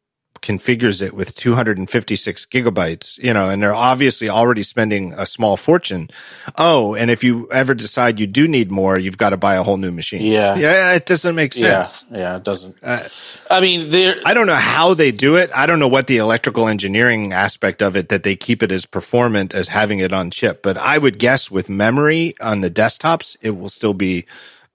configures it with 256 gigabytes, you know, and they're obviously already spending a small fortune. Oh, and if you ever decide you do need more, you've got to buy a whole new machine. Yeah. Yeah. It doesn't make sense. Yeah. Yeah. It doesn't. Uh, I mean, there, I don't know how they do it. I don't know what the electrical engineering aspect of it that they keep it as performant as having it on chip, but I would guess with memory on the desktops, it will still be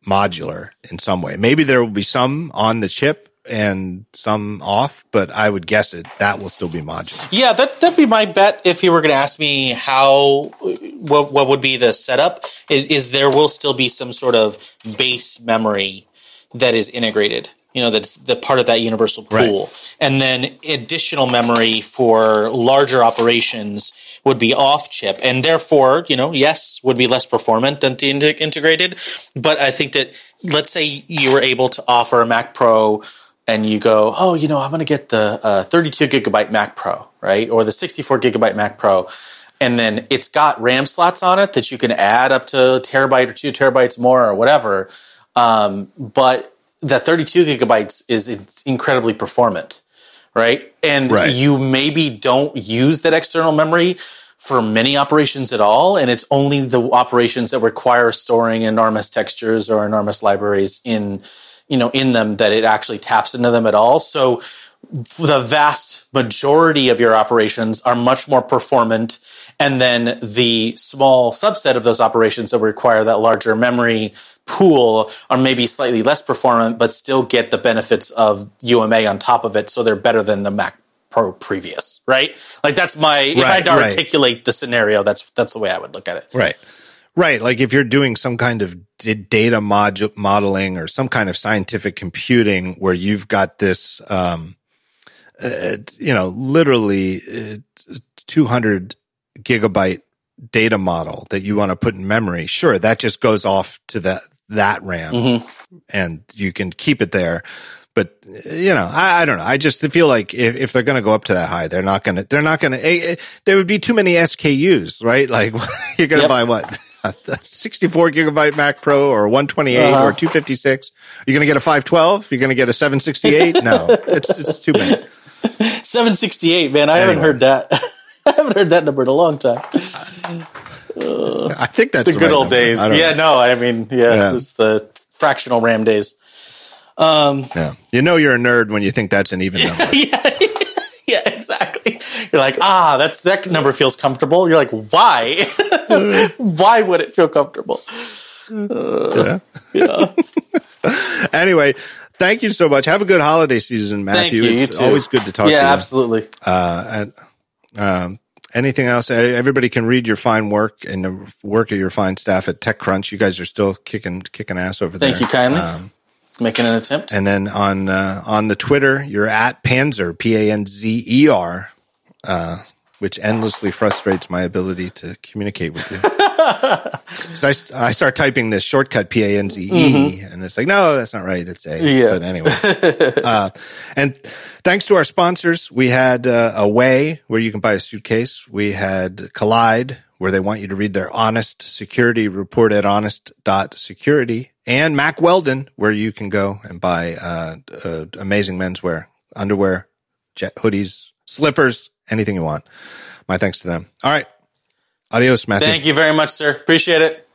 modular in some way. Maybe there will be some on the chip and some off, but I would guess it that will still be modular. Yeah, that that'd be my bet. If you were going to ask me how, what what would be the setup? Is, is, there will still be some sort of base memory that is integrated you know that's the part of that universal pool right. and then additional memory for larger operations would be off chip and therefore you know yes would be less performant than the integrated but i think that let's say you were able to offer a mac pro and you go oh you know i'm going to get the uh, 32 gigabyte mac pro right or the 64 gigabyte mac pro and then it's got ram slots on it that you can add up to a terabyte or two terabytes more or whatever um, but that 32 gigabytes is incredibly performant, right? And right. you maybe don't use that external memory for many operations at all, and it's only the operations that require storing enormous textures or enormous libraries in, you know, in them that it actually taps into them at all. So the vast majority of your operations are much more performant and then the small subset of those operations that require that larger memory pool are maybe slightly less performant, but still get the benefits of UMA on top of it. So they're better than the Mac Pro previous, right? Like that's my, right, if I had to right. articulate the scenario, that's, that's the way I would look at it. Right. Right. Like if you're doing some kind of data mod- modeling or some kind of scientific computing where you've got this, um, uh, you know, literally uh, 200 gigabyte data model that you want to put in memory, sure, that just goes off to that that RAM, mm-hmm. and you can keep it there. But you know, I, I don't know. I just feel like if, if they're going to go up to that high, they're not going to. They're not going to. Eh, eh, there would be too many SKUs, right? Like you're going to yep. buy what 64 gigabyte Mac Pro or 128 uh-huh. or 256. You're going to get a 512. You're going to get a 768. no, it's it's too many. 768, man. I anyway. haven't heard that. I haven't heard that number in a long time. Uh, I think that's the, the good right old number. days. Yeah, know. no, I mean, yeah, yeah. it's the fractional RAM days. Um, yeah, you know you're a nerd when you think that's an even number. yeah. You're like, ah, that's that number feels comfortable. You're like, why? why would it feel comfortable? Uh, yeah. yeah. anyway, thank you so much. Have a good holiday season, Matthew. Thank you. It's you always good to talk yeah, to you. Yeah, absolutely. Uh, and, um, anything else? Everybody can read your fine work and the work of your fine staff at TechCrunch. You guys are still kicking kicking ass over there. Thank you kindly. Um, Making an attempt. And then on uh, on the Twitter, you're at Panzer P A N Z E R. Uh, which endlessly frustrates my ability to communicate with you. so I, I start typing this shortcut P A N Z E, mm-hmm. and it's like, no, that's not right. It's A. Yeah. But anyway, uh, and thanks to our sponsors, we had uh, Away, where you can buy a suitcase. We had Kolide, where they want you to read their honest security report at honest.security, and Mack Weldon, where you can go and buy uh, uh amazing menswear, underwear, jet hoodies, slippers anything you want. My thanks to them. All right. Adios, Matthew. Thank you very much, sir. Appreciate it.